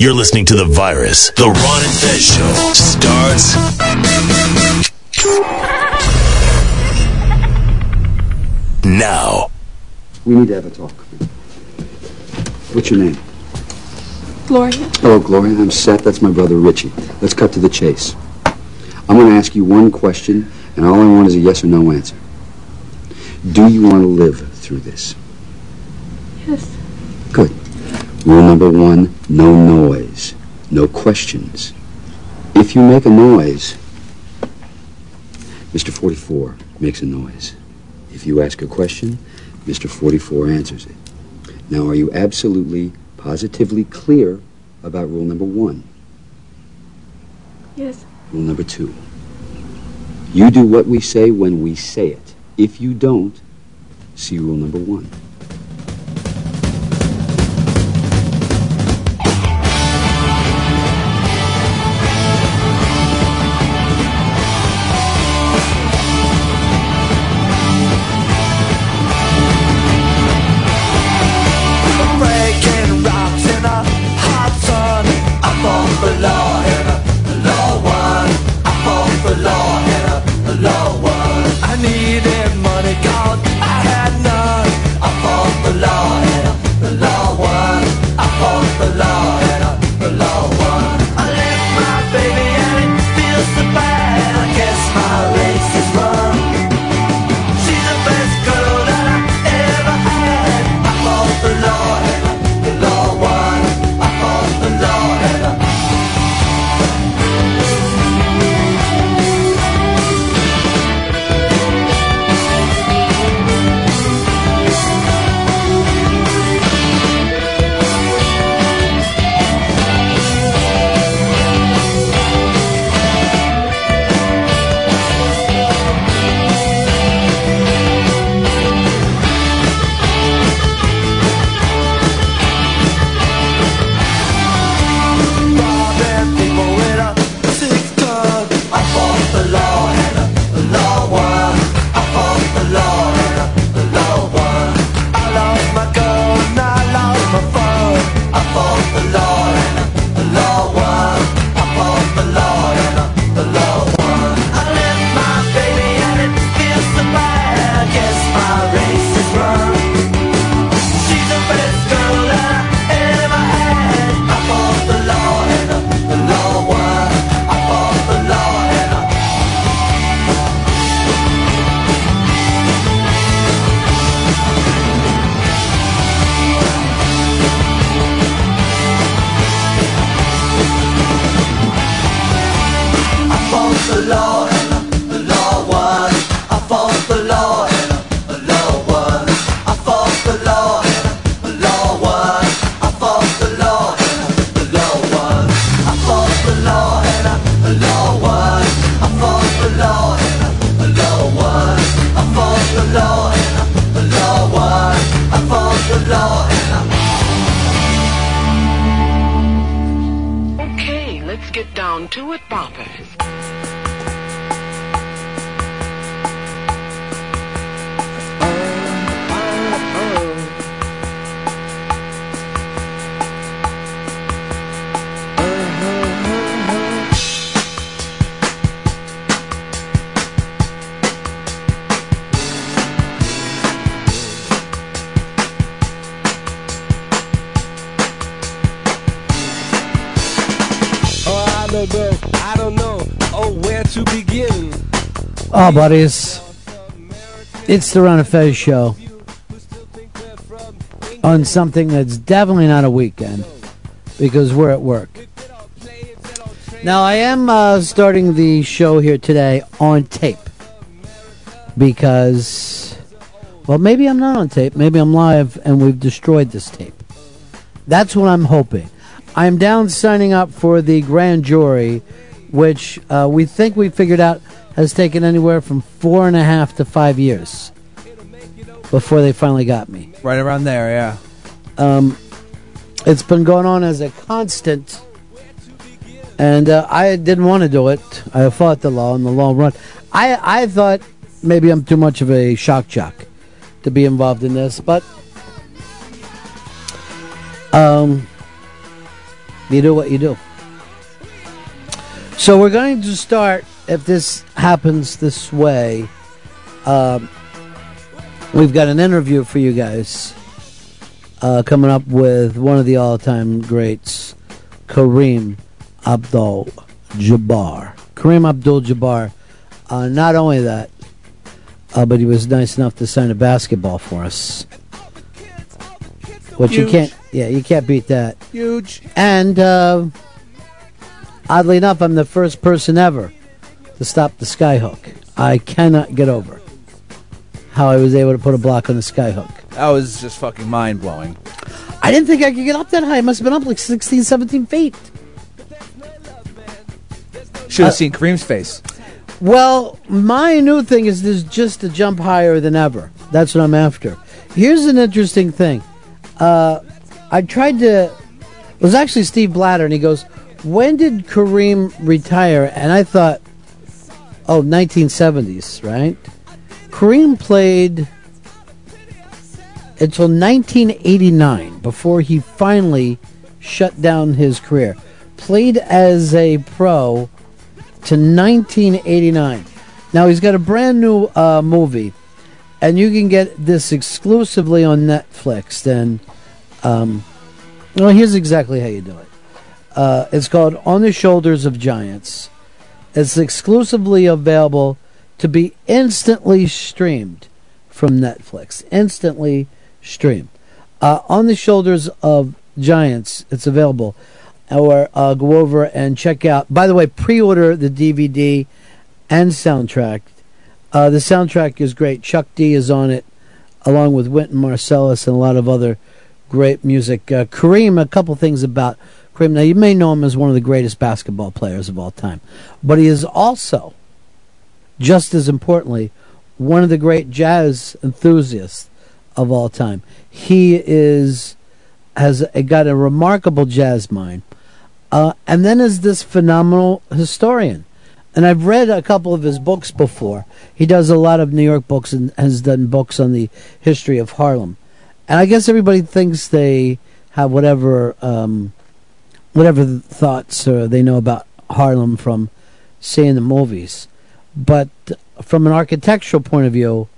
You're listening to The Virus. The Ron and Fez Show starts now. We need to have a talk. What's your name? Gloria. Hello, Gloria. I'm Seth. That's my brother Richie. Let's cut to the chase. I'm going to ask you one question, and all I want is a yes or no answer. Do you want to live through this? Yes. Good. Rule number one, no noise. No questions. If you make a noise, Mr. 44 makes a noise. If you ask a question, Mr. 44 answers it. Now, are you absolutely, positively clear about rule number one? Yes. Rule number two. You do what we say when we say it. If you don't, see rule number one. Oh, buddies. It's the Ron and Fez show on something that's definitely not a weekend because we're at work. Now, I am uh, starting the show here today on tape because, well, maybe I'm not on tape. Maybe I'm live and we've destroyed this tape. That's what I'm hoping. I'm down signing up for the grand jury, which uh, we think we figured out has taken anywhere from four and a half to five years before they finally got me. Right around there, yeah. Um, it's been going on as a constant, and uh, I didn't want to do it. I fought the law in the long run. I I thought maybe I'm too much of a shock jock to be involved in this, but um, You do what you do. So we're going to start, if this happens this way, um, we've got an interview for you guys uh, coming up with one of the all time greats, Kareem Abdul Jabbar. Kareem Abdul Jabbar. Uh, not only that, uh, but he was nice enough to sign a basketball for us. Which you can't, yeah, you can't beat that. Huge. And uh, oddly enough, I'm the first person ever to stop the skyhook. I cannot get over how I was able to put a block on the skyhook. That was just fucking mind blowing. I didn't think I could get up that high. I must have been up like 16, 17 feet. Should have Uh, seen Kareem's face. Well, my new thing is this just to jump higher than ever. That's what I'm after. Here's an interesting thing. Uh, I tried to. It was actually Steve Blatter, and he goes, When did Kareem retire? And I thought, Oh, 1970s, right? Kareem played until 1989 before he finally shut down his career. Played as a pro to 1989. Now he's got a brand new uh, movie, and you can get this exclusively on Netflix. Then, um, well, here's exactly how you do it. Uh, it's called On the Shoulders of Giants. It's exclusively available to be instantly streamed from Netflix. Instantly streamed. Uh, on the Shoulders of Giants, it's available. Or uh, go over and check out. By the way, pre-order the DVD and soundtrack. Uh, the soundtrack is great. Chuck D is on it, along with Wynton Marsalis and a lot of other great music. Uh, Kareem, a couple things about Now, you may know him as one of the greatest basketball players of all time, but he is also, just as importantly, one of the great jazz enthusiasts of all time. He is has got a remarkable jazz mind, uh, and then is this phenomenal historian. And I've read a couple of his books before. He does a lot of New York books and has done books on the history of Harlem. And I guess everybody thinks they have whatever um, whatever thoughts uh, they know about Harlem from seeing the movies. But from an architectural point of view,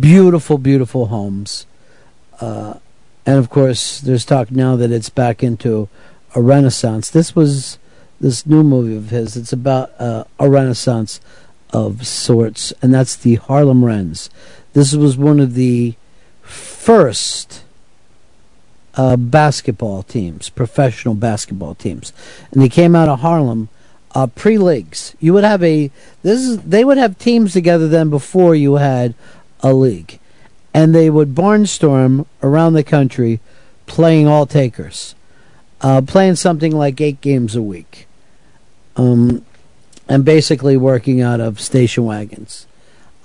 beautiful, beautiful homes. Uh, and of course, there's talk now that it's back into a renaissance. This was this new movie of his. It's about uh, a renaissance of sorts, and that's the Harlem Rens. This was one of the first uh, basketball teams, professional basketball teams, and they came out of Harlem uh, pre-leagues. You would have a this is they would have teams together then before you had a league, and they would barnstorm around the country, playing all takers, uh, playing something like eight games a week, um, and basically working out of station wagons,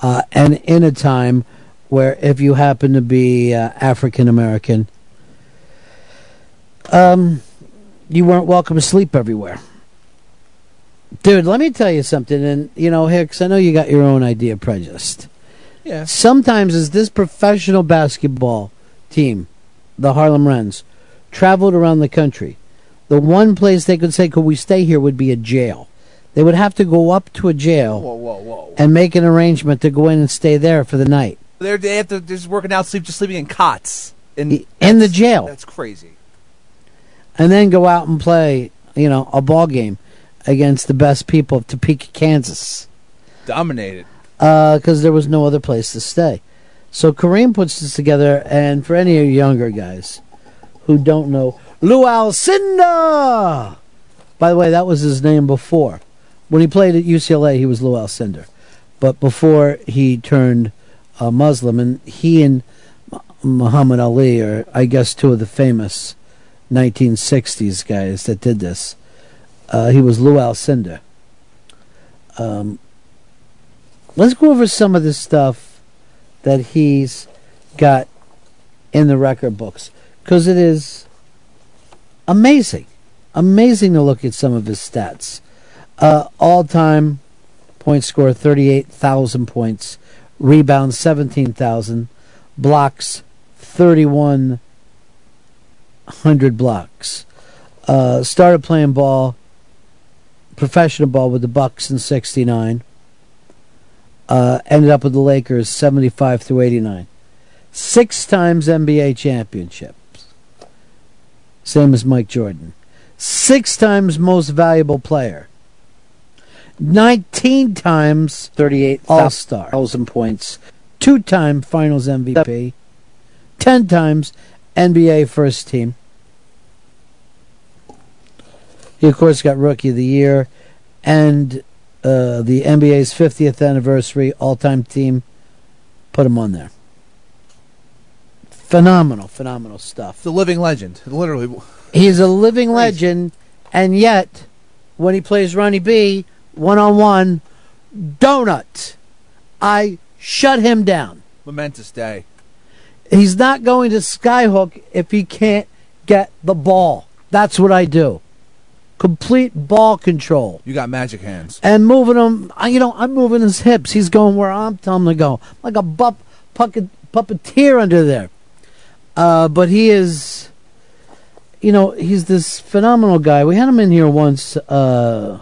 uh, and in a time where if you happen to be uh, African American, um, you weren't welcome to sleep everywhere. Dude, let me tell you something, and you know, Hicks, I know you got your own idea prejudiced. Yeah. Sometimes as this professional basketball team, the Harlem Rens, traveled around the country, the one place they could say, could we stay here, would be a jail. They would have to go up to a jail Whoa, whoa, whoa. and make an arrangement to go in and stay there for the night. They're, they have to they're just working out, sleep, just sleeping in cots. In, in the jail. That's crazy. And then go out and play, you know, a ball game against the best people of Topeka, Kansas, Dominated. because there was no other place to stay. So Kareem puts this together, and for any of you younger guys who don't know, Lou Alcindor. By the way, that was his name before. When he played at UCLA, he was Lou Alcindor, but before he turned uh, Muslim, and he and Muhammad Ali are, I guess, two of the famous 1960s guys that did this. Uh, he was Lou Alcindor. Um, let's go over some of the stuff that he's got in the record books because it is amazing. Amazing to look at some of his stats. Uh, all time point score 38,000 points, rebounds 17,000, blocks 3,100 blocks. Uh, started playing ball, professional ball with the Bucks in '69. Uh, ended up with the Lakers '75 through '89. Six times NBA championships. Same as Mike Jordan. Six times most valuable player. 19 times 38 All Star. thousand points. Two time finals MVP. 10 times NBA first team. He, of course, got Rookie of the Year and uh, the NBA's 50th anniversary all time team. Put him on there. Phenomenal, phenomenal stuff. The living legend. Literally. He's a living legend, and yet, when he plays Ronnie B one on one, donut, I shut him down. Momentous day. He's not going to skyhook if he can't get the ball. That's what I do. Complete ball control. You got magic hands. And moving him, you know, I'm moving his hips. He's going where I'm telling him to go. Like a bup, puppet, puppeteer under there. Uh, but he is, you know, he's this phenomenal guy. We had him in here once, uh,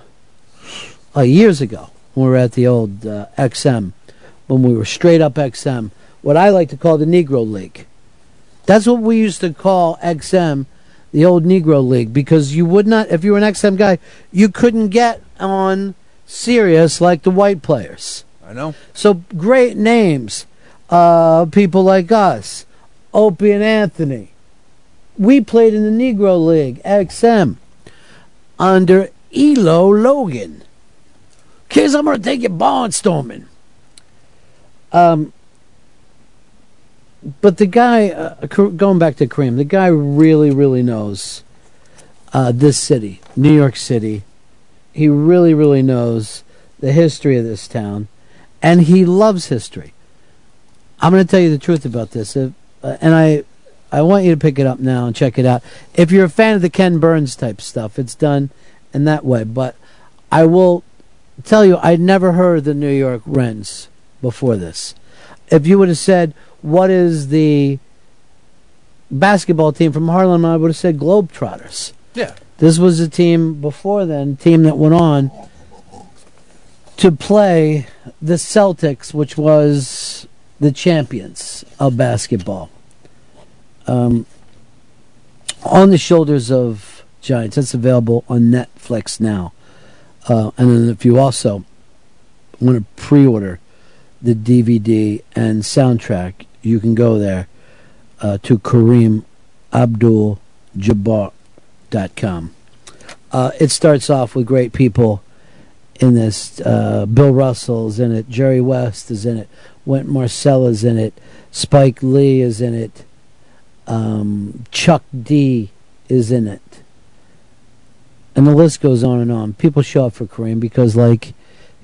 uh, years ago when we were at the old uh, XM, when we were straight up XM, what I like to call the Negro League. That's what we used to call XM, the old Negro League, because you would not, if you were an XM guy, you couldn't get on Sirius like the white players. I know. So great names, uh, people like us, Opie and Anthony. We played in the Negro League, XM, under Eric Logan. Kids, I'm going to take you barnstorming. Um, but the guy, uh, going back to Kareem, the guy really, really knows uh, this city, New York City. He really, really knows the history of this town, and he loves history. I'm going to tell you the truth about this, if, uh, and I, I want you to pick it up now and check it out. If you're a fan of the Ken Burns type stuff, it's done in that way. But I will tell you, I'd never heard the New York Rens before this. If you would have said, "What is the basketball team from Harlem?" I would have said Globetrotters. Yeah. This was a team before then, team that went on to play the Celtics, which was the champions of basketball. Um, on the shoulders of Giants. That's available on Netflix now. Uh, and then if you also want to pre-order the DVD and soundtrack, you can go there uh, to Kareem Abdul Jabbar.com. Uh, it starts off with great people in this. Uh, Bill Russell's in it. Jerry West is in it. Wynton Marsalis's in it. Spike Lee is in it. Um, Chuck D is in it. And the list goes on and on. People show up for Kareem because, like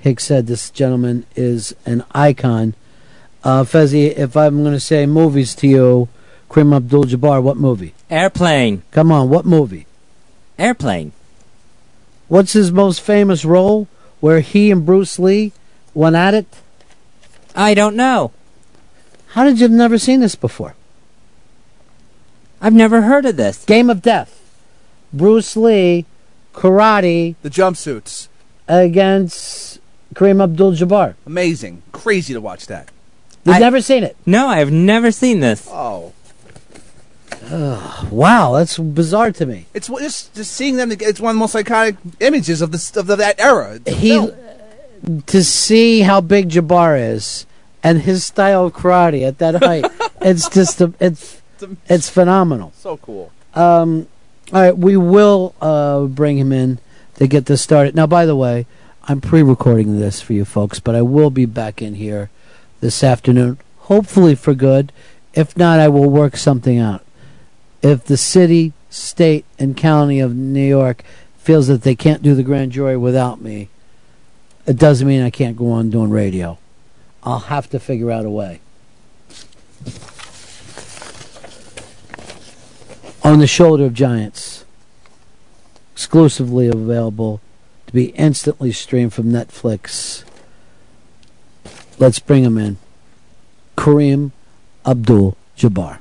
Hicks said, this gentleman is an icon. Uh, Fezzi, if I'm going to say movies to you, Kareem Abdul Jabbar, what movie? Airplane. Come on, what movie? Airplane. What's his most famous role where he and Bruce Lee went at it? I don't know. How did you have never seen this before? I've never heard of this. Game of Death. Bruce Lee, karate The jumpsuits. against Kareem Abdul Jabbar. Amazing. Crazy to watch that. You've I- never seen it. No, I've never seen this. Oh. Wow, that's bizarre to me. It's just, just seeing them. It's one of the most iconic images of the of the, that era. He to see how big Jabbar is and his style of karate at that height. it's just a, it's it's phenomenal. so cool. Um, all right, we will uh, bring him in to get this started. Now, by the way, I'm pre-recording this for you folks, but I will be back in here this afternoon, hopefully for good. If not, I will work something out. If the city, state, and county of New York feels that they can't do the grand jury without me, it doesn't mean I can't go on doing radio. I'll have to figure out a way. On the Shoulder of Giants, exclusively available to be instantly streamed from Netflix. Let's bring him in. Kareem Abdul Jabbar.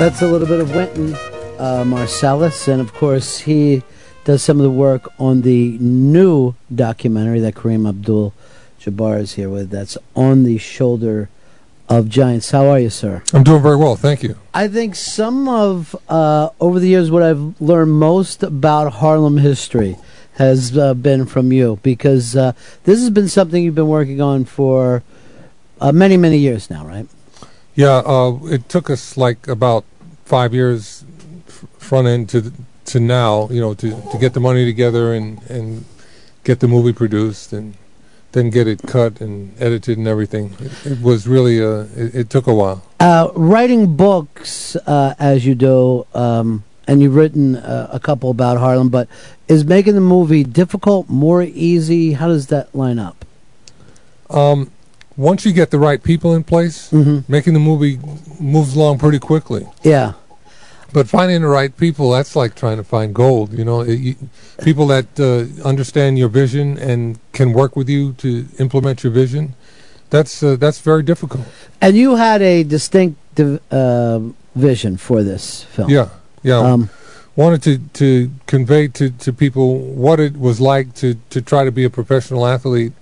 That's a little bit of Wynton uh, Marsalis, and of course, he does some of the work on the new documentary that Kareem Abdul Jabbar is here with. That's On the Shoulder of Giants. How are you, sir? I'm doing very well, thank you. I think some of, uh, over the years, what I've learned most about Harlem history has uh, been from you because uh, this has been something you've been working on for uh, many, many years now, right? Yeah, uh, it took us like about five years f- front end to to now, you know, to, to get the money together and, and get the movie produced and then get it cut and edited and everything. It, it was really uh, it, it took a while. Uh, writing books uh, as you do, um, and you've written uh, a couple about Harlem, but is making the movie difficult, more easy? How does that line up? Um, once you get the right people in place, making the movie moves along pretty quickly. Yeah. But finding the right people, that's like trying to find gold. You know, it, you, people that uh, understand your vision and can work with you to implement your vision. That's uh, that's very difficult. And you had a distinct div- uh, vision for this film. Yeah, yeah. Um, Wanted to, to convey to, to people what it was like to, to try to be a professional athlete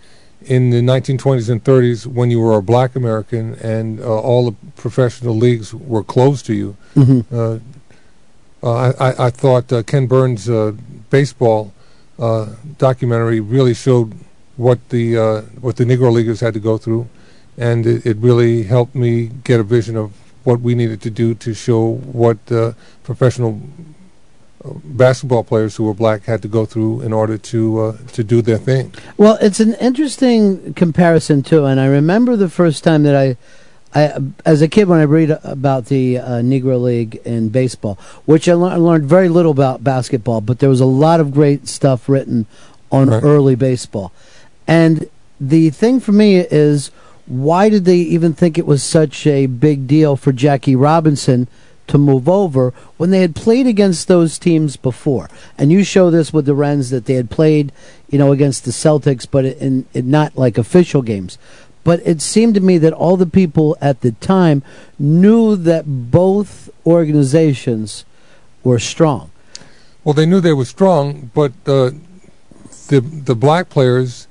in the 1920s and 30s when you were a black American and uh, all the professional leagues were closed to you. Mhm. Uh, uh, I, I, thought uh, Ken Burns' uh, baseball uh, documentary really showed what the uh, what the Negro Leaguers had to go through, and it, it really helped me get a vision of what we needed to do to show what uh, professional basketball players who were black had to go through in order to uh, to do their thing. Well, it's an interesting comparison too, and I remember the first time that I, I as a kid when I read about the uh, Negro League in baseball, which I, I learned very little about basketball, but there was a lot of great stuff written on Right. early baseball, and the thing for me is why did they even think it was such a big deal for Jackie Robinson? To move over when they had played against those teams before. And you show this with the Rens that they had played, you know, against the Celtics, but in, in not like official games. But it seemed to me that all the people at the time knew that both organizations were strong. Well, they knew they were strong, but uh, the the black players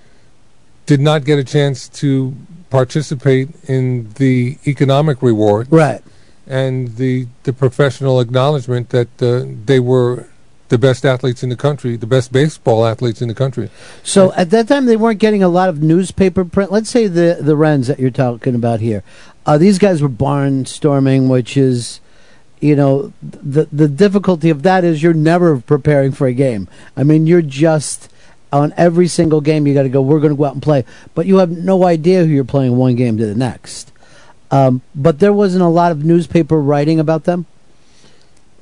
did not get a chance to participate in the economic reward, Right. And the the professional acknowledgement that uh, they were the best athletes in the country, the best baseball athletes in the country. So at that time, they weren't getting a lot of newspaper print. Let's say the the Rens that you're talking about here. Uh, these guys were barnstorming, which is, you know, the the difficulty of that is you're never preparing for a game. I mean, you're just on every single game. You got to go. We're going to go out and play, but you have no idea who you're playing one game to the next. Um, but there wasn't a lot of newspaper writing about them.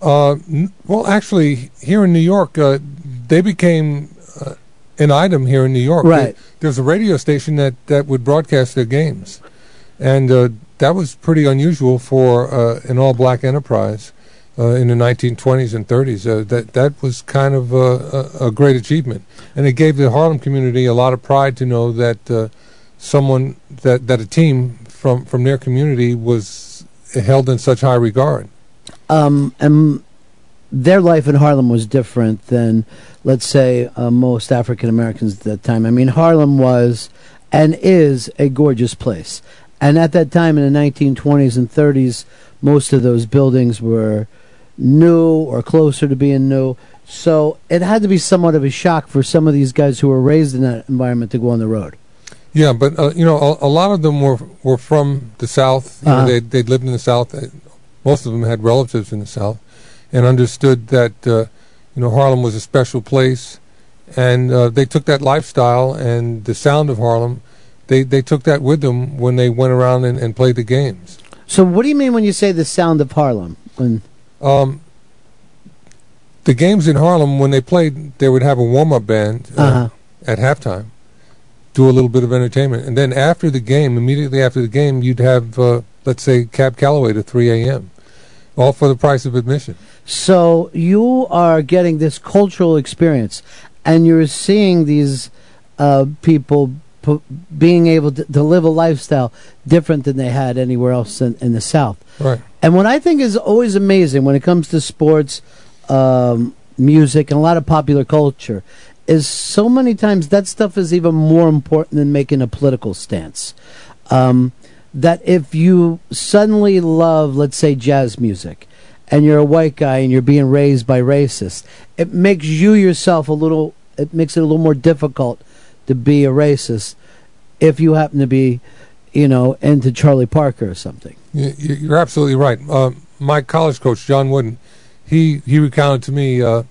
Uh, n- well, actually, here in New York, uh, they became uh, an item here in New York. Right. There- there's a radio station that, that would broadcast their games, and uh, that was pretty unusual for uh, an all-black enterprise uh, in the 1920s and 30s. Uh, that that was kind of a, a great achievement, and it gave the Harlem community a lot of pride to know that uh, someone that that a team from from their community was held in such high regard. um, and their life in Harlem was different than, let's say, uh, most African Americans at that time. I mean, Harlem was and is a gorgeous place. And at that time in the 1920s and 30s, most of those buildings were new or closer to being new. So it had to be somewhat of a shock for some of these guys who were raised in that environment to go on the road. Yeah, but uh, you know, a, a lot of them were were from the South. You Uh-huh. know, they'd, they'd lived in the South. Uh, Most of them had relatives in the South, and understood that uh, you know Harlem was a special place, and uh, they took that lifestyle and the sound of Harlem. They they took that with them when they went around and, and played the games. So what do you mean when you say the sound of Harlem? When Um, the games in Harlem, when they played, they would have a warm up band uh, Uh-huh. at halftime, do a little bit of entertainment, and then after the game, immediately after the game, you'd have, uh, let's say, Cab Calloway to 3 a.m., all for the price of admission. So you are getting this cultural experience, and you're seeing these uh, people p- being able to, to live a lifestyle different than they had anywhere else in, in the South. Right. And what I think is always amazing when it comes to sports, um, music, and a lot of popular culture is so many times that stuff is even more important than making a political stance. Um, that if you suddenly love, let's say, jazz music, and you're a white guy and you're being raised by racists, it makes you yourself a little. It makes it a little more difficult to be a racist if you happen to be, you know, into Charlie Parker or something. You- you- You're absolutely right. Uh, my college coach, John Wooden, he, he recounted to me, uh,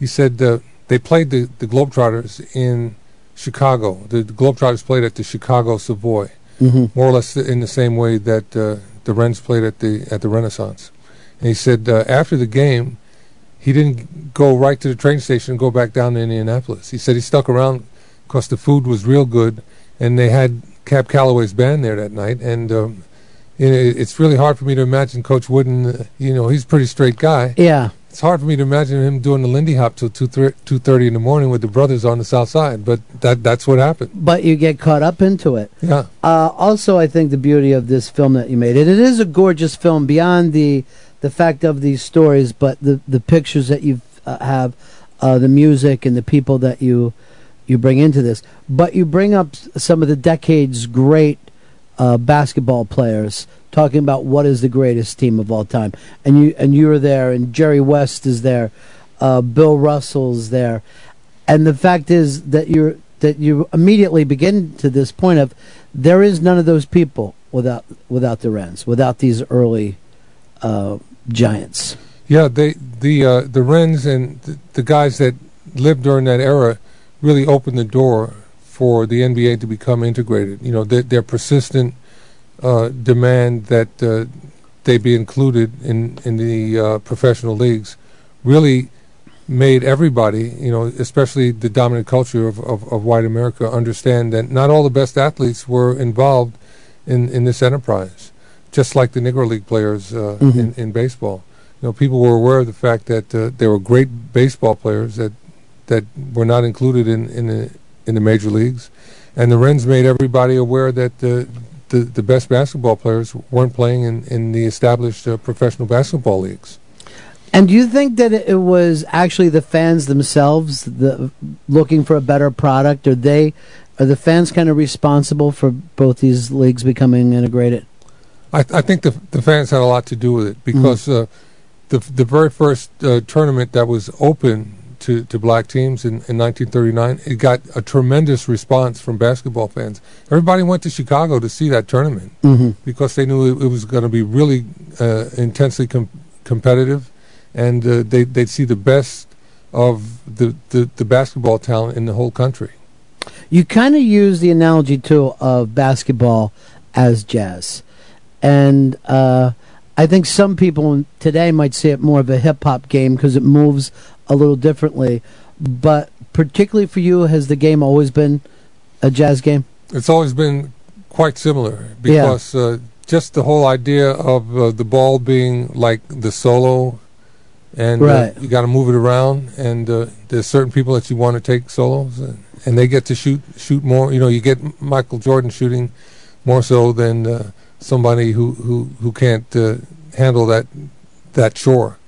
he said uh, they played the, the Globetrotters in Chicago. The, the Globetrotters played at the Chicago Savoy, Mhm. more or less in the same way that uh, the Rens played at the, at the Renaissance. And he said uh, after the game, he didn't go right to the train station and go back down to Indianapolis. He said he stuck around because the food was real good, and they had Cab Calloway's band there that night. And um, you know, it- it's really hard for me to imagine Coach Wooden. Uh, you know, he's a pretty straight guy. Yeah. It's hard for me to imagine him doing the Lindy Hop till two two thirty in the morning with the brothers on the South Side. But that that's what happened. But you get caught up into it. Yeah. Uh, also, I think the beauty of this film that you made it, it is a gorgeous film beyond the the fact of these stories, but the the pictures that you uh, have, uh, the music and the people that you you bring into this. But you bring up some of the decades great uh, basketball players talking about what is the greatest team of all time, and you and you are there, and Jerry West is there, uh, Bill Russell's there, and the fact is that you're that you immediately begin to this point of there is none of those people without without the Rens, without these early uh, giants. Yeah, they the uh, the Rens and the, the guys that lived during that era really opened the door for the NBA to become integrated. You know, their persistent uh, demand that uh, they be included in in the uh, professional leagues really made everybody, you know, especially the dominant culture of, of, of white America, understand that not all the best athletes were involved in, in this enterprise, just like the Negro League players uh, Mhm. in, in baseball. You know, people were aware of the fact that uh, there were great baseball players that that were not included in, in the in the major leagues, and the Rens made everybody aware that uh, the the best basketball players weren't playing in, in the established uh, professional basketball leagues. And do you think that it was actually the fans themselves the, looking for a better product, or they are the fans kind of responsible for both these leagues becoming integrated? I, I think the the fans had a lot to do with it because uh, the the very first uh, tournament that was open to, to black teams in, in 1939, it got a tremendous response from basketball fans. Everybody went to Chicago to see that tournament Mhm. because they knew it, it was going to be really uh, intensely com- competitive, and uh, they they'd see the best of the, the, the basketball talent in the whole country. You kind of use the analogy too of basketball as jazz, and uh, I think some people today might see it more of a hip hop game because it moves a little differently. But particularly for you, has the game always been a jazz game? It's always been quite similar because uh, just the whole idea of uh, the ball being like the solo, and Right. uh, you got to move it around, and uh, there's certain people that you want to take solos, and, and they get to shoot shoot more. You know, you get Michael Jordan shooting more so than uh, somebody who who who can't uh, handle that that chore.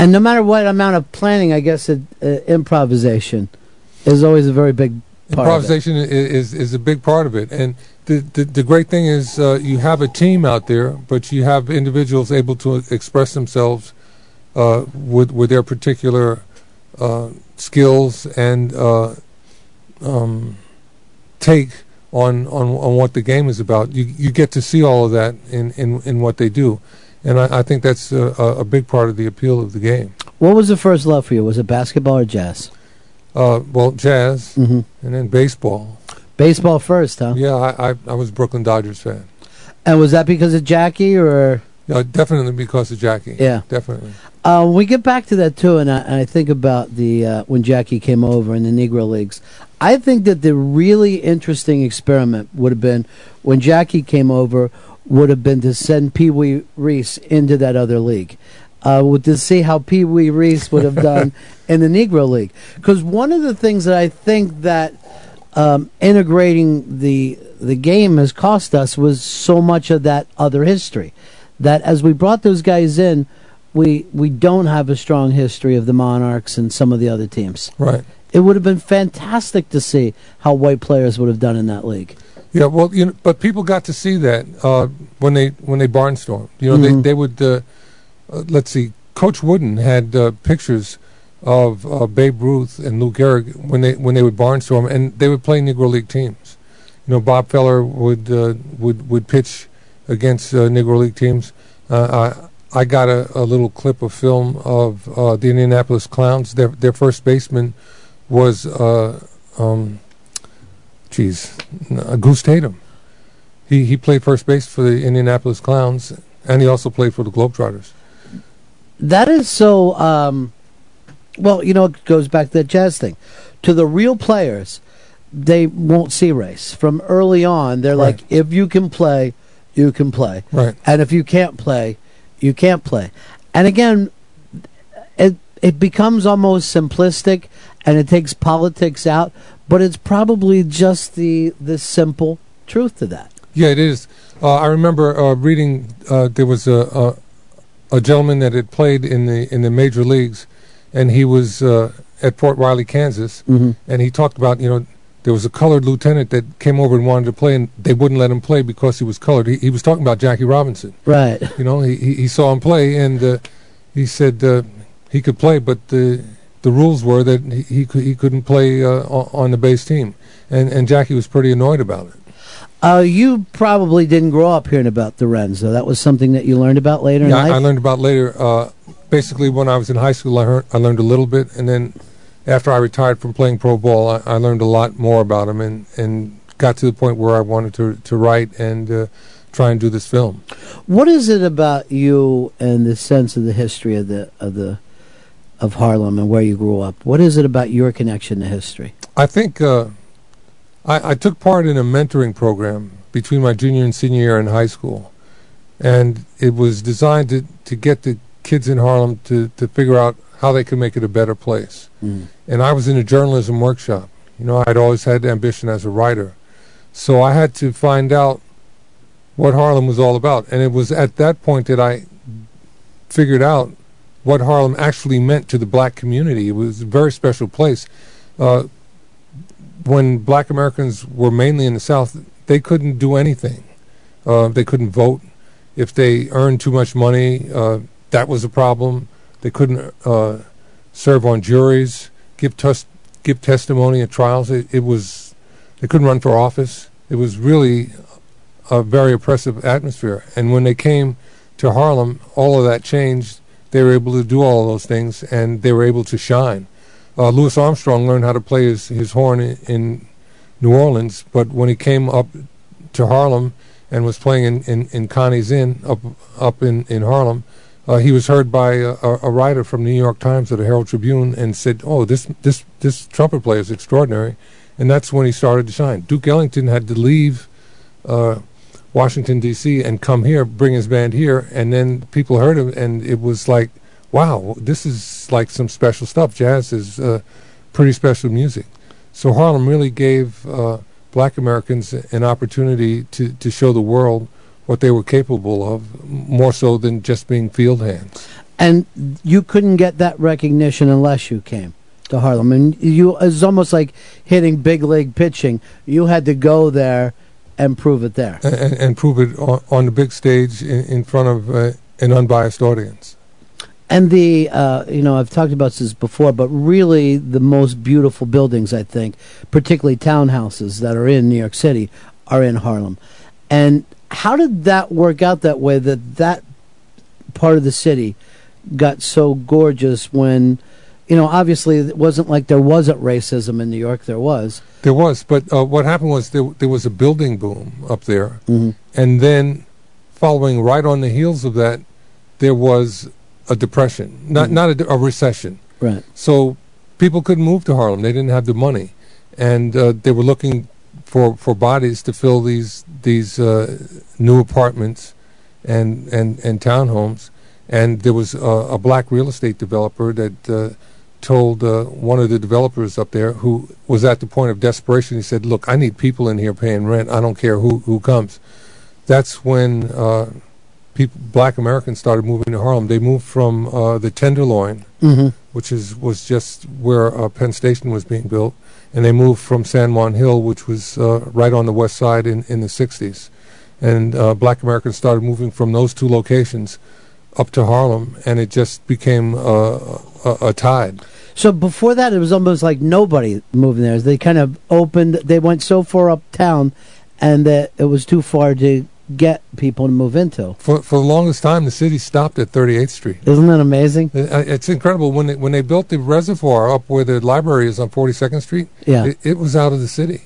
And no matter what amount of planning, I guess it, uh, improvisation is always a very big part. Improvisation is is a big part of it, and the the, the great thing is uh, you have a team out there, but you have individuals able to express themselves uh, with with their particular uh, skills and uh, um, take on, on on what the game is about. You you get to see all of that in in, in what they do, and I, I think that's a, a big part of the appeal of the game. What was the first love for you? Was it basketball or jazz? Uh, well, jazz, Mhm. and then baseball. Baseball first, huh? Yeah, I, I I was a Brooklyn Dodgers fan. And was that because of Jackie or? Yeah, definitely because of Jackie. Yeah. definitely. Uh, we get back to that too, and I, and I think about the uh, when Jackie came over in the Negro Leagues. I think that the really interesting experiment would have been when Jackie came over would have been to send Pee Wee Reese into that other league, uh, to see how Pee Wee Reese would have done in the Negro League. Because one of the things that I think that um, integrating the the game has cost us was so much of that other history that as we brought those guys in, we we don't have a strong history of the Monarchs and some of the other teams. Right. It would have been fantastic to see how white players would have done in that league. Yeah, well, you know, but people got to see that uh, when they when they barnstormed. You know, Mhm. they they would. Uh, uh, let's see, Coach Wooden had uh, pictures of uh, Babe Ruth and Lou Gehrig when they when they would barnstorm, and they would play Negro League teams. You know, Bob Feller would uh, would would pitch against uh, Negro League teams. Uh, I I got a, a little clip of film of uh, the Indianapolis Clowns. Their their first baseman was. Uh, um, Geez, uh, Goose Tatum. He he played first base for the Indianapolis Clowns, and he also played for the Globetrotters. That is so. Um, well, you know, it goes back to that jazz thing. To the real players, they won't see race from early on. They're Right. like, if you can play, you can play, Right. and if you can't play, you can't play. And again, it it becomes almost simplistic, and it takes politics out. But it's probably just the the simple truth to that. Yeah, it is. Uh, I remember uh, reading uh, there was a, a a gentleman that had played in the in the major leagues, and he was uh, at Fort Riley, Kansas, Mhm. and he talked about you know there was a colored lieutenant that came over and wanted to play, and they wouldn't let him play because he was colored. He, he was talking about Jackie Robinson. Right. You know, he he, he saw him play, and uh, he said uh, he could play, but the rules were that he he, he couldn't play uh, on, the base team, and and Jackie was pretty annoyed about it. Uh, you probably didn't grow up hearing about the Rens, though. That was something that you learned about later in Yeah, life. I, I learned about later. Uh, basically, when I was in high school, I, heard, I learned a little bit, and then after I retired from playing pro ball, I, I learned a lot more about him, and, and got to the point where I wanted to to write and uh, try and do this film. What is it about you and the sense of the history of the of the of Harlem and where you grew up? What is it about your connection to history? I think uh, I, I took part in a mentoring program between my junior and senior year in high school, and it was designed to, to get the kids in Harlem to, to figure out how they could make it a better place. Mm. And I was in a journalism workshop. You know, I'd always had ambition as a writer, so I had to find out what Harlem was all about. And it was at that point that I figured out what Harlem actually meant to the black community. It was a very special place. Uh, when black Americans were mainly in the South, they couldn't do anything. Uh, they couldn't vote. If they earned too much money, uh, that was a problem. They couldn't uh, serve on juries, give tes- give testimony at trials. It, it was they couldn't run for office. It was really a very oppressive atmosphere. And when they came to Harlem, all of that changed. They were able to do all those things, and they were able to shine. Uh, Louis Armstrong learned how to play his, his horn in, in New Orleans, but when he came up to Harlem and was playing in, in, in Connie's Inn up up in, in Harlem, uh, he was heard by a, a writer from the New York Times or the Herald Tribune and said, "Oh, this this this trumpet player is extraordinary," and that's when he started to shine. Duke Ellington had to leave uh, Washington D.C. and come here, bring his band here, and then people heard him, and it was like, "Wow, this is like some special stuff. Jazz is uh, pretty special music." So Harlem really gave uh, Black Americans an opportunity to to show the world what they were capable of, more so than just being field hands. And you couldn't get that recognition unless you came to Harlem. And you it's almost like hitting big league pitching. You had to go there and prove it there. and, and- prove it on, on the big stage in, in front of uh, an unbiased audience. And the, uh, you know, I've talked about this before, but really the most beautiful buildings, I think, particularly townhouses that are in New York City, are in Harlem. And how did that work out that way that that part of the city got so gorgeous when, you know, obviously it wasn't like there wasn't racism in New York, there was. There was, but uh, what happened was there, there was a building boom up there, Mhm. and then following right on the heels of that, there was a depression, not Mhm. not a, a recession. Right. So people couldn't move to Harlem; they didn't have the money, and uh, they were looking for for bodies to fill these these uh, new apartments and and and townhomes. And there was a, a black real estate developer that uh, told uh, one of the developers up there who was at the point of desperation. He said, "Look, I need people in here paying rent. I don't care who who comes." That's when uh, people, black Americans started moving to Harlem. They moved from uh, the Tenderloin, Mhm. which is was just where uh, Penn Station was being built, and they moved from San Juan Hill, which was uh, right on the west side in in the '60s, and uh, black Americans started moving from those two locations up to Harlem, and it just became uh, a, a tide. So before that, it was almost like nobody moving there. They kind of opened. They went so far uptown, and that it was too far to get people to move into. For for the longest time, the city stopped at 38th Street. Isn't that amazing? Uh, It's incredible when they, when they built the reservoir up where the library is on 42nd Street. Yeah. it, it was out of the city.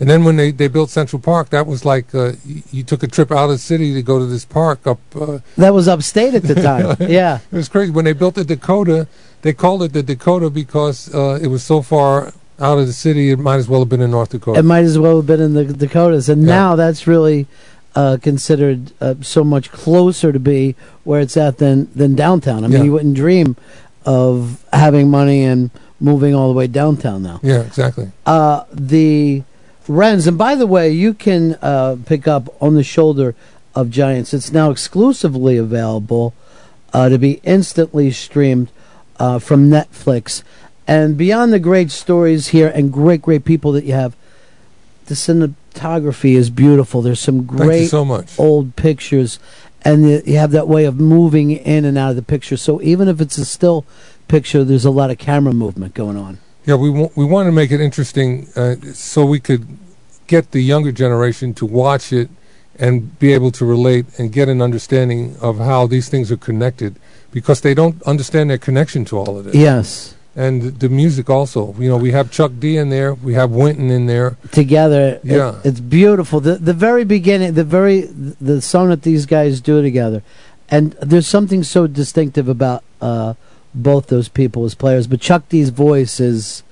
And then when they, they built Central Park, that was like uh, you, you took a trip out of the city to go to this park up. Uh, That was upstate at the time. yeah. it was crazy when they built the Dakota. They called it the Dakota because uh, it was so far out of the city. It might as well have been in North Dakota. It might as well have been in the Dakotas, and now that's really uh, considered uh, so much closer to be where it's at than than downtown. I mean, Yeah. you wouldn't dream of having money and moving all the way downtown now. yeah, exactly. Uh, the Rens, and by the way, you can uh, pick up on the shoulder of giants. It's now exclusively available uh, to be instantly streamed uh, from Netflix. And beyond the great stories here and great, great people that you have, the cinematography is beautiful. There's some great so much. old pictures, and you have that way of moving in and out of the picture. So even if it's a still picture, there's a lot of camera movement going on. Yeah, we wa- we wanted to make it interesting uh, so we could get the younger generation to watch it and be able to relate and get an understanding of how these things are connected because they don't understand their connection to all of this. Yes. And the music also. You know, we have Chuck D in there, we have Wynton in there. together. It- Yeah. it's beautiful. The the very beginning, the very the song that these guys do together, and there's something so distinctive about uh, both those people as players. But Chuck D's voice is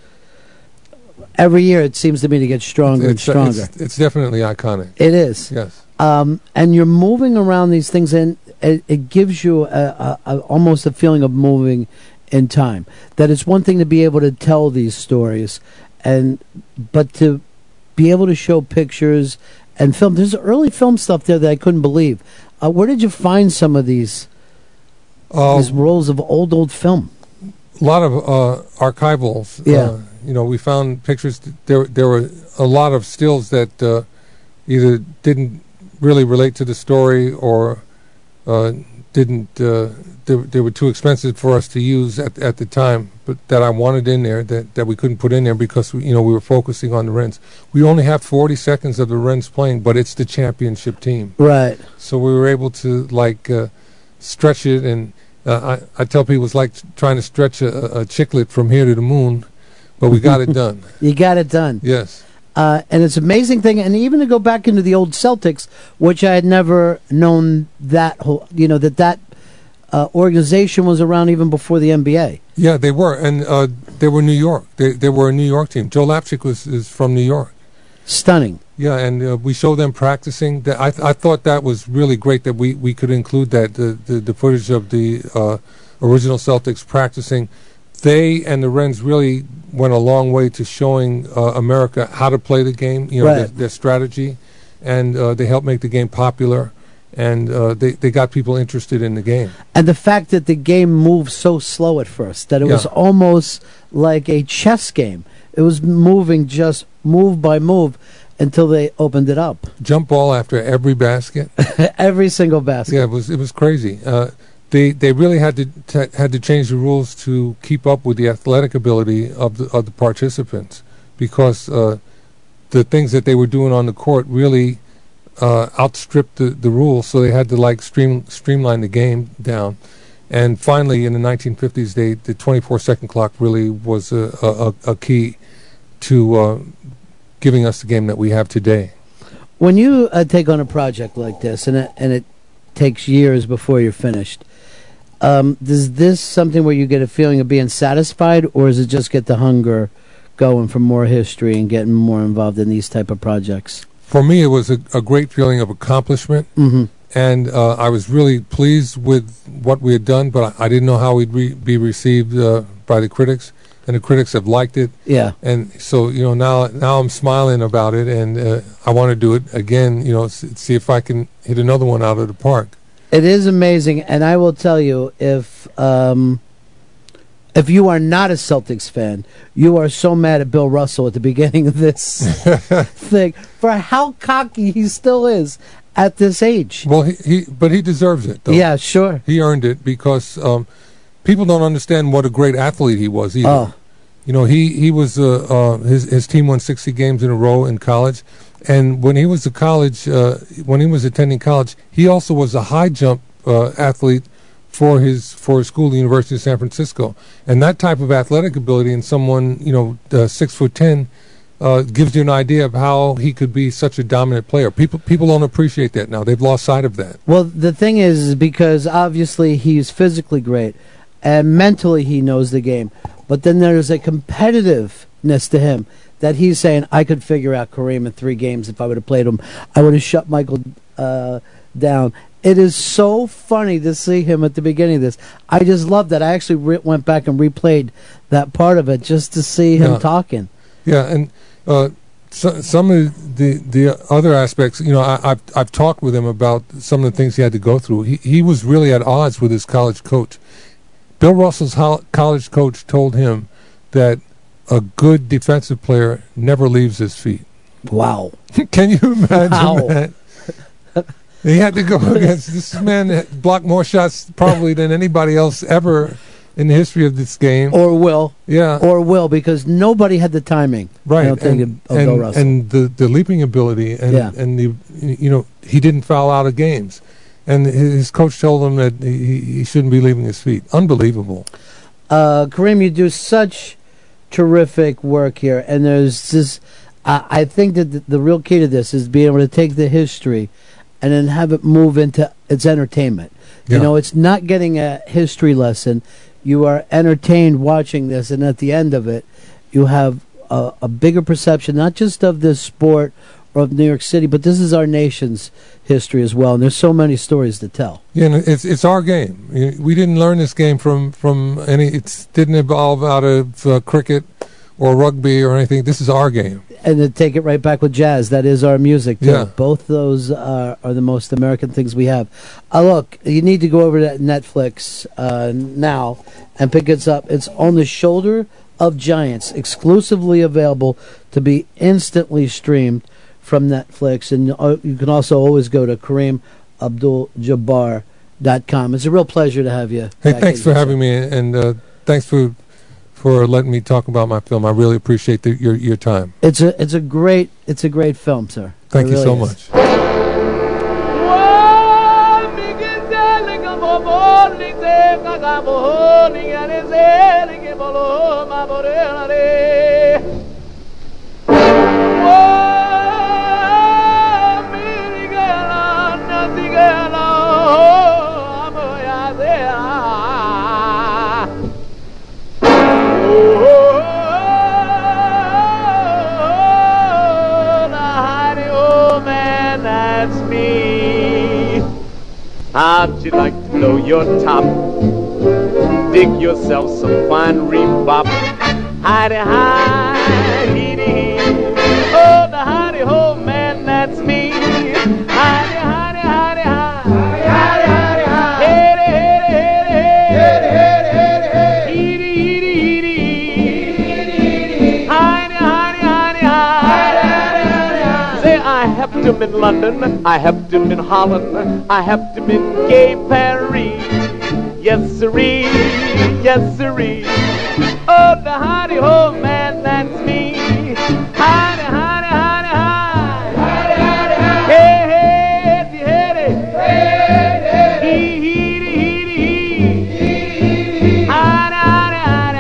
every year it seems to me to get stronger and It's, uh, stronger. it's, it's definitely iconic. It is. Yes. Um, and you're moving around these things, and it, it gives you a, a, a, almost a feeling of moving in time. That it's one thing to be able to tell these stories, and but to be able to show pictures and film. There's early film stuff there that I couldn't believe. Uh, where did you find some of these Uh, these rolls of old old film? a lot of uh, archivals. Yeah. Uh, you know, we found pictures. There, there were a lot of stills that uh, either didn't really relate to the story or uh, didn't. Uh, they, they were too expensive for us to use at at the time. But that I wanted in there that, that we couldn't put in there because we, you know we were focusing on the Rens. We only have 40 seconds of the Rens playing, but it's the championship team. Right. So we were able to like uh, stretch it, and uh, I I tell people it's like trying to stretch a, a chiclet from here to the moon, but we got it done. You got it done. Yes. Uh, and it's an amazing thing, and even to go back into the old Celtics, which I had never known that whole, you know, that that uh, organization was around even before the NBA. Yeah, they were, and uh, they were New York. They they were a New York team. Joe Lapchick was is from New York. Stunning. Yeah, and uh, we show them practicing. That I th- I thought that was really great that we, we could include that the, the the footage of the uh, original Celtics practicing. They and the Rens really went a long way to showing uh, America how to play the game. You know their, Right. their strategy, and uh, they helped make the game popular, and uh, they they got people interested in the game. And the fact that the game moved so slow at first, that it was almost like a chess game. It was moving just move by move until they opened it up. Jump ball after every basket. Every single basket. Yeah, it was it was crazy. Uh, they they really had to t- had to change the rules to keep up with the athletic ability of the of the participants because uh, the things that they were doing on the court really uh, outstripped the, the rules. So they had to like stream streamline the game down. And finally, in the 1950s, they the 24 second clock really was a a, a key to uh, giving us the game that we have today. When you uh, take on a project like this, and it, and it takes years before you're finished, um, is this something where you get a feeling of being satisfied, or is it just get the hunger going for more history and getting more involved in these type of projects? For me, it was a, a great feeling of accomplishment Mhm. and uh, I was really pleased with what we had done, but I, I didn't know how we'd re- be received uh, by the critics, and the critics have liked it. Yeah. And so you know now now I'm smiling about it, and uh, I want to do it again. You know, see if I can hit another one out of the park. It is amazing, and I will tell you if um, if you are not a Celtics fan, you are so mad at Bill Russell at the beginning of this thing for how cocky he still is at this age. Well, he, he but he deserves it. Though. Yeah, sure. He earned it because um, people don't understand what a great athlete he was either. Oh. You know, he he was uh, uh, his his team won 60 games in a row in college, and when he was a college uh, when he was attending college, he also was a high jump uh, athlete for his for his school, the University of San Francisco, and that type of athletic ability in someone you know uh, six foot ten. Uh, gives you an idea of how he could be such a dominant player. People people don't appreciate that now. They've lost sight of that. Well, the thing is, is because obviously he's physically great and mentally he knows the game, but then there's a competitiveness to him that he's saying, I could figure out Kareem in three games if I would have played him. I would have shut Michael uh, down. It is so funny to see him at the beginning of this. I just love that. I actually re- went back and replayed that part of it just to see him Yeah. talking. Yeah, and uh, so, some of the the other aspects, you know, I, I've I've talked with him about some of the things he had to go through. He he was really at odds with his college coach. Bill Russell's ho- college coach told him that a good defensive player never leaves his feet. Wow. Can you imagine Wow. that? He had to go against this man that blocked more shots probably than anybody else ever in the history of this game. Or will. Yeah. Or will, because nobody had the timing. Right, I don't think, and, of, of Bill and, Russell. and the, the leaping ability, and Yeah. and the you know he didn't foul out of games, and his coach told him that he, he shouldn't be leaving his feet. Unbelievable. uh, Kareem, you do such terrific work here, and there's this. I I think that the, the real key to this is being able to take the history, and then have it move into its entertainment. You know, it's not getting a history lesson. You are entertained watching this, and at the end of it, you have a, a bigger perception, not just of this sport or of New York City, but this is our nation's history as well. And there's so many stories to tell. Yeah, and it's it's our game. We didn't learn this game from from any. It didn't evolve out of uh, cricket or rugby or anything. This is our game. and to take it right back with jazz, that is our music too. Yeah. Both those are, are the most American things we have. Uh, look, you need to go over to Netflix uh, now and pick it up. It's on the shoulder of giants, exclusively available to be instantly streamed from Netflix, and uh, you can also always go to KareemAbdul-Jabbar.com. It's a real pleasure to have you. Hey, thanks for the having me, and uh, thanks for for letting me talk about my film. I really appreciate the, your your time. It's a it's a great it's a great film, sir. Thank It you really so is. much. How'd you like to blow your top? Dig yourself some fine rebop. Hidey hi, helped him in London, I helped him in Holland, I helped him in gay Paris. Yes, siree, yes, siree. Oh, the howdy ho man, that's me. Howdy, howdy, howdy, hi. Howdy, howdy, howdy. Hey, hey, hey, hey, hey. Hee, heedy, heedy, hee. Howdy, howdy, howdy,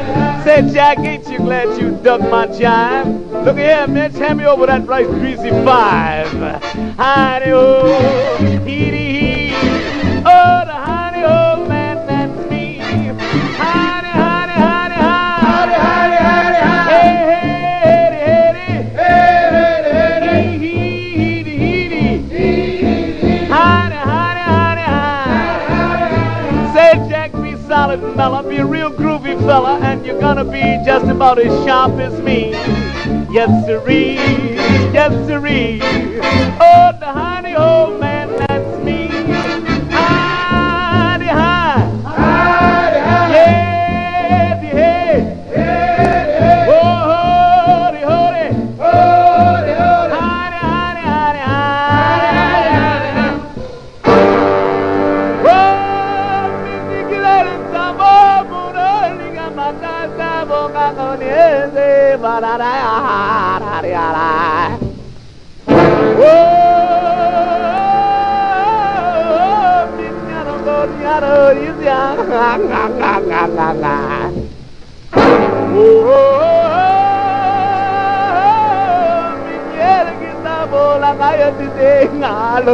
hi. Say, Jack, ain't you glad you dug my jive? Look here, man, hand me over that Rice Greasy Five. Honey, oh, hee hee. Oh, the honey, oh, man, that's me. Honey, honey, honey, honey. Honey, honey, honey, Hey, hey, hey, hey, hey, hey, hey, hey, hey, hey, hey, hey, Honey, honey, honey, honey. Say, Jack, be solid, fella. Be a real groovy fella, and you're gonna be just about as sharp as me. Yes, sirree, yes, sirree. Oh, the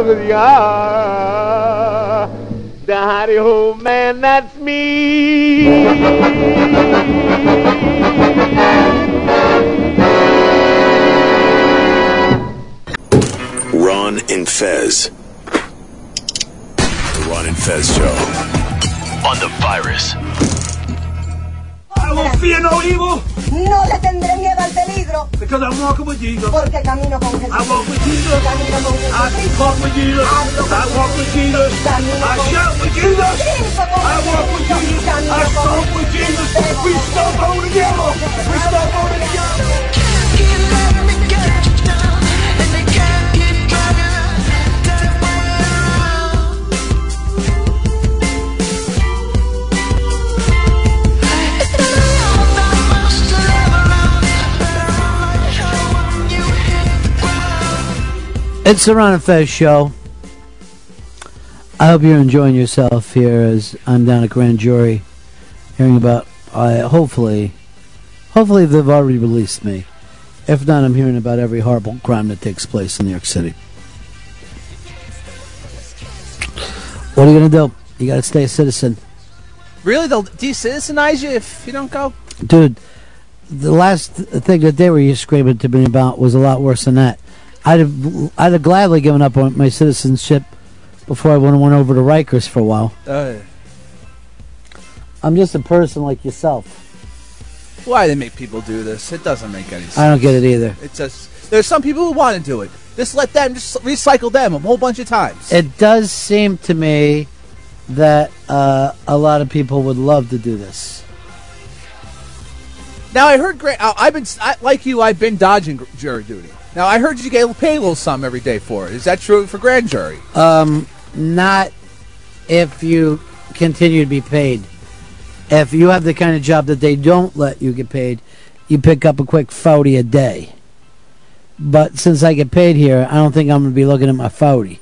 The howdy ho man, that's me. Ron and Fez. The Ron and Fez Show. On the virus. I won't fear no evil No le tendré miedo al peligro, because I'm walking with Jesus. porque camino con Jesús. I walk with Jesus. Camino con I Jesús. talk with Jesus. I walk with Jesus. I shout with Jesus. I walk with Jesus. I stomp with Jesus. We stomp on together. We stomp on together. It's the Ron and Fez show. I hope you're enjoying yourself here as I'm down at Grand Jury, hearing about. Uh, hopefully, hopefully they've already released me. If not, I'm hearing about every horrible crime that takes place in New York City. What are you gonna do? You gotta stay a citizen, Really? They'll de-citizenize you if you don't go? dude. The last thing that they were screaming to me about was a lot worse than that. I'd have, I'd have gladly given up on my citizenship before I went went over to Rikers for a while. Uh, I'm just a person like yourself. why they make people do this? It doesn't make any sense. I don't get it either. It's just there's some people who want to do it. Just let them just recycle them a whole bunch of times. It does seem to me that uh, a lot of people would love to do this. Now I heard Grant. I've been I, like you. I've been dodging jury duty. Now I heard you get paid a little sum every day for it. Is that true for grand jury? Um, not if you continue to be paid. If you have the kind of job that they don't let you get paid, you pick up a quick forty a day. But since I get paid here, I don't think I'm going to be looking at my forty.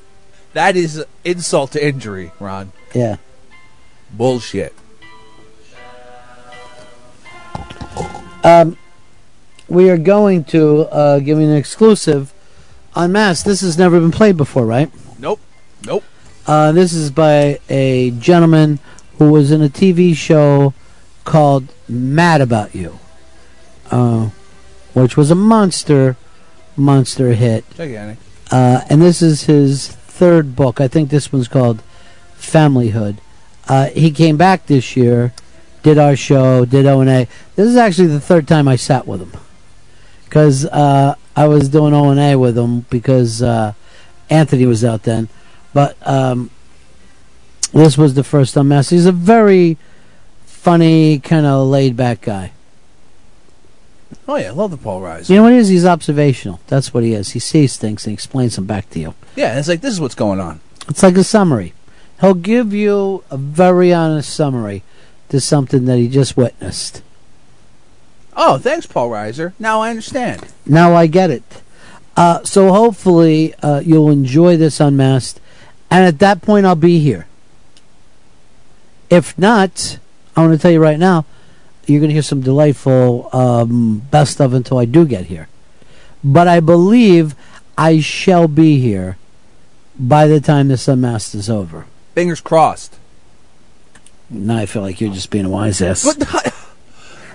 That is insult to injury, Ron. Yeah. Bullshit. Um, we are going to uh, give you an exclusive unmasked. This has never been played before, right? Nope. Nope. Uh, this is by a gentleman who was in a TV show called Mad About You, uh, which was a monster, monster hit. Gigantic. Uh, and this is his third book. I think this one's called Familyhood. Uh, he came back this year, did our show, did O and A. This is actually the third time I sat with him because uh, I was doing O and A with him because uh, Anthony was out then. But um, this was the first unmasked. He's a very funny, kind of laid back guy. Oh yeah, love the Paul Reiser. You know what he is? He's observational. That's what he is. He sees things and explains them back to you. Yeah, it's like this is what's going on. It's like a summary. He'll give you a very honest summary to something that he just witnessed. Oh, thanks, Paul Reiser. Now I understand. Now I get it. Uh, so hopefully uh, you'll enjoy this unmasked, and at that point I'll be here. If not, I want to tell you right now, you're going to hear some delightful um, best of until I do get here. But I believe I shall be here by the time this unmasked is over. Fingers crossed. Now I feel like you're just being a wise ass.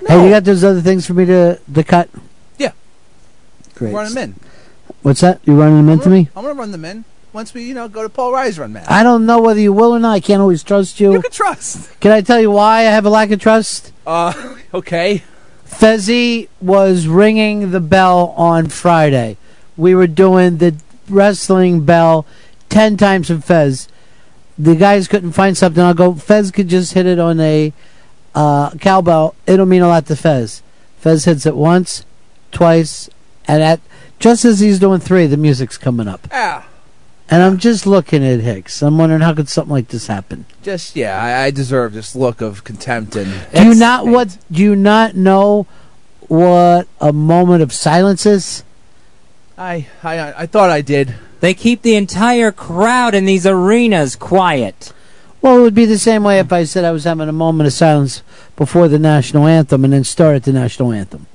But Hey, you got those other things for me to, to cut? Yeah. Great. Run them in. What's that? You running them in to me? I'm gonna run them in. once we, you know, go to Paul Reiser Man. I don't know whether you will or not. I can't always trust you. You can trust. Can I tell you why I have a lack of trust? Uh, okay. Fezzi was ringing the bell on Friday. We were doing the wrestling bell ten times from Fez. The guys couldn't find something. I'll go. Fez could just hit it on a uh, cowbell. It'll mean a lot to Fez. Fez hits it once, twice, and at just as he's doing three, the music's coming up. Ah, And I'm just looking at Hicks. I'm wondering how could something like this happen? just yeah, I, I deserve this look of contempt and. Do you not what? Do you not know what a moment of silence is? I, I, I thought I did. They keep the entire crowd in these arenas quiet. Well, it would be the same way if I said I was having a moment of silence before the national anthem and then started the national anthem.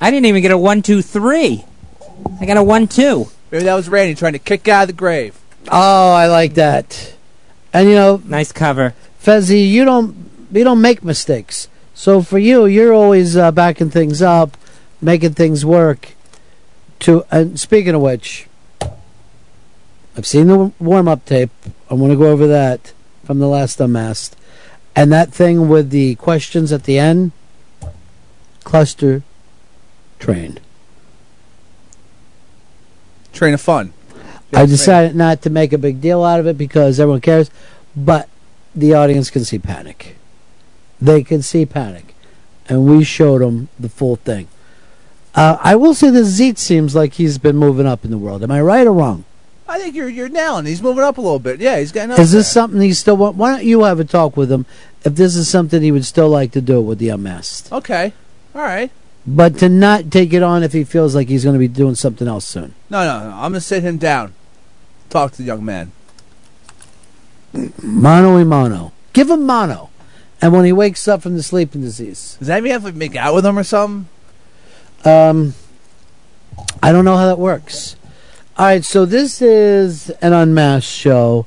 I didn't even get a one, two, three. I got a one, two. Maybe that was Randy trying to kick out of the grave. Oh, I like that. And you know, Nice cover. Fezzi, you don't you don't make mistakes. So for you, you're always uh, backing things up, making things work. To and speaking of which, I've seen the warm up tape. I want to go over that from the last unmasked, and that thing with the questions at the end. Cluster train. Train of fun. I decided not to make a big deal out of it because everyone cares, but the audience can see panic. They can see panic, and we showed them the full thing. Uh, I will say the Zeet seems like he's been moving up in the world. Am I right or wrong? I think you're you're nailing. He's moving up a little bit. Yeah, he's getting up. Is this something he still want? Why don't you have a talk with him if this is something he would still like to do with the unmasked? Okay. All right. But to not take it on if he feels like he's going to be doing something else soon. No, no, no. I'm gonna sit him down. Talk to the young man. Mono y mono. Give him mono. And when he wakes up from the sleeping disease, Does that mean I have to make out with him or something? Um, I don't know how that works. All right, so this is an unmasked show.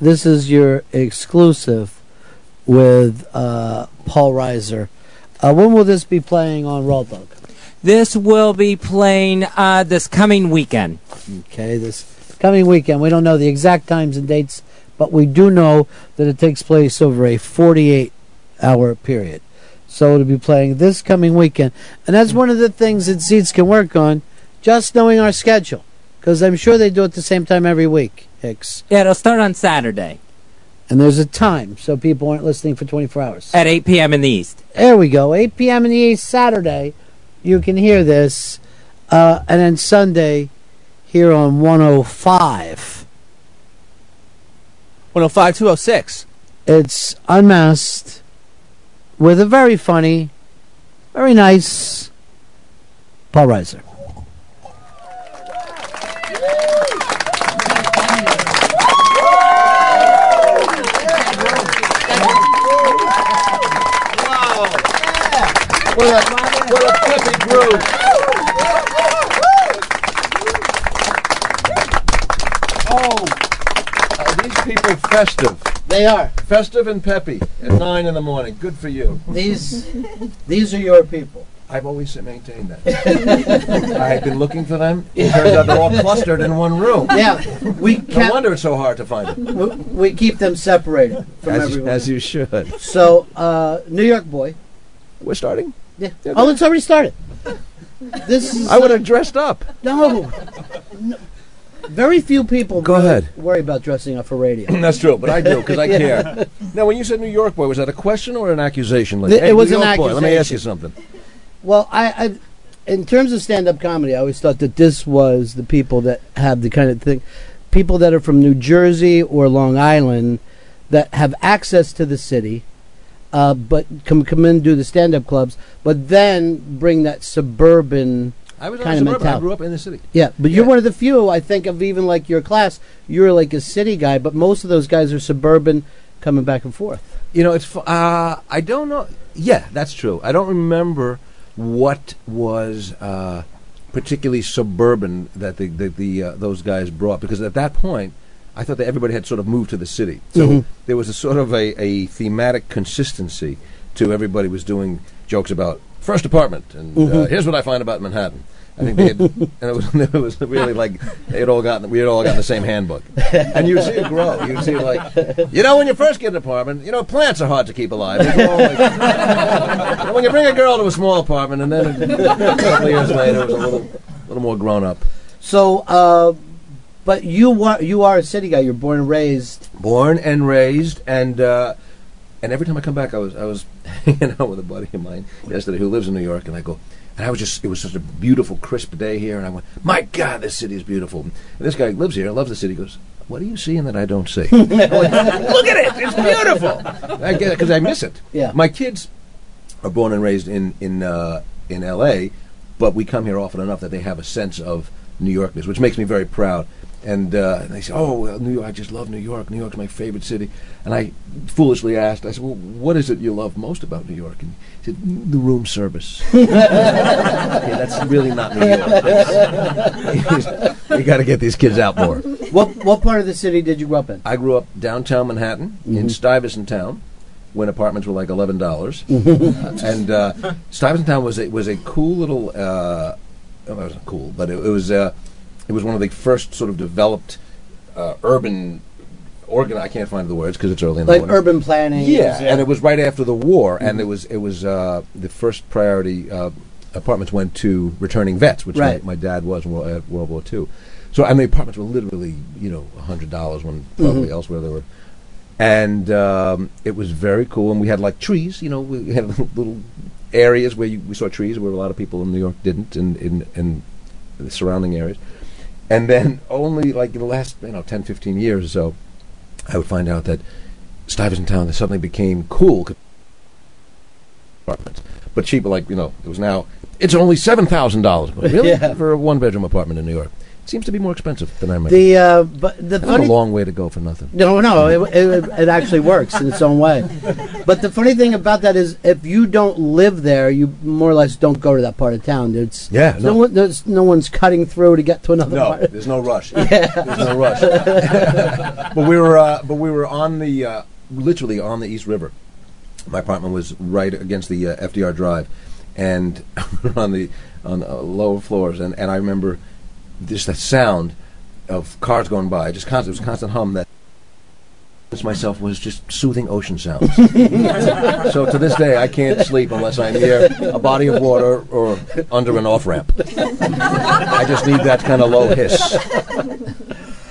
This is your exclusive with uh, Paul Reiser. Uh, when will this be playing on Raw Dog? This will be playing uh, this coming weekend. Okay, this coming weekend. We don't know the exact times and dates, but we do know that it takes place over a 48 hour period. So it'll be playing this coming weekend. And that's one of the things that Seeds can work on, just knowing our schedule. Because I'm sure they do it the same time every week, Hicks. Yeah, it'll start on Saturday And there's a time, so people aren't listening for 24 hours. at 8 p.m. in the East. There we go. 8 p.m. in the East Saturday, you can hear this. Uh, and then Sunday, here on 105. 105 206. It's unmasked with a very funny, very nice Paul Reiser. What a, what a perfect group. Oh, are these people festive? They are. Festive and peppy at 9 in the morning. Good for you. These, these are your people. I've always maintained that. I've been looking for them. It turns out they're all clustered in one room. Yeah, we No wonder it's so hard to find them. we, we keep them separated from As, everyone. as you should. so, uh, New York boy. We're starting? Yeah. Oh, it's already started. This is I would have dressed up. no. no. Very few people Go really ahead. worry about dressing up for radio. That's true, but I do because I Yeah. care. Now, when you said New York boy, was that a question or an accusation? Like, It hey, was New an York boy, let me ask you something. Well, I, I, in terms of stand-up comedy, I always thought that this was the people that have the kind of thing, people that are from New Jersey or Long Island, that have access to the city, uh, but come come in and do the stand-up clubs, but then bring that suburban I was kind of suburban. I grew up in the city. Yeah, but you're one of the few I think of even like your class. You're like a city guy, but most of those guys are suburban, coming back and forth. You know, it's. Uh, I don't know. Yeah, that's true. I don't remember what was uh, particularly suburban that the, the, the uh, those guys brought because at that point. I thought that everybody had sort of moved to the city, so Mhm. there was a sort of a, a thematic consistency to everybody was doing jokes about first apartment and uh, Mhm. here's what I find about Manhattan. I think they had, and it was, it was really like they had all gotten we had all gotten the same handbook, and you see it grow. You see like you know when you first get an apartment, you know plants are hard to keep alive. Like- when you bring a girl to a small apartment, and then a couple of years later, it was a little little more grown up. So, uh, but you wa- you are a city guy. You're born and raised. born and raised and uh, and every time I come back I was I was hanging out with a buddy of mine yesterday who lives in New York and I go and I was just it was such a beautiful crisp day here and I went my god this city is beautiful and this guy lives here loves the city goes what are you seeing that I don't see I'm look at it it's beautiful I get it because I miss it Yeah. my kids are born and raised in in uh, in L.A., but we come here often enough that they have a sense of New Yorkness, which makes me very proud. And, uh, and they say, "Oh, well, New York! I just love New York. New York's my favorite city." And I foolishly asked, "I said, well, what is it you love most about New York?" And he said, "Mm, "The room service." okay, that's really not New York. You got to get these kids out more. What what part of the city did you grow up in? I grew up downtown Manhattan in Mhm. Stuyvesant Town when apartments were like eleven dollars, Mhm. and uh, Stuyvesant Town was a, was a cool little. Uh, oh, it wasn't cool, but it, it was uh, it was one of the first sort of developed uh, urban. Organ, I can't find the words because it's early in the Like morning. urban planning. Yeah, Yeah. and it was right after the war, and Mhm. it was it was uh, the first priority. Uh, apartments went to returning vets, which Right. my, my dad was in World, at World War II. So I mean, apartments were literally you know hundred dollars when probably Mhm. elsewhere they were, and um, it was very cool. And we had like trees, you know, we had little, little areas where you, we saw trees where a lot of people in New York didn't, in in, in the surrounding areas. And then only like in the last you know 10, 15 years or so, I would find out that Stuyvesant Town suddenly became cool apartments, but cheaper. Like you know, it was now it's only seven thousand dollars. Really, Yeah. for a one bedroom apartment in New York, seems to be more expensive than I remember. The uh, but the That's funny a long way to go for nothing. No, no, it, it, it actually works in its own way. But the funny thing about that is, if you don't live there, you more or less don't go to that part of town. It's Yeah, no, no. one, there's no one's cutting through to get to another No, part. there's no rush. Yeah. There's no rush. but we were, uh, but we were on the, uh, literally on the East River. My apartment was right against the uh, FDR Drive, and on the on the lower floors, and, and I remember just that sound of cars going by, just constant, it was constant hum that. This myself was just soothing ocean sounds. so to this day, I can't sleep unless I'm near a body of water or under an off ramp. I just need that kind of low hiss.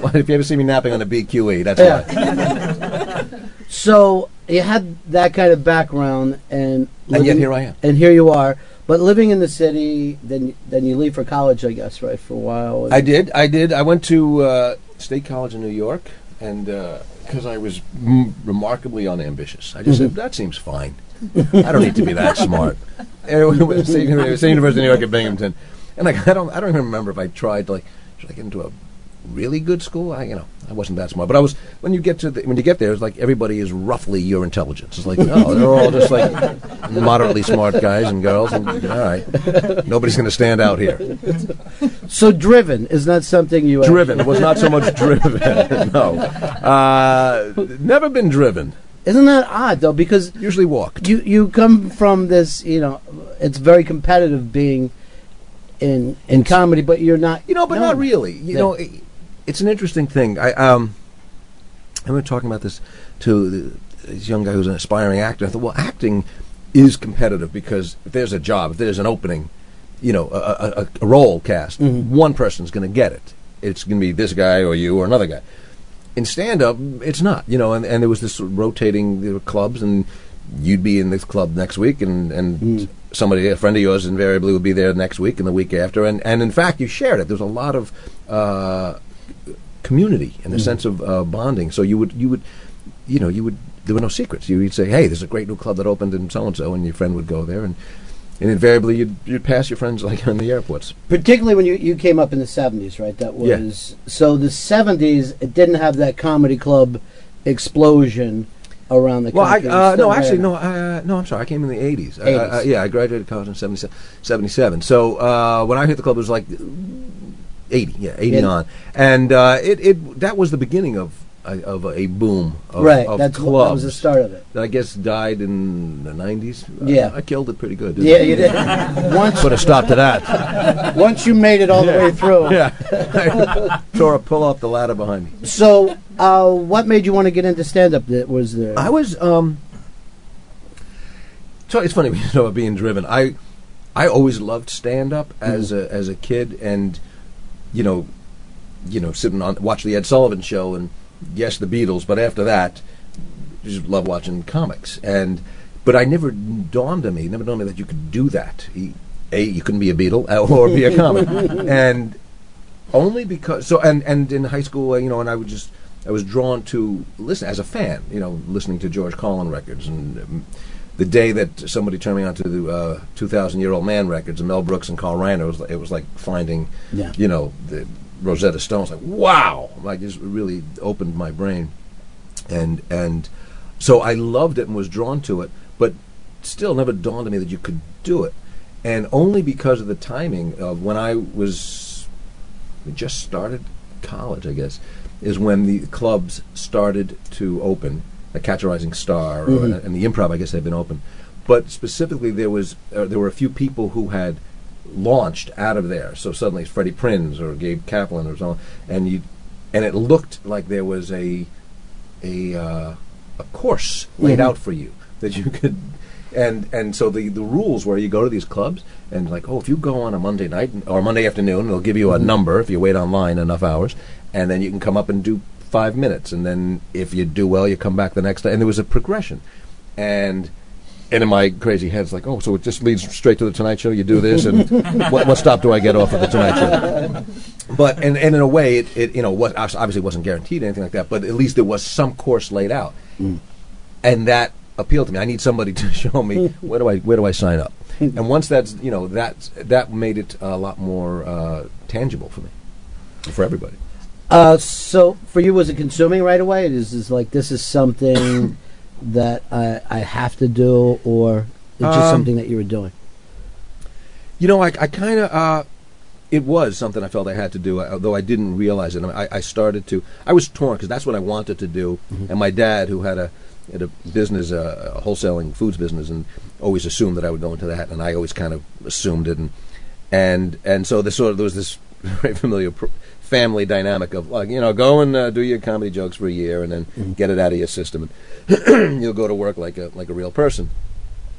Well, if you ever see me napping on a BQE, that's why. So you had that kind of background, and And yet here I am. and here you are. But living in the city, then then you leave for college, I guess, right for a while. I did. I did. I went to uh, State College in New York, and because I was m- remarkably unambitious, I just said that seems fine. I don't need to be that smart. Anyway, State, State University of New York at Binghamton, and like I don't, I don't even remember if I tried to like should I get into a really good school? I, you know, I wasn't that smart, but I was. When you get to the, when you get there, it's like everybody is roughly your intelligence. It's like no, they're all just like moderately smart guys and girls, and all right, nobody's going to stand out here. So driven is not something you Driven was not so much driven. no, uh, never been driven. Isn't that odd though? Because usually walk. You you come from this, you know, it's very competitive being in in comedy, but you're not. You know, but not really. You Yeah. know, it's an interesting thing. I um, I remember talking about this to the, this young guy who's an aspiring actor. I thought, well, acting is competitive because if there's a job, if there's an opening, you know, a, a, a, role cast, one person's going to get it. It's going to be this guy or you or another guy. In stand up, it's not, you know, and, and there was this rotating there were clubs, and you'd be in this club next week, and, and somebody, a friend of yours, invariably would be there next week and the week after, and, and in fact, you shared it. There's a lot of uh, community and a Mm. sense of uh, bonding. So you would, you would, you know, you would. There were no secrets. You would say, "Hey, there's a great new club that opened in so and so," and your friend would go there, and and invariably you'd you'd pass your friends like in the airports. Particularly when you, you came up in the 70s, right? That was. Yeah. so the 70s. It didn't have that comedy club explosion around the Well, I, country. uh, no, actually, no, uh, no. I'm sorry. I came in the '80s. Uh, 80s. uh, yeah, I graduated college in 77. 77. So uh, when I hit the club, it was like 80. Yeah, 80 Yeah. on, and uh, it, it that was the beginning of I- of a boom of, Right, of that's what- that was the start of it. That I guess died in the nineties. Yeah. I, killed it pretty good. didn't Yeah, I? you did. Once- put a stop to that. Once you made it all the way through. Yeah, tore a pull off the ladder behind me. So, uh, what made you want to get into stand up? That was the. I was um. So it's funny, you know, about being driven. I, I always loved stand up as a as a kid, and you know, you know, sitting on watch the Ed Sullivan Show, and yes, the Beatles. But after that, just love watching comics, and but I never dawned on me, never dawned on me that you could do that. A, you couldn't be a Beatle or be a comic, and only because so and and in high school uh, you know and i would just i was drawn to listen as a fan you know listening to george carlin records and um, the day that somebody turned me on to the uh, 2000 year old man records and mel brooks and carl reiner it was, like- it was like finding Yeah. you know the rosetta stones like wow! Like just really opened my brain. And and so I loved it and was drawn to it, but still never dawned on me that you could do it, and only because of the timing of when I was just started college, I guess, is when the clubs started to open, like Catch a Rising Star or, Mhm. and the Improv, I guess, had been open, but specifically there was uh, there were a few people who had launched out of there. So suddenly it's Freddie Prinze or Gabe Kaplan or something, and you and it looked like there was a a uh, a course laid Mhm. out for you that you could and and so the the rules where you go to these clubs and like oh if you go on a Monday night or Monday afternoon they'll give you a number if you wait online enough hours and then you can come up and do five minutes and then if you do well you come back the next day and there was a progression and and in my crazy head, it's like, oh, so it just leads straight to the Tonight Show. You do this, and what, what stop do I get off of the Tonight Show? But and, and in a way, it, it you know was obviously wasn't guaranteed anything like that. But at least there was some course laid out, and that appealed to me. I need somebody to show me where do I where do I sign up, and once that's you know that that made it a lot more uh, tangible for me, for everybody. Uh, so for you, was it consuming right away? It is is like this is something that I I have to do, or it's just Um, something that you were doing. You know, I, I kind of, uh, it was something I felt I had to do, uh, though I didn't realize it. I, I, I started to, I was torn because that's what I wanted to do. And my dad, who had a, had a business, uh, a wholesaling foods business, and always assumed that I would go into that, and I always kind of assumed it. And, and, and so there sort of, there was this very familiar pr- family dynamic of like, you know, go and uh, do your comedy jokes for a year and then get it out of your system. And you'll go to work like a, like a real person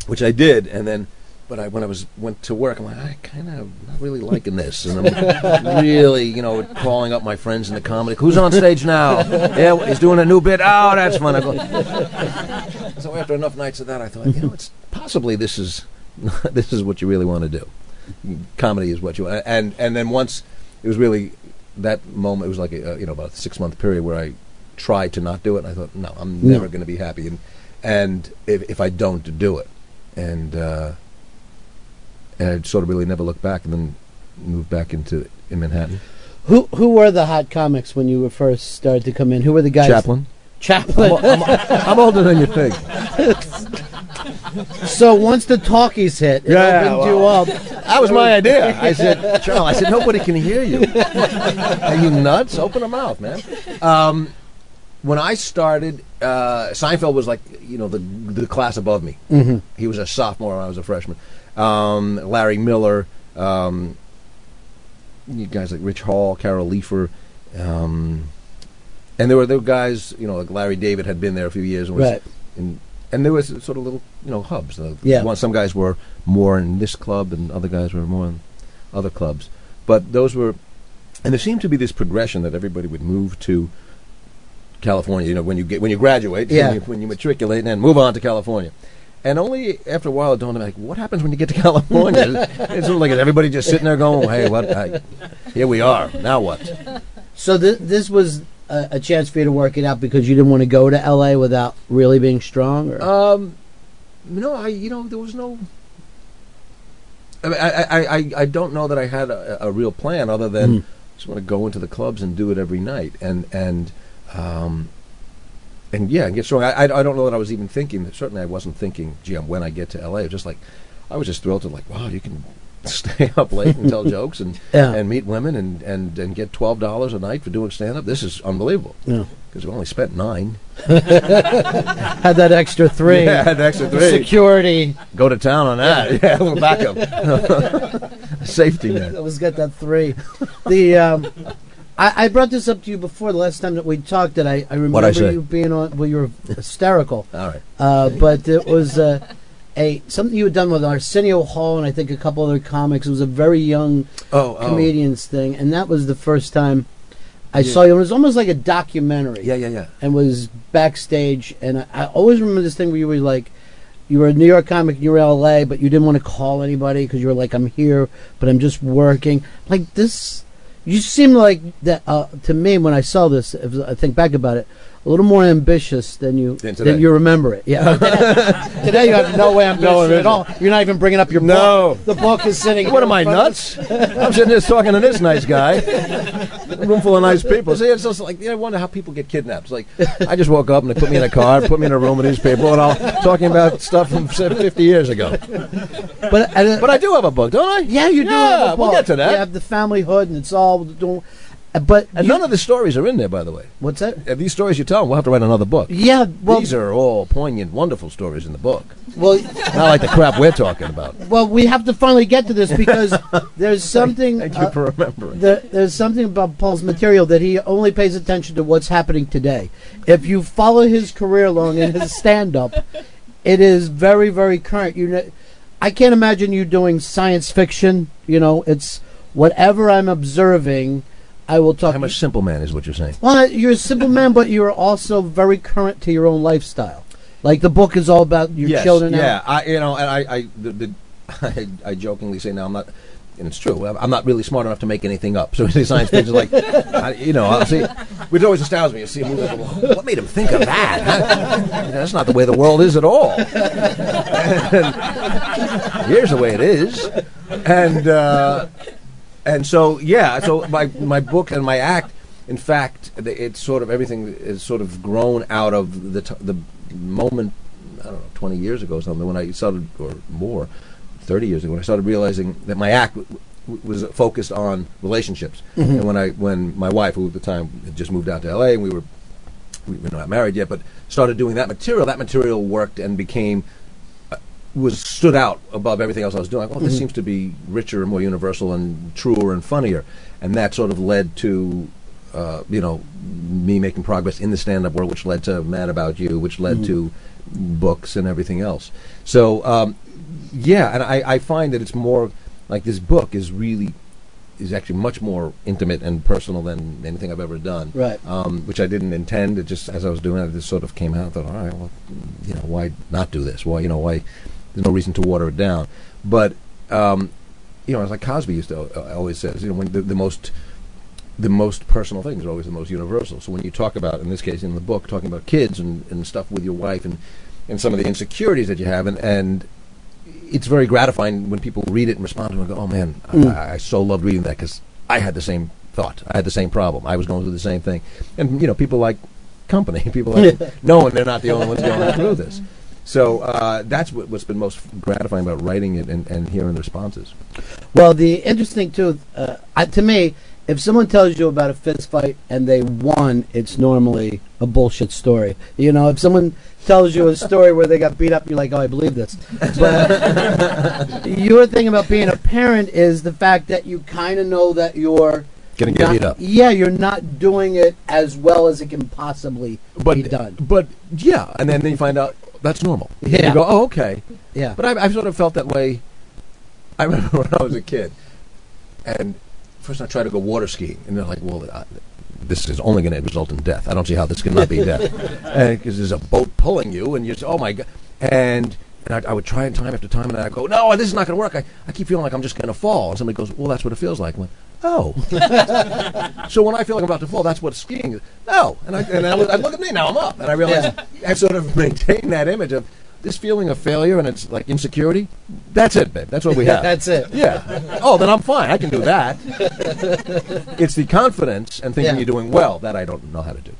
which I did, and then, but I when I was went to work, I'm like, I kind of not really liking this, and I'm really, you know, calling up my friends in the comedy. Who's on stage now? Yeah, he's doing a new bit. Oh, that's fun. I go. so after enough nights of that, I thought, you know, it's possibly this is this is what you really want to do. Comedy is what you want, and and then once it was really that moment. It was like a, uh, you know about a six month period where I tried to not do it. and I thought, no, I'm No. never going to be happy, and and if, if I don't do it, and uh, and I sort of really never looked back, and then moved back into in Manhattan. Who who were the hot comics when you were first started to come in? Who were the guys? Chaplin. Chaplin. I'm, I'm, I'm older than you think. so once the talkies hit, it Yeah, opened you up. That was my idea. I said, Charles, I said, nobody can hear you. Are you nuts? Open a mouth, man. Um, when I started, uh, Seinfeld was like, you know, the the class above me. Mhm. He was a sophomore, and I was a freshman. Um, Larry Miller, um, you guys like Rich Hall, Carol Leifer, um, and there were there were guys, you know, like Larry David had been there a few years, and was Right. in, and there was sort of little, you know, hubs. Uh, Yeah. one, some guys were more in this club, and other guys were more in other clubs. But those were, and there seemed to be this progression that everybody would move to California. You know, when you get when you graduate, Yeah. when, you, when you matriculate, and then move on to California. And only after a while it dawned on me, like, what happens when you get to California? it's sort of like is everybody just sitting there going, "Hey, what? I, here we are. Now what?" So th- this was a, a chance for you to work it out because you didn't want to go to L.A. without really being strong. Or? Um, no, I you know there was no. I mean, I, I, I, I don't know that I had a, a real plan other than Mhm. just want to go into the clubs and do it every night and and um, and yeah, and get strong. I, I I don't know that I was even thinking. Certainly, I wasn't thinking. Gee, when I get to LA, just like I was just thrilled to like, wow, you can stay up late and tell jokes and Yeah. and meet women and, and, and get twelve dollars a night for doing stand up. This is unbelievable. Yeah. Because we only spent nine. Had that extra three. Yeah, had extra three. Security. Go to town on that. Yeah, a little backup. Safety net. Let's get that three. The um, I, I brought this up to you before the last time that we talked. That I, I remember I you being on. Well, you were hysterical. All right. Uh, but it was uh, a something you had done with Arsenio Hall and I think a couple other comics. It was a very young Oh, oh. comedians thing, and that was the first time I Yeah. saw you. It was almost like a documentary. Yeah, yeah, yeah. And was backstage, and I, I always remember this thing where you were like. You were a New York comic, and you were LA, but you didn't want to call anybody because you were like, "I'm here, but I'm just working." Like this, you seem like that uh, to me when I saw this. If I think back about it, a little more ambitious than you Than you remember it. Yeah, today you have no way No ambition at all. You're not even bringing up your No. book. The book is sitting. What am I in front of nuts? I'm sitting here talking to this nice guy. A room full of nice people. See, it's just like you know, I wonder how people get kidnapped. It's like I just woke up and they put me in a car, put me in a room with these people, and I'm talking about stuff from 50 years ago. But uh, But I do have a book, don't I? Yeah, you do. Yeah, a we'll get to that. You have the Familyhood, and it's all. Don't, but And you- none of the stories are in there, by the way. What's that? Uh, these stories you tell, we'll have to write another book. Yeah, well, These are all poignant, wonderful stories in the book. well, Not like the crap we're talking about. well, we have to finally get to this because there's something. Thank you uh, for remembering. there, there's something about Paul's material that he only pays attention to what's happening today. If you follow his career along in his stand-up, it is very, very current. You know, I can't imagine you doing science fiction. You know, it's whatever I'm observing. I will talk. I'm a simple man, is what you're saying. Well, you're a simple man, but you're also very current to your own lifestyle. Like the book is all about your yes, children. now. Yeah, I, you know, and I, I, the, the, I, I jokingly say now I'm not, and it's true. I'm not really smart enough to make anything up. So the science fiction is like, I, you know, I'll see, which always astounds me. You see a movie, "Well, what made him think of that? Huh? That's not the way the world is at all. And here's the way it is, and uh, and so yeah, so my my book and my act. In fact, it's sort of everything is sort of grown out of the t- the moment I don't know, 20 years ago or something, when I started, or more, 30 years ago, when I started realizing that my act w- was focused on relationships. Mhm. And when I, when my wife, who at the time had just moved out to LA, and we were, we were not married yet, but started doing that material, that material worked and became, was stood out above everything else I was doing. Well, this Mhm. seems to be richer and more universal and truer and funnier. And that sort of led to uh, you know, me making progress in the stand-up world, which led to Mad About You, which led Mhm. to books and everything else. So, um, yeah, and I, I find that it's more like this book is really is actually much more intimate and personal than anything I've ever done. Right. Um, which I didn't intend. It just as I was doing it, it just sort of came out. I thought, all right, well, you know, why not do this? Why, you know, why? There's no reason to water it down. But um, you know, it's like Cosby used to uh, always says, you know, when the, the most the most personal things are always the most universal. So when you talk about, in this case, in the book, talking about kids and, and stuff with your wife and, and some of the insecurities that you have, and, and it's very gratifying when people read it and respond to it and go, oh man, Mm. I, I so loved reading that because I had the same thought. I had the same problem. I was going through the same thing. And, you know, people like company. People like knowing they're not the only ones going through this. So uh, that's what, what's been most gratifying about writing it and, and hearing the responses. Well, the interesting too, uh, I, to me, if someone tells you about a fist fight and they won, it's normally a bullshit story. You know, if someone tells you a story where they got beat up, you're like, oh, I believe this. But your thing about being a parent is the fact that you kind of know that you're Gonna get not- beat up. Yeah, you're not doing it as well as it can possibly but, be done. But yeah, and then, then you find out that's normal. Yeah. You go, oh, okay. Yeah. But I've, I've sort of felt that way. I remember when I was a kid, and first I tried to go water skiing, and they're like, well, uh, this is only going to result in death. I don't see how this cannot be death. Because there's a boat pulling you, and you're just, oh my God. And, and I, I would try it time after time, and I go, no, this is not going to work. I, I keep feeling like I'm just going to fall. And somebody goes, well, that's what it feels like. I went, oh. so when I feel like I'm about to fall, that's what skiing is. No. And I, and I, I look at me, now I'm up. And I realize I sort of maintain that image of this feeling of failure and it's like insecurity. That's it, babe. That's what we have. That's it. Yeah. Oh, then I'm fine. I can do that. it's the confidence and thinking Yeah. you're doing well that I don't know how to do.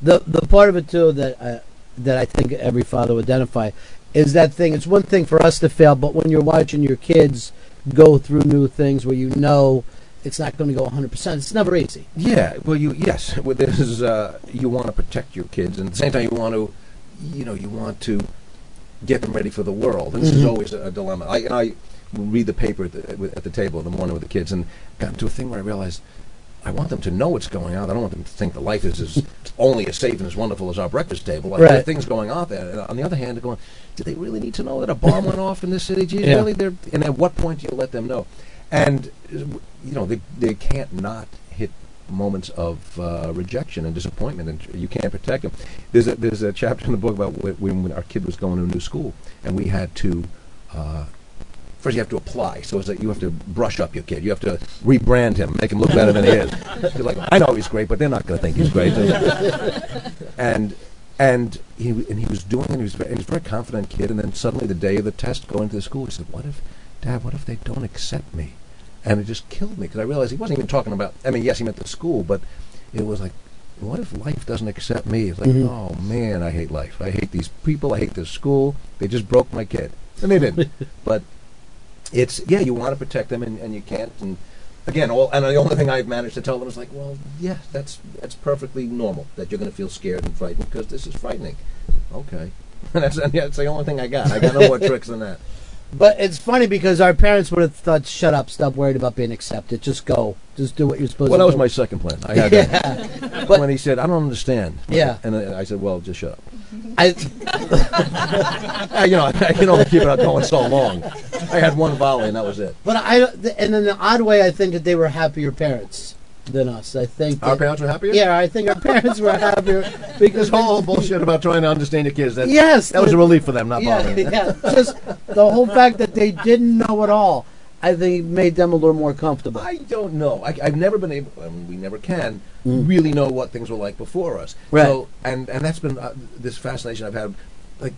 the the part of it too that uh, that I think every father would identify is that thing. It's one thing for us to fail, but when you're watching your kids go through new things where you know it's not going to go 100. percent It's never easy. Yeah, well, you yes, well, this is uh, you want to protect your kids, and at the same time, you want to, you know, you want to get them ready for the world. And this is Mhm. always a, dilemma. I, and I read the paper at the, at the table in the morning with the kids, and got into a thing where I realized I want them to know what's going on. I don't want them to think that life is as only as safe and as wonderful as our breakfast table. Like, There are Right. things going on there. And on the other hand, going, do they really need to know that a bomb went off in this city? Geez, Yeah. really? They're, and at what point do you let them know? And you know, they they can't not hit moments of uh, rejection and disappointment, and you can't protect them. There's a there's a chapter in the book about when, when our kid was going to a new school, and we had to. Uh, First, you have to apply, so it's like you have to brush up your kid. You have to rebrand him, make him look better than he is. You're like, I know he's great, but they're not going to think he's great. and and he and he was doing it. And he was very, he was a very confident kid. And then suddenly, the day of the test, going to the school, he said, "What if, Dad? What if they don't accept me?" And it just killed me because I realized he wasn't even talking about. I mean, yes, he meant the school, but it was like, what if life doesn't accept me? It's like, Mhm. oh man, I hate life. I hate these people. I hate this school. They just broke my kid, and they didn't. but it's yeah, you want to protect them, and, and you can't. And again, all and the only thing I've managed to tell them is like, well, yeah, that's that's perfectly normal that you're going to feel scared and frightened because this is frightening. Okay, and that's and that's the only thing I got. I got no more tricks than that. But it's funny because our parents would have thought, "Shut up, stop worried about being accepted. Just go, just do what you're supposed Well, to." Well, that was my second plan. I had yeah. that. But- when he said, "I don't understand," Yeah. and I said, "Well, just shut up." I, you know, I can only keep it up going so long. I had one volley, and that was it. But I, and in an odd way, I think that they were happier parents than us. I think Our that- parents were happier. Yeah, I think our parents were happier This because whole bullshit about trying to understand your kids. That, Yes, that was a relief for them, not yeah, bothering. yeah, just the whole fact that they didn't know at all. I think made them a little more comfortable. I don't know. I, I've never been able, I mean, we never can, Mm. really know what things were like before us. Right. So, and, and that's been uh, this fascination I've had, like,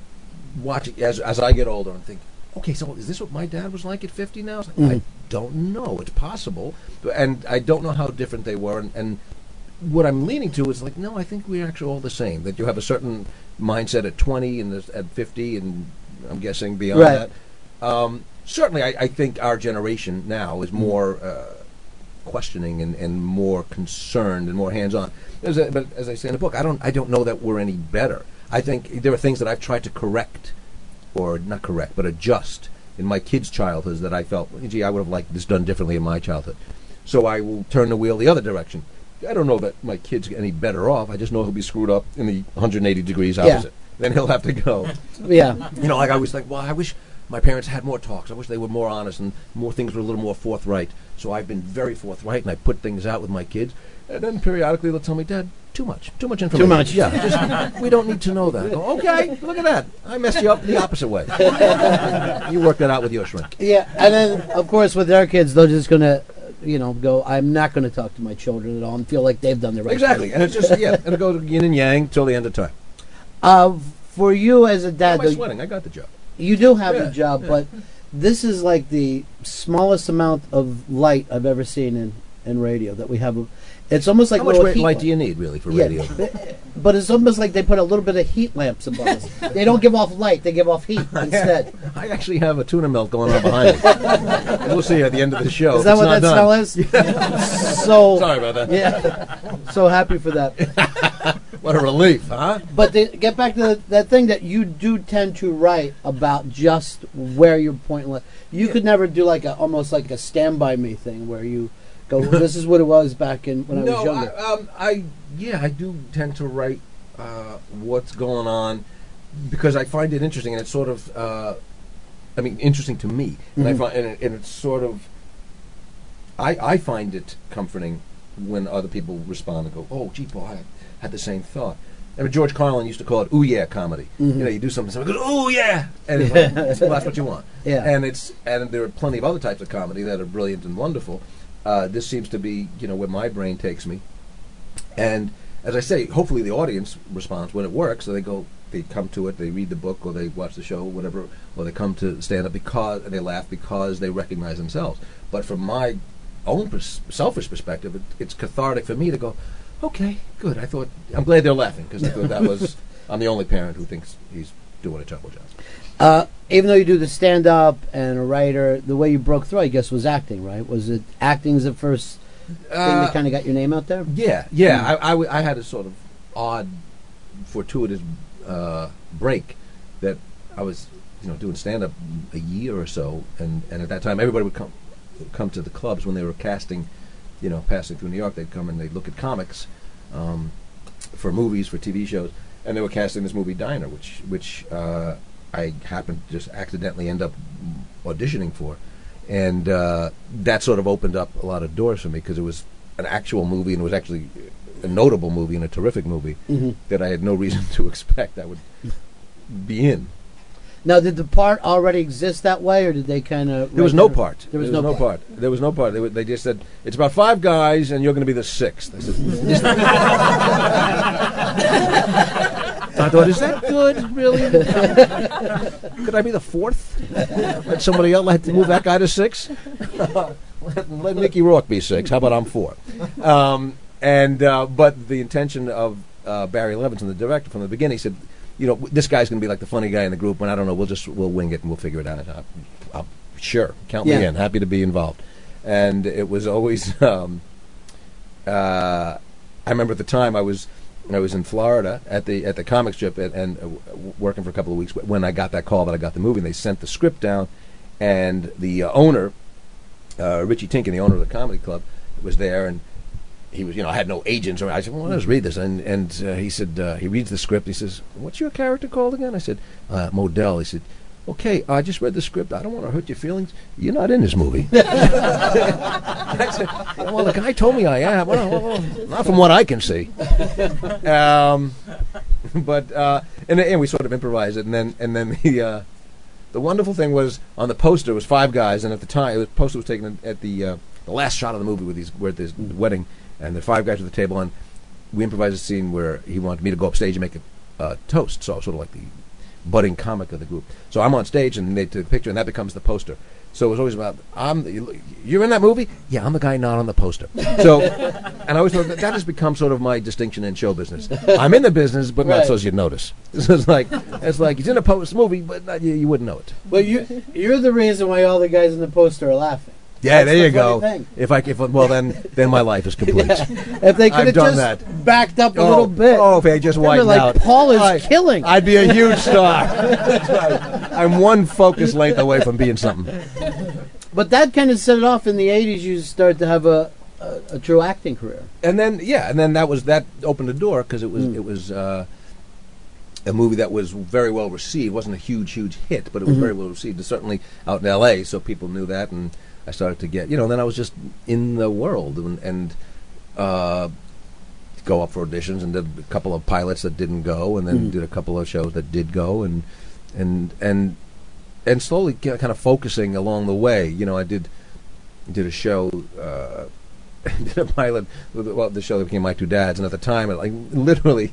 watching as, as I get older and think, okay, so is this what my dad was like at 50 now? It's like, Mm. I don't know. It's possible. And I don't know how different they were. And, and what I'm leaning to is like, no, I think we're actually all the same. That you have a certain mindset at 20 and at 50, and I'm guessing beyond Right. that. Um, certainly, I, I think our generation now is more uh, questioning and, and more concerned and more hands-on. But as I say in the book, I don't I don't know that we're any better. I think there are things that I've tried to correct, or not correct, but adjust in my kids' childhoods that I felt, gee, I would have liked this done differently in my childhood. So I will turn the wheel the other direction. I don't know that my kid's any better off. I just know he'll be screwed up in the 180 degrees Yeah. opposite. Then he'll have to go. Yeah. You know, like I always think, well, I wish my parents had more talks. I wish they were more honest and more things were a little more forthright. So I've been very forthright and I put things out with my kids. And then periodically they'll tell me, Dad, too much, too much information. Too much. Yeah, just, we don't need to know that. Go, okay, look at that. I messed you up the opposite way. you work that out with your shrink. Yeah, and then of course with their kids, they're just gonna, you know, go. I'm not gonna talk to my children at all and feel like they've done the right Exactly. thing. And it's just, yeah, and it goes yin and yang till the end of time. Uh, for you as a dad, am I sweating? I got the job. you do have Yeah, the job, yeah. but this is like the smallest amount of light I've ever seen in, in radio that we have. It's almost like How much heat light do you need, really, for Yeah, radio? but- But it's almost like they put a little bit of heat lamps above us. They don't give off light; they give off heat instead. I actually have a tuna melt going on behind me. we'll see at the end of the show. Is that It's what that done. smell is? so Sorry about that. Yeah, so happy for that. What a relief, huh? But to get back to the, that thing that you do tend to write about just where your point li- You could never do like a almost like a stand by me thing where you go, "This is what it was back in when I was younger." I, um, I yeah, I do tend to write uh, what's going on because I find it interesting, and it's sort of, uh, I mean, interesting to me, and I Mhm. find, and, it, and it's sort of, I I find it comforting when other people respond and go, "Oh, gee, boy, I had the same thought." I mean, George Carlin used to call it "ooh yeah" comedy. Mhm. You know, you do something, someone goes "ooh yeah," and it's like, well, that's what you want. Yeah. And it's and there are plenty of other types of comedy that are brilliant and wonderful. Uh, this seems to be, you know, where my brain takes me. And as I say, hopefully the audience responds when it works. So they go, they come to it, they read the book, or they watch the show, whatever, or they come to stand up because and they laugh because they recognize themselves. But from my own pers- selfish perspective, it, it's cathartic for me to go, okay, good. I thought I'm glad they're laughing because I thought that was I'm the only parent who thinks he's doing a terrible job. Uh, even though you do the stand up and a writer, the way you broke through, I guess, was acting, right? Was it acting as the first thing Uh, that kind of got your name out there? Yeah, yeah. I, I, w- I had a sort of odd, fortuitous uh, break that I was, you know, doing stand up a year or so, and, and at that time everybody would come come to the clubs when they were casting, you know, passing through New York. They'd come and they'd look at comics um, for movies, for TV shows, and they were casting this movie Diner, which which uh, I happened to just accidentally end up auditioning for, and uh, that sort of opened up a lot of doors for me because it was an actual movie and it was actually a notable movie and a terrific movie Mhm. that I had no reason to expect I would be in. Now, did the part already exist that way, or did they kind of? There was no part. There was, no, part. There was no part. They, they just said it's about five guys, and you're going to be the sixth. I said, I thought, is that good? Really? Could I be the fourth? Let somebody else let move that guy to six. let, let Mickey Rourke be six. How about I'm four? Um, and uh, but the intention of uh, Barry Levinson, the director, from the beginning, he said, you know, this guy's going to be like the funny guy in the group, and I don't know, we'll just we'll wing it and we'll figure it out. I, I, sure, count me in. Happy to be involved. And it was always. Um, uh, I remember at the time I was I was in Florida at the at the comic strip and, and uh, working for a couple of weeks when I got that call that I got the movie. and They sent the script down, and the uh, owner, uh, Richie Tienken, the owner of the comedy club, was there, and he was you know I had no agents or I said well let's read this and and uh, he said uh, he reads the script. He says what's your character called again? I said uh, Modell. He said. Okay, I just read the script. I don't want to hurt your feelings. You're not in this movie. I said, well, the guy told me I am. Well, well, not from what I can see. Um, but uh, and, and we sort of improvised it, and then and then the uh, the wonderful thing was on the poster it was five guys, and at the time the poster was taken at the uh, the last shot of the movie with these we're this wedding, and the five guys at the table, and we improvised a scene where he wanted me to go up stage and make a uh, toast, so I was sort of like the budding comic of the group. So I'm on stage and they take a picture, and that becomes the poster. So it was always about I'm. The, you're in that movie? Yeah, I'm the guy not on the poster. So, and I always thought that, that has become sort of my distinction in show business. I'm in the business, but not Right. so as you'd notice. So it's like it's like he's in a post movie, but not, you, you wouldn't know it. Well, you you're the reason why all the guys in the poster are laughing. Yeah, That's there the you go. thing. If I if well then then my life is complete. If they could done just that. backed up a Oh, little bit. Oh, if they just widened like, out. Paul is I- killing. I'd be a huge star. Right. I'm one focus length away from being something. But that kind of set it off in the '80s. You started to have a, a, a true acting career. and then yeah, and then that was that opened the door because it was Mm. it was uh, a movie that was very well received. It wasn't a huge huge hit, but it was Mhm. very well received. It's Certainly out in L.A., so people knew that, and I started to get you know. Then I was just in the world and and uh, go up for auditions and did a couple of pilots that didn't go, and then Mhm. did a couple of shows that did go, and and and and slowly kind of focusing along the way. You know, I did did a show. Uh, did a pilot well, the show that became My Two Dads, and at the time, like literally,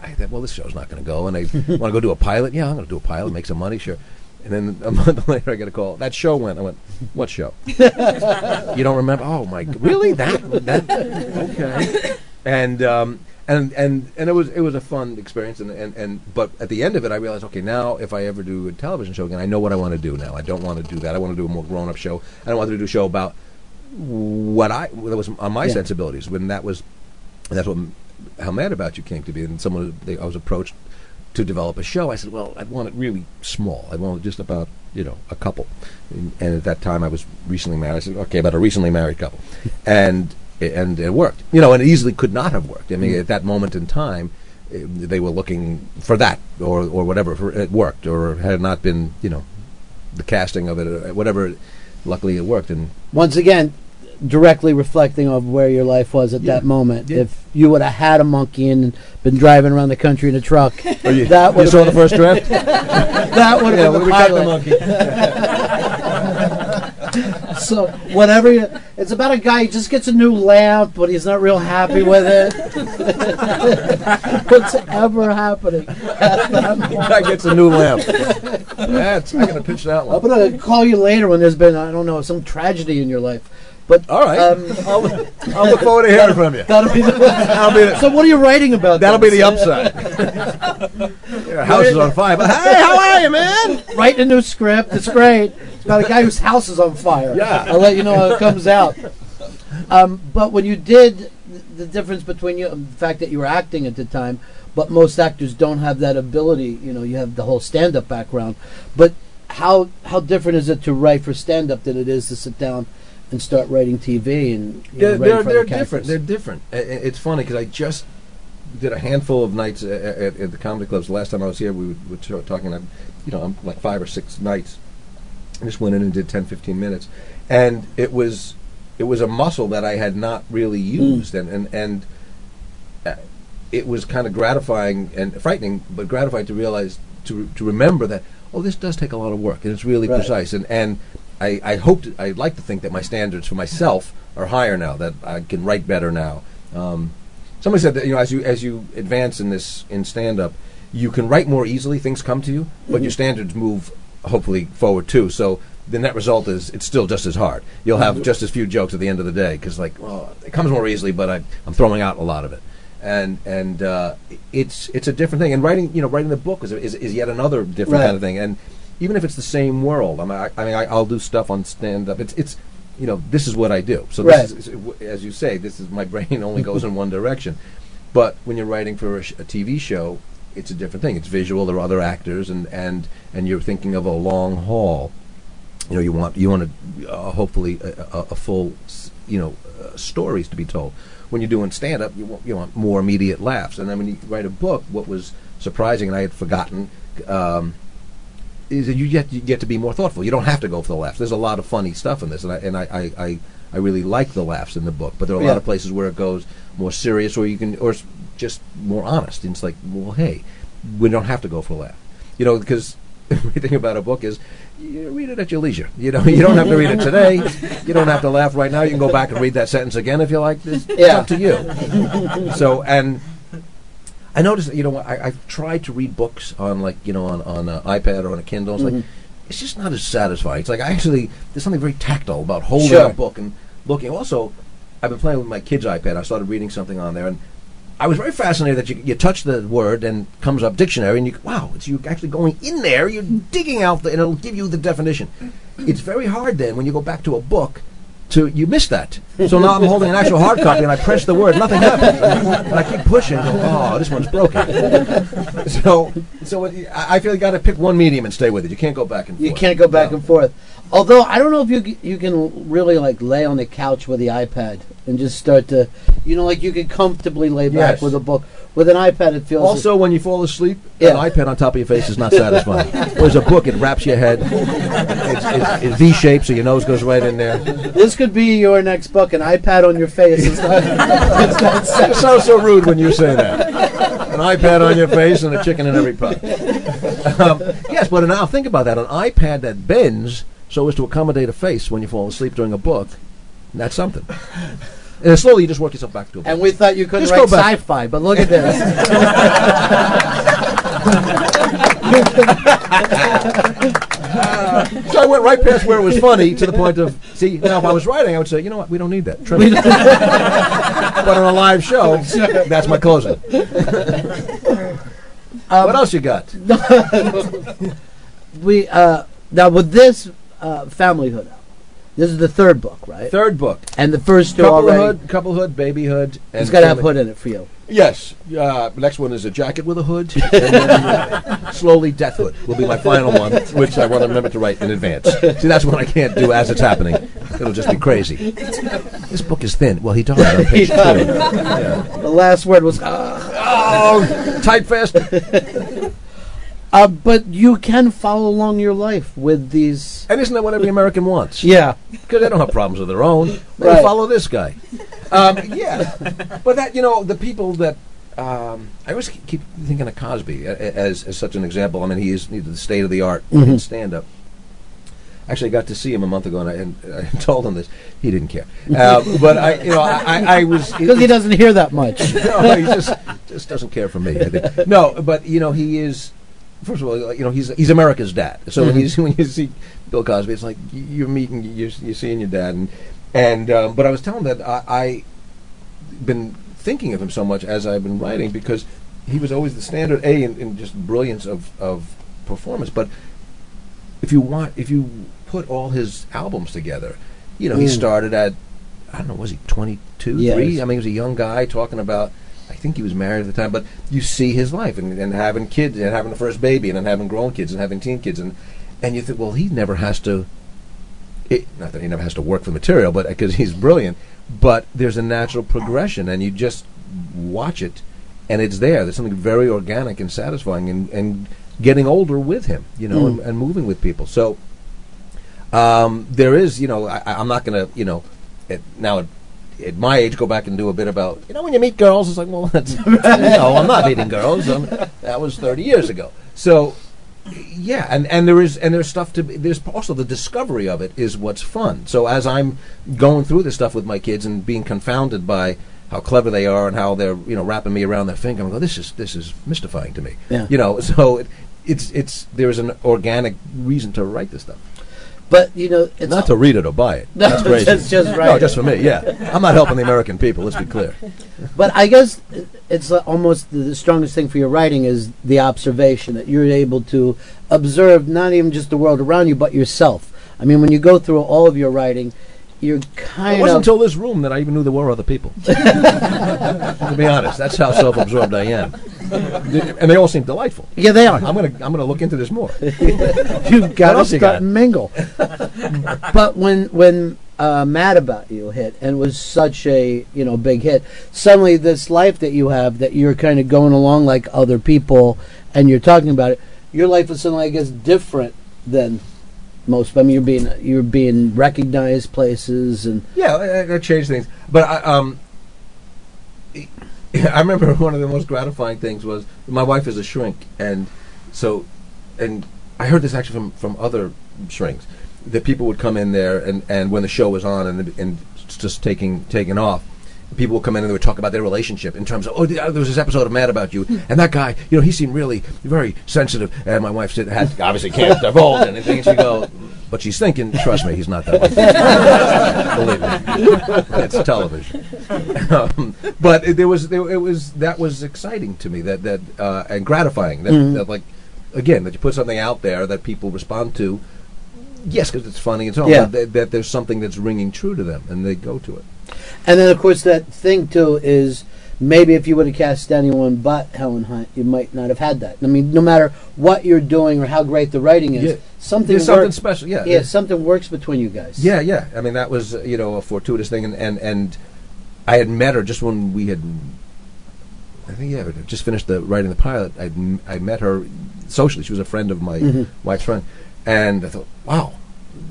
I thought, well, this show's not going to go, and I want to go do a pilot. Yeah, I'm going to do a pilot, make some money, sure. And then a month later, I get a call. That show went. I went, what show? you don't remember? Oh my, really? That that okay? And um, and and and it was it was a fun experience, and, and and but at the end of it, I realized, okay, now if I ever do a television show again, I know what I want to do now. I don't want to do that. I want to do a more grown up show. I don't want to do a show about what I that was on my Yeah. sensibilities when that was that's what how mad about you came to be and someone they, I was approached to develop a show I said well I'd want it really small. I want it just about you know a couple. And, and at that time I was recently married. I said okay about a recently married couple. And and it worked. You know and it easily could not have worked. I mean Mm. at that moment in time eh, they were looking for that or or whatever for it worked or had it not been you know the casting of it or whatever. Luckily it worked. And Once again, directly reflecting of where your life was at Yeah. that moment. Yeah. If you would have had a monkey and been driving around the country in a truck, Oh, you- that you would saw the first draft? that would Yeah, have been we the got the pilot. so whatever, you, it's about a guy. He just gets a new lamp, but he's not real happy with it. What's ever happening? guy gets a new lamp. That's I gotta pitch that I'm one. gonna call you later when there's been I don't know some tragedy in your life. But All right. um, I'll, I'll look forward to hearing from you. That'll be the, That'll be the- so. What are you writing about? That'll then? be the upside. Your house is on fire. But hey, how are you, man? Write a new script. It's great. It's about a guy whose house is on fire. Yeah. I'll let you know how it comes out. Um, but when you did the difference between you, the fact that you were acting at the time, but most actors don't have that ability. You know, you have the whole stand-up background. But how how different is it to write for stand-up than it is to sit down and start writing TV and They're, know, they're, they're different. They're different. It's funny because I just did a handful of nights at, at, at the comedy clubs. The last time I was here, we were, talking, um, you know, um, like five or six nights. I just went in and did 10, 15 minutes, and it was it was a muscle that I had not really used, and and and uh, it was kind of gratifying and frightening, but gratifying to realize to to remember that oh, this does take a lot of work, and it's really Right. precise, and and I I hope to, I'd like to think that my standards for myself are higher now, that I can write better now. Um, somebody said that you know as you as you advance in this in stand up, you can write more easily, things come to you, but your standards move hopefully forward too. So the net result is it's still just as hard. You'll have just as few jokes at the end of the day because like well it comes more easily, but I, I'm throwing out a lot of it. And and uh, it's it's a different thing. And writing you know writing the book is, is, is yet another different Right. kind of thing. And even if it's the same world, I mean I, I mean I, I'll do stuff on stand up. It's it's you know this is what I do. So Right. is- as you say, this is my brain only goes in one direction. But when you're writing for a, sh- a TV show, it's a different thing. It's visual. There are other actors, and, and, and you're thinking of a long haul. You know, you want you want to uh, hopefully a, a, a full you know uh, stories to be told. When you're doing stand up, you want you want more immediate laughs. And then when you write a book, what was surprising, and I had forgotten. Um, is that you get you get to be more thoughtful. You don't have to go for the laughs. There's a lot of funny stuff in this, and I and I, I, I, I really like the laughs in the book. But there are a Yeah. lot of places where it goes more serious, or you can, or just more honest. And it's like, well, hey, we don't have to go for a laugh, you know, because everything about a book is you read it at your leisure. You know, you don't have to read it today. You don't have to laugh right now. You can go back and read that sentence again if you like. It's, it's Yeah. up to you. so and. I noticed, you know, I, I've tried to read books on, like, you know, on on an iPad or on a Kindle. It's Mhm. like, it's just not as satisfying. It's like I actually there's something very tactile about holding Sure. a book and looking. Also, I've been playing with my kid's iPad. I started reading something on there, and I was very fascinated that you, you touch the word and comes up dictionary, and you wow, it's you actually going in there. You're digging out, the, and it'll give you the definition. It's very hard then when you go back to a book. To you missed that, so now I'm holding an actual hard copy, and I press the word, nothing happens, and I keep pushing. Go, oh, this one's broken. so, so it, I I feel you got to pick one medium and stay with it. You can't go back and forth. You can't go back and forth. Although I don't know if you you can really like lay on the couch with the iPad and just start to, you know, like you can comfortably lay back Yes. with a book. With an iPad, it feels Also, when you fall asleep, Yeah. an iPad on top of your face is not satisfying. Whereas a book, it wraps your head. It's, it's, it's V-shaped, so your nose goes right in there. This could be your next book. An iPad on your face. It's not, it's not It sounds so rude when you say that. An iPad on your face and a chicken in every pot. Um, yes, but now think about that. An iPad that bends so as to accommodate a face when you fall asleep during a book, that's something. And slowly you just work yourself back to it. And we thought you couldn't Just go write sci-fi, but look at this. So I went right past where it was funny to the point of see now if I was writing I would say you know what we don't need that. But on a live show that's my closing. what else you got? we uh, now with this uh, Familyhood. This is the third book, right? Third book. And the first two Couplehood, already. couplehood, babyhood. It's got to have hood in it for you. Yes. Uh, next one is a jacket with a hood. and then, uh, slowly, deathhood will be my final one, which I want to remember to write in advance. See, that's what I can't do as it's happening. It'll just be crazy. This book is thin. Well, he died on page two. Yeah. The last word was. Uh, Oh, tight fist. Uh, but you can follow along your life with these. And isn't that what every American wants? Yeah. Because they don't have problems of their own. They Right. follow this guy. Um, yeah. But that, you know, the people that. Um, I always keep thinking of Cosby a- a- as, as such an example. I mean, he is the state of the art in Mhm. stand up. Actually, I got to see him a month ago, and I, and I told him this. He didn't care, uh, but I, you know, I, I, I was Because he doesn't hear that much. no, he just just doesn't care for me. I think. No, but you know, he is. First of all, you know, he's he's America's dad. So when Mhm. you see, when you see Bill Cosby, it's like you're meeting, you're, you're seeing your dad, and and um, but I was telling him that I, I been thinking of him so much as I've been writing because he was always the standard A in, in just brilliance of, of performance. But if you want, if you put all his albums together, you know, he Mm. started at I don't know, was he twenty two, Yes. three? I mean, he was a young guy talking about. I think he was married at the time, but you see his life and, and having kids and having the first baby and then having grown kids and having teen kids and and you think, well, he never has to. It, not that he never has to work for material, but because he's brilliant. But there's a natural progression, and you just watch it, and it's there. There's something very organic and satisfying, and, and getting older with him, you know, Mm. and, and moving with people. So um, there is, you know, I, I'm not going to, you know, at, now at, at my age, go back and do a bit about, you know, when you meet girls, it's like, well, that's, no, I'm not meeting girls. Um that was 30 years ago. So yeah, and, and there is and there's stuff to be, there's also the discovery of it is what's fun. So as I'm going through this stuff with my kids and being confounded by how clever they are and how they're you know wrapping me around their finger, I'm going, this is this is mystifying to me. Yeah. You know, so it, it's it's there's an organic reason to write this stuff. But you know, it's Not to read it or buy it. No, That's crazy. just- just No, write it. just for me. Yeah, I'm not helping the American people. Let's be clear. But I guess it's almost the, the strongest thing for your writing is the observation that you're able to observe not even just the world around you, but yourself. I mean, when you go through all of your writing, you're kind of. It wasn't until this room that I even knew there were other people. to be honest, that's how self-absorbed I am, and they all seem delightful. Yeah, they are. I'm gonna I'm gonna look into this more. You've got to you got? and mingle. but when when uh, Mad About You hit and was such a you know big hit, suddenly this life that you have that you're kind of going along like other people, and you're talking about it. Your life is suddenly, I guess, different than most. I mean, you're being you're being recognized places and Yeah, that changed things. But I, um, I remember one of the most gratifying things was my wife is a shrink, and so, and I heard this actually from from other shrinks that people would come in there and and when the show was on and and just taking taking off. People would come in and they would talk about their relationship in terms of, oh, there was this episode of Mad About You, hmm. and that guy, you know, he seemed really very sensitive. And my wife said, had obviously can't divulge anything. And she go, but she's thinking, trust me, he's not that. Believe me, it's television. Um, but it, there was, there, it was that was exciting to me that that uh, and gratifying that, Mhm. that like again that you put something out there that people respond to. Yes, because it's funny and so on. Yeah. That, that there's something that's ringing true to them, and they go to it. And then, of course, that thing too is maybe if you would have cast anyone but Helen Hunt, you might not have had that. I mean, no matter what you're doing or how great the writing is, Yeah. something There's something works- special, yeah. yeah, something works between you guys. Yeah, yeah. I mean, that was uh, you know a fortuitous thing, and and, and I had met her just when we had. I think yeah, just finished the writing the pilot. I I met her socially. She was a friend of my Mhm. wife's friend, and I thought, wow,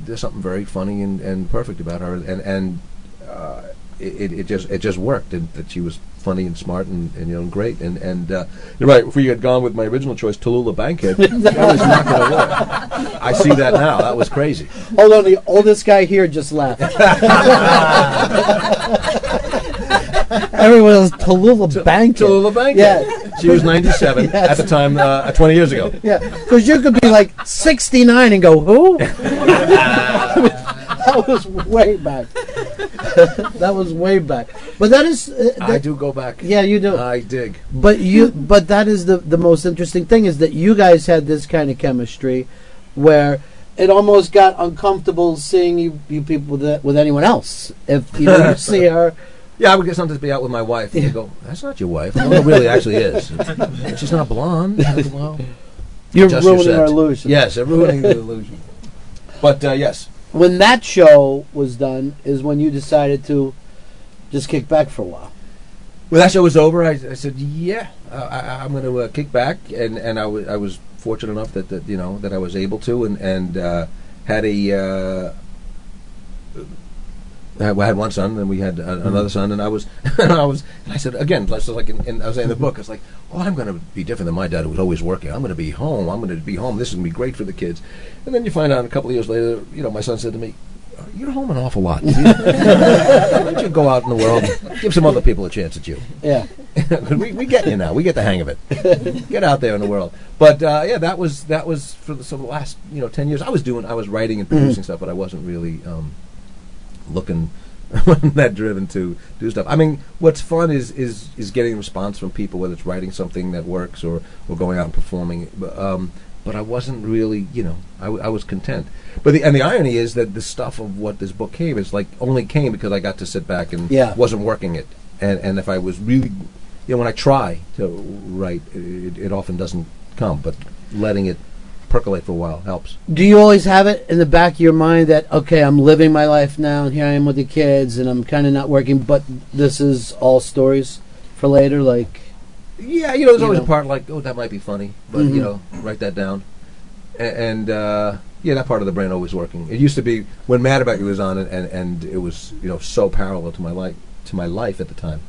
there's something very funny and, and perfect about her, and and uh, it, it just it just worked, and that she was funny and smart and, and you know great, and and uh, you're right. If we had gone with my original choice, Tallulah Bankhead, that was not going to work. I see that now. That was crazy. Hold on, the oldest guy here just laughed. Everyone was Tallulah Bankhead. Tallulah Bankhead. Yeah. She was 97 Yes. at the time, uh, 20 years ago. Yeah, because you could be like 69 and go, who? that was way back. that was way back. But that is. Uh, I do go back. Yeah, you do. I dig. But you, but that is the the most interesting thing is that you guys had this kind of chemistry, where it almost got uncomfortable seeing you, you people with that, with anyone else. If you, know, you see her, Yeah, I would get something to be out with my wife, and they go, "That's not your wife." No, it really actually is. She's not blonde. Well, You're adjust your ruining our illusion. Yes, I'm ruining the illusion. But uh, yes, when that show was done, is when you decided to just kick back for a while. when that show was over, I, I said, "Yeah, uh, I, I'm going to uh, kick back," and and I wa- I was fortunate enough that, that you know that I was able to, and and uh, had a. I had- one son, and we had uh, another son, and I was, and I was, and I said again, just like in, in, I was saying in the book, I was like, oh, I'm going to be different than my dad, who was always working. I'm going to be home. I'm going to be home. This is going to be great for the kids. And then you find out a couple of years later, you know, my son said to me, "You're home an awful lot. Why don't you go out in the world, give some other people a chance at you?" Yeah. we, we get you now. We get the hang of it. get out there in the world. But uh, yeah, that was that was for the, so the last you know ten years. I was doing, I was writing and producing stuff, but I wasn't really um, looking that driven to do stuff. I mean, what's fun is is is getting response from people, whether it's writing something that works or or going out and performing. But, um, but I wasn't really, you know, I, w- I was content. But the, and the irony is that the stuff of what this book came is like only came because I got to sit back and Yeah. wasn't working it. And and if I was really, you know, when I try to write, it, it often doesn't come. But letting it percolate for a while helps. Do you always have it in the back of your mind that okay, I'm living my life now, and here I am with the kids, and I'm kind of not working, but this is all stories for later, like. Yeah, you know, there's You always know. a part like, oh, that might be funny, but Mhm. you know, write that down. A- And uh, yeah, that part of the brain always working. It used to be when Mad About You was on, and, and, and it was you know so parallel to my life to my life at the time.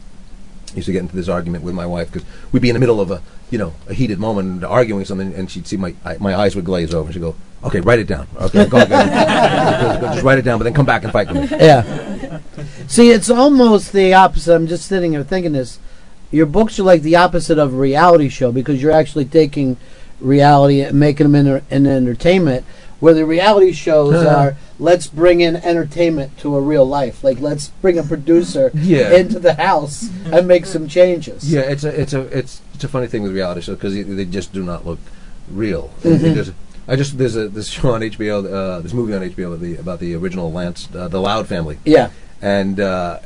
I used to get into this argument with my wife because we'd be in the middle of a you know a heated moment, arguing something, and she'd see my I, my eyes would glaze over, and she'd go, "Okay, write it down. Okay, go, go, go, go, just write it down, but then come back and fight with me." Yeah. See, it's almost the opposite. I'm just sitting here thinking this. Your books are like the opposite of a reality show because you're actually taking reality and making them in an entertainment. Where the reality shows Uh-huh. are, let's bring in entertainment to a real life. Like, let's bring a producer Yeah. into the house and make some changes. Yeah, it's a it's a it's it's a funny thing with reality shows because they just do not look real. Mhm. just- I just there's a this show on HBO, uh, this movie on HBO about the about the original Lance, uh, the Loud family. Yeah. and uh,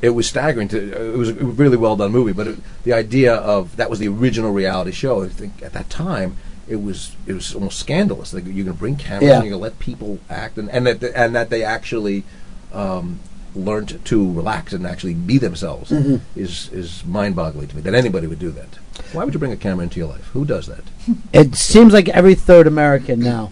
it was staggering. To it was a really well done movie, but it, the idea of that was the original reality show. I think at that time it was it was almost scandalous. Like you're going to bring cameras Yeah. and you're going to let people act, and and that and that they actually. Um, learned to relax and actually be themselves Mhm. is is mind-boggling to me that anybody would do that. Why would you bring a camera into your life? Who does that? It seems like every third American now,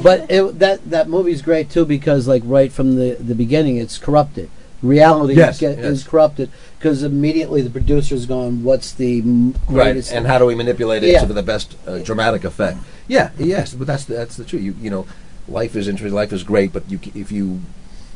but it, that that movie's great too because like right from the the beginning, it's corrupted. Reality Yes, get, yes. is corrupted because immediately the producer's going, "What's the greatest?" And how do we manipulate it Yeah. to the best uh, dramatic effect? Yeah, yes, but that's the, that's the truth. You you know, life is interesting. Life is great, but you if you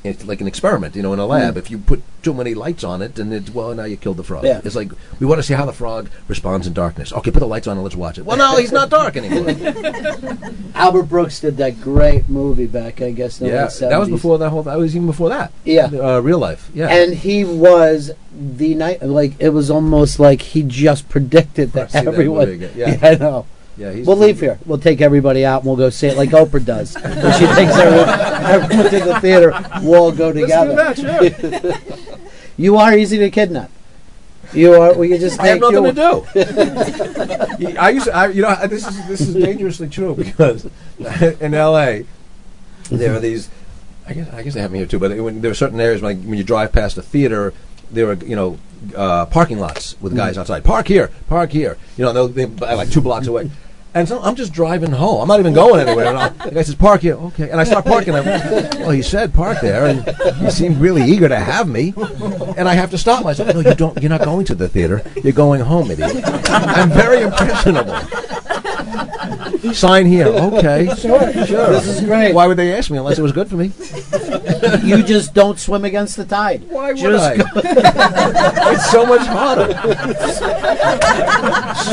it's like an experiment, you know, in a lab. Mm. If you put too many lights on it, and it's well, now you killed the frog. Yeah. It's like we want to see how the frog responds in darkness. Okay, put the lights on and let's watch it. Well, no, he's not dark anymore. Albert Brooks did that great movie back, I guess, in the yeah, late 70s. that was before that whole. That was even before that. Yeah. uh, real life. Yeah, And he was the night, like it was almost like he just predicted that that everyone. movie again. Yeah. I know. Yeah, he's we'll leave here. We'll take everybody out and we'll go see it like Oprah does. when she takes everyone, everyone to the theater, we'll all go Let's do together. that, sure. you are easy to kidnap. You are. We can just I have take nothing you. to do. I used to, I, you know, this is this is dangerously true because in L.A. there are these. I guess I guess they have them here too, but when there are certain areas like when you drive past a theater, there are you know uh, parking lots with guys Mm. outside. Park here, park here. You know, they'll, they like two blocks away. And so I'm just driving home. I'm not even going anywhere. And I'll, the guy says, "Park here." Okay, and I start parking. I'm, well, he said park there, and he seemed really eager to have me. And I have to stop myself. No, you don't. You're not going to the theater. You're going home, idiot. I'm very impressionable. Sign here. Okay, Sure, sure. This is great. Why would they ask me unless it was good for me? you just don't swim against the tide. Why would Just I? it's so much harder.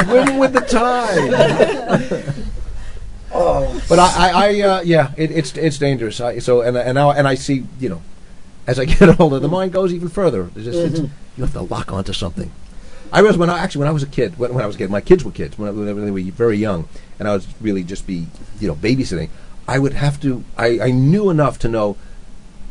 Swim with the tide. oh, But I, I, I uh, yeah, it, it's it's dangerous. I, so and and now and I see, you know, as I get older, the mind goes even further. It's just, it's, Mhm. you have to lock onto something. I was when I actually when I was a kid. When, when I was a kid, my kids were kids when, I, when they were very young, and I was really just be you know babysitting. I would have to. I, I knew enough to know.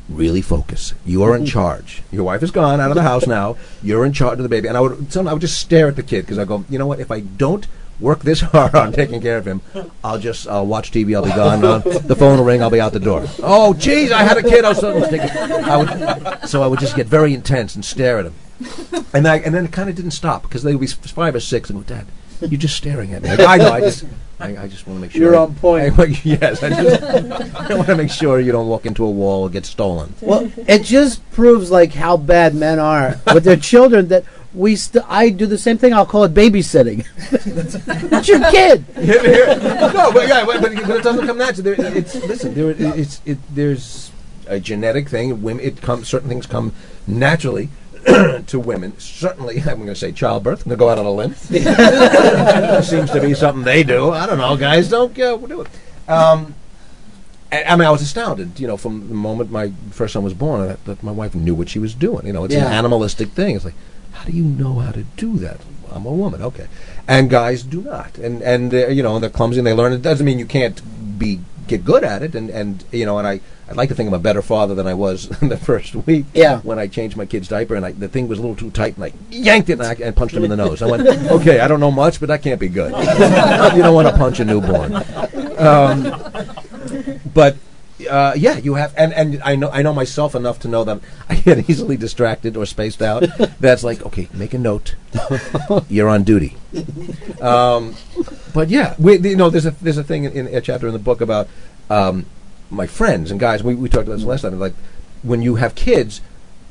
Really focus. You are in charge. Your wife is gone out of the house now. You're in charge of the baby. And I would, sometimes I would just stare at the kid because I go, you know what? If I don't work this hard on taking care of him, I'll just I'll watch TV. I'll be gone. Uh, the phone will ring. I'll be out the door. Oh, geez, I had a kid. I was suddenly taking. I would, so I would just get very intense and stare at him, and I, and then it kind of didn't stop because they would be five or six and go, Dad, you're just staring at me. I, I know. I just I, I just want to make sure You're on point. I- yes, I just I want to make sure you don't walk into a wall or get stolen. Well, it just proves like how bad men are with their children. That we, st- I do the same thing. I'll call it babysitting. That's your kid. no, but yeah, but, but, but it doesn't come naturally. There, it's listen. There, it's it. There's a genetic thing. Women, it comes. Certain things come naturally to women. Certainly, I'm going to say childbirth. I'm going to go out on a limb. Seems to be something they do. I don't know, guys. Don't go do it. Um, I I mean, I was astounded, you know, from the moment my first son was born, that, that my wife knew what she was doing. You know, it's Yeah. an animalistic thing. It's like, how do you know how to do that? I'm a woman, okay. And guys do not, and and they're, you know they're clumsy and they learn. It doesn't mean you can't be get good at it, and and you know, and I I'd like to think I'm a better father than I was in the first week. Yeah. When I changed my kid's diaper and I, the thing was a little too tight, and I yanked it and, I, and punched him in the nose. I went, okay, I don't know much, but that can't be good. you don't want to punch a newborn. Um, but uh, yeah, you have, and, and I know I know myself enough to know that I get easily distracted or spaced out. That's like, okay, make a note. You're on duty. Um, but yeah, we, you know, there's a there's a thing in, in a chapter in the book about um, my friends and guys. We we talked about this last time. Like when you have kids,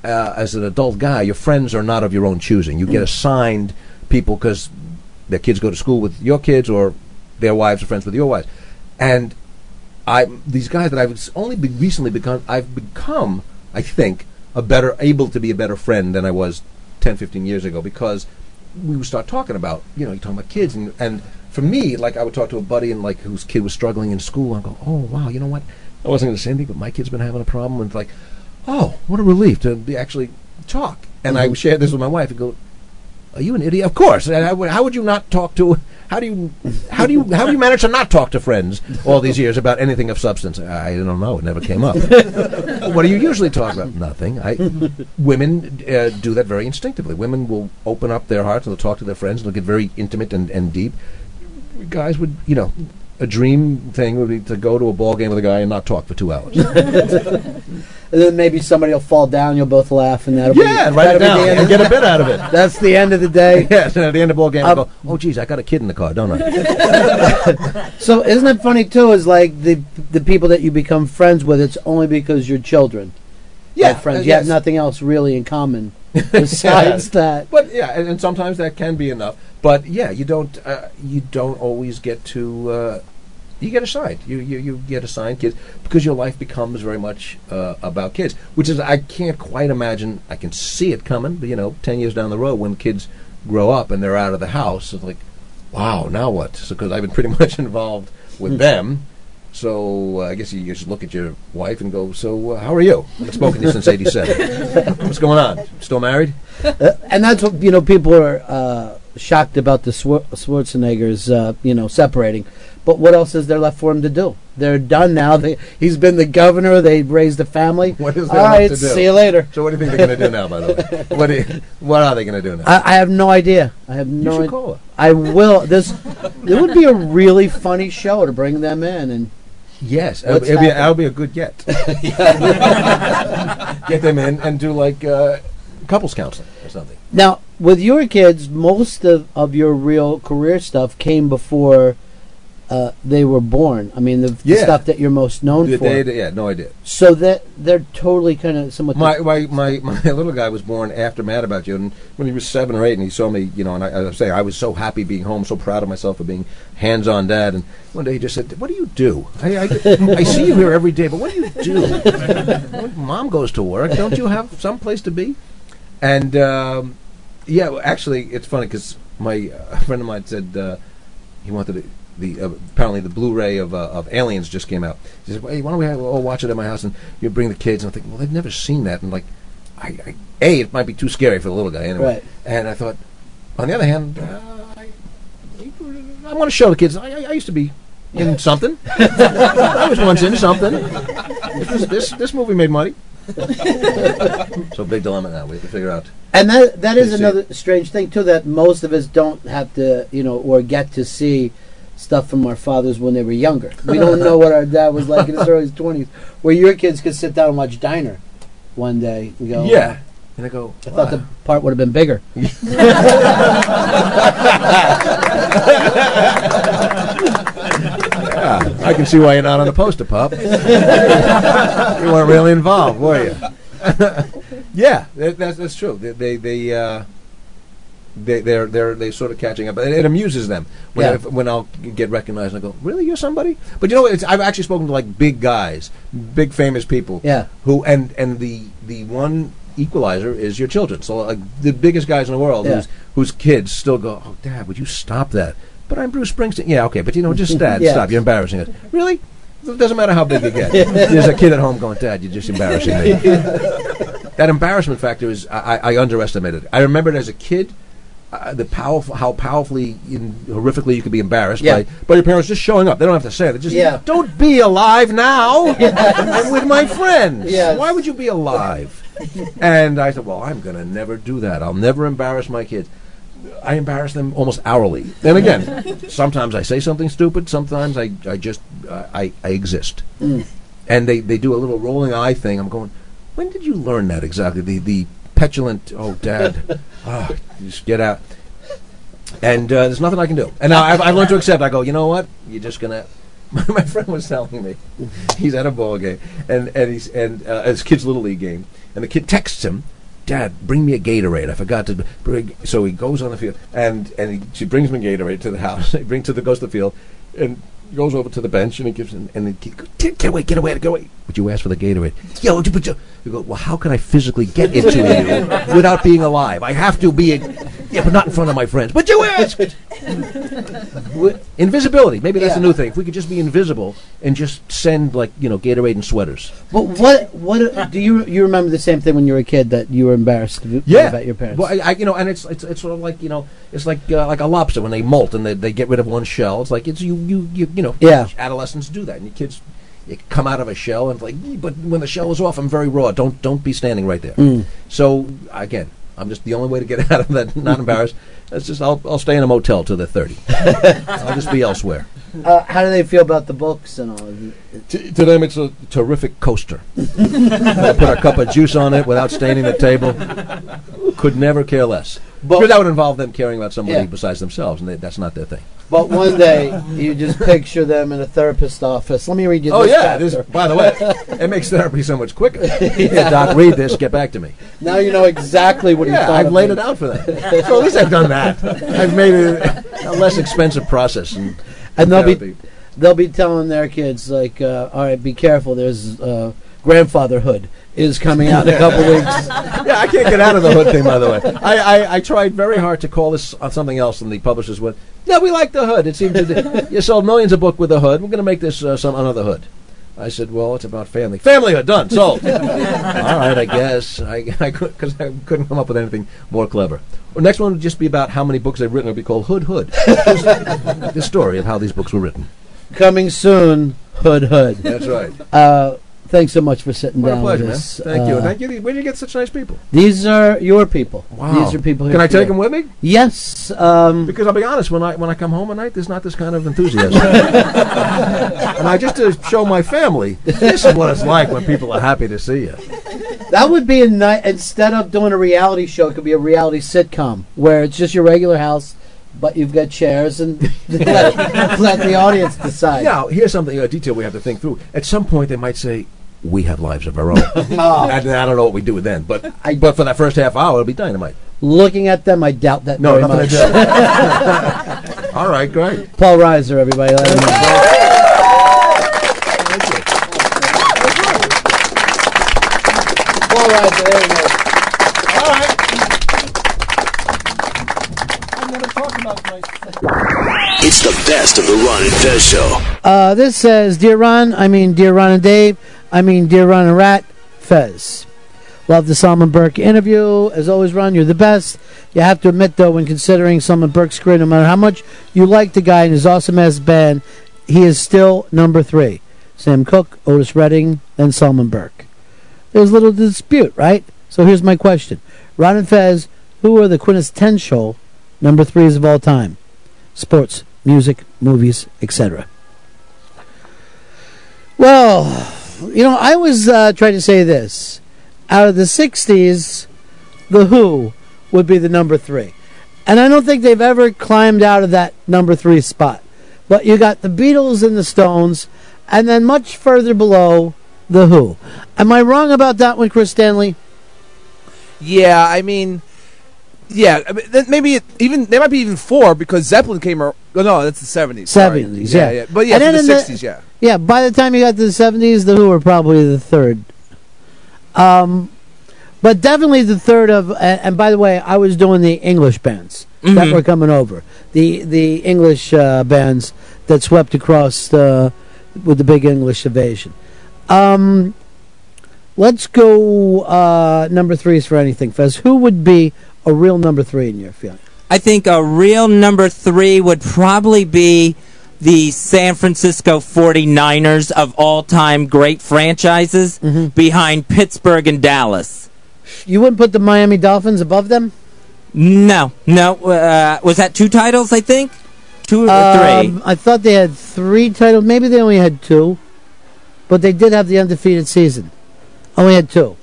uh, as an adult guy, your friends are not of your own choosing. You get assigned people because their kids go to school with your kids or their wives are friends with your wives, and I these guys that I've only be recently become I've become I think a better able to be a better friend than I was 10 15 years ago because we would start talking about you know you're talking about kids and and for me like I would talk to a buddy and like whose kid was struggling in school. And I go oh wow you know what? I wasn't going to say anything but my kid's been having a problem. And it's like oh what a relief to be actually talk. And I Mhm. shared this with my wife and go are you an idiot? Of course. And how would- how would you not talk to? How do you? How do you? How do you manage to not talk to friends all these years about anything of substance? I don't know. It never came up. what do you usually talk about? Nothing. I. Women uh, do that very instinctively. Women will open up their hearts and they'll talk to their friends and they'll get very intimate and, and deep. Guys would, you know, a dream thing would be to go to a ball game with a guy and not talk for two hours. And then maybe somebody will fall down. You'll both laugh, and that'll Yeah, be, write it that'll down and get a bit out of it. That's the end of the day. yes, and at the end of the ball game, I Um, go, "Oh, geez, I got a kid in the car, don't I?" So isn't it funny too? Is like the the people that you become friends with. It's only because you're children. Yeah, friends. uh, you have nothing else really in common besides that. But yeah, and, and sometimes that can be enough. But yeah, you don't uh, you don't always get to uh, you get assigned you, you you get assigned kids because your life becomes very much uh, about kids, which is I can't quite imagine. I can see it coming, but you know, ten years down the road when kids grow up and they're out of the house, it's like, wow, now what? Because I've been pretty much involved with them. So uh, I guess you, you should look at your wife and go, so uh, how are you? I haven't spoken to you since '87. What's going on? Still married? Uh, and that's what you know. People are uh, shocked about the Schwar- Schwarzeneggers, uh, you know, separating. But what else is there left for him to do? They're done now. They, he's been the governor. They raised a family. What is there left right, to do? see you later. So what do you think they're going to do now? By the way, what you, what are they going to do now? I, I have no idea. I have no. should id- call her. I will. This. It would be a really funny show to bring them in and. Yes, What's it'll be, happening? that'll be a good get. get them in and do like uh, couples counseling or something. Now, with your kids, most of, of your real career stuff came before uh, they were born. I mean, the, the stuff that you're most known The for. that- yeah, no idea. So that they're totally kind of somewhat. My, my my my little guy was born after Mad About You, and when he was seven or eight, and he saw me, you know, and I, I say, I was so happy being home, so proud of myself for being hands-on dad. And one day he just said, "What do you do? I I, I see you here every day, but what do you do? When Mom goes to work. Don't you have some place to be?" And um, yeah, well, actually, it's funny because my uh, friend of mine said uh, he wanted to, the uh, apparently the Blu-ray of uh, of Aliens just came out. He said, "Hey, why don't we have, all watch it at my house and you bring the kids?" And I'm thinking, well, they've never seen that, and like, I, I a it might be too scary for the little guy anyway. Right. And I thought, on the other hand, uh, I, I want to show the kids. I, I, I used to be in something. I was once in something. This this, this movie made money. so big dilemma now. We have to figure out. And that that is They see another strange thing too that most of us don't have to, you know, or get to see stuff from our fathers when they were younger. We don't know what our dad was like in his early twenties. Where your kids could sit down and watch Diner one day and go, Yeah. And I go, I thought the part would have been bigger. Yeah, I can see why you're not on the poster, pup. you weren't really involved, were you? yeah, that, that's that's true. They they they, uh, they they're they're they sort of catching up. It, it amuses them when Yeah. if, when I'll get recognized. and I go, really, you're somebody? But you know, it's, I've actually spoken to like big guys, big famous people. Yeah. Who and and the the one equalizer is your children. So like the biggest guys in the world Yeah. whose whose kids still go, oh, Dad, would you stop that? But I'm Bruce Springsteen. Yeah, okay, but you know, just dad, Yeah. stop. You're embarrassing us. Really? It doesn't matter how big you get. There's a kid at home going, Dad, you're just embarrassing me. that embarrassment factor is I, I I underestimated. it. I remembered as a kid uh, the powerful how powerfully in, horrifically you could be embarrassed Yeah. by, by your parents just showing up. They don't have to say it. They just Yeah. don't be alive now. With my friends. Yes. Why would you be alive? and I said, well, I'm going to never do that. I'll never embarrass my kids. I embarrass them almost hourly. And again, sometimes I say something stupid. Sometimes I, I just I, I exist. Mm. And they, they do a little rolling eye thing. I'm going, when did you learn that exactly? The the petulant, oh, dad, oh, just get out. And uh, there's nothing I can do. And now I've, I've learned to accept. I go, you know what? You're just gonna. My, my friend was telling me he's at a ball game and and he's and uh, his kid's little league game, and the kid texts him, "Dad, bring me a Gatorade. I forgot to bring." So he goes on the field and and he, she brings me Gatorade to the house. he brings to the goes to the field and goes over to the bench and he gives him and the kid goes, "Get away, get away, get away!" Would you ask for the Gatorade? Yo, you, you, go, well, how can I physically get into you without being alive? I have to be, yeah, but not in front of my friends. But you asked. Invisibility. Maybe that's a new thing. If we could just be invisible and just send like you know Gatorade and sweaters. But what what do you you remember the same thing when you were a kid that you were embarrassed to- about your parents? Well, I, I, you know, and it's, it's it's sort of like you know, it's like uh, like a lobster when they molt and they, they get rid of one shell. It's like it's you you you you know. Yeah. Adolescents do that, and your kids. Come out of a shell and like, but when the shell is off, I'm very raw. Don't don't be standing right there. Mm. So again, I'm just the only way to get out of that, not embarrassed. That's just I'll I'll stay in a motel till they're thirty. I'll just be elsewhere. Uh, how do they feel about the books and all? of it? To, to them, it's a terrific coaster. Put a cup of juice on it without staining the table. Could never care less. because that would involve them caring about somebody Yeah. besides themselves, and they, that's not their thing. But one day you just picture them in a therapist's office. Let me read you. Oh this yeah, this, by the way, it makes therapy so much quicker. Here, Doc, read this. Get back to me. Now you know exactly what Yeah, thought. I've laid me. it out for them. So at least I've done that. I've made it a less expensive process. And, and they'll be therapy. they'll be telling their kids like, uh, "All right, be careful. There's uh, grandfatherhood is coming out in a couple weeks." yeah, I can't get out of the hood thing. By the way, I, I, I tried very hard to call this something else, and the publishers went, "No, we like the hood. It seems to you sold millions of book with the hood. We're going to make this uh, some another hood." I said, "Well, it's about family. Familyhood done, sold." All right, I guess I I because I couldn't come up with anything more clever. Well, next one would just be about how many books they've written. It would be called Hood Hood. the story of how these books were written. Coming soon, Hood Hood. That's right. Uh, thanks so much for sitting What a pleasure, with man. Thank you. Uh, Thank you. Where did you get such nice people? These are your people. Wow. These are people. Can I take them with me? Yes. Um, Because I'll be honest, when I when I come home at night, there's not this kind of enthusiasm. and I just to show my family, this is what it's like when people are happy to see you. That would be a night. Instead of doing a reality show, it could be a reality sitcom where it's just your regular house, but you've got chairs and let, let the audience decide. Now, here's something a detail we have to think through. At some point, they might say. We have lives of our own. Oh. and I don't know what we do with then, but but for that first half hour, it'll be dynamite. Looking at them, I doubt that No, very nothing much. to do. All right, great. Paul Reiser, everybody. Let him. Paul Reiser, there he goes. All right. It's the best of the Ron and Fez show. Uh, this says, Dear Ron, I mean, Dear Ron and Dave, I mean, Dear Ron and Rat, Fez. Love the Solomon Burke interview. As always, Ron, you're the best. You have to admit, though, when considering Solomon Burke's career, no matter how much you like the guy and his awesome ass band, he is still number three. Sam Cooke, Otis Redding, then Solomon Burke. There's little dispute, right? So here's my question Ron and Fez, who are the quintessential number threes of all time? Sports, music, movies, etc. Well, you know, I was uh, trying to say this. Out of the 60s, The Who would be the number three. And I don't think they've ever climbed out of that number three spot. But you got the Beatles and the Stones, and then much further below, The Who. Am I wrong about that one, Chris Stanley? Yeah, I mean, yeah, I mean, maybe it, even there might be even four because Zeppelin came. Ar- oh, no, that's the seventies. Seventies, yeah. yeah, But yeah, And then the in the- sixties, yeah. Yeah, by the time you got to the seventies, the Who were probably the third. Um, but definitely the third of. And, by the way, I was doing the English bands that Mhm. were coming over. The the English uh, bands that swept across the with the big English invasion. Um, let's go uh, number threes for anything, Fez. Who would be a real number three in your feeling? I think a real number three would probably be the San Francisco 49ers of all time great franchises behind Pittsburgh and Dallas. You wouldn't put the Miami Dolphins above them? No, no. Uh, was that two titles, I think? Two or three? Um, I thought they had three titles. Maybe they only had two, but they did have the undefeated season. Only had two.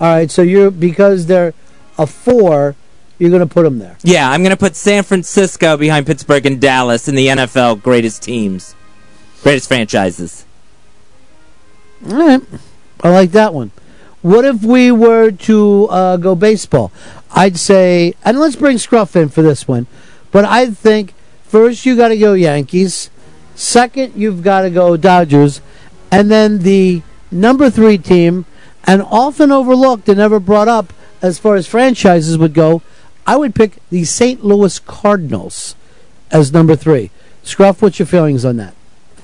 All right, so you're because they're a four, you're going to put them there. Yeah, I'm going to put San Francisco behind Pittsburgh and Dallas in the NFL greatest teams, greatest franchises. All right, I like that one. What if we were to uh, go baseball? I'd say, and let's bring Scruff in for this one. But I think first you got to go Yankees. Second, you've got to go Dodgers, and then the number three team, and often overlooked and never brought up as far as franchises would go. I would pick the St. Louis Cardinals as number three. Scruff, what's your feelings on that?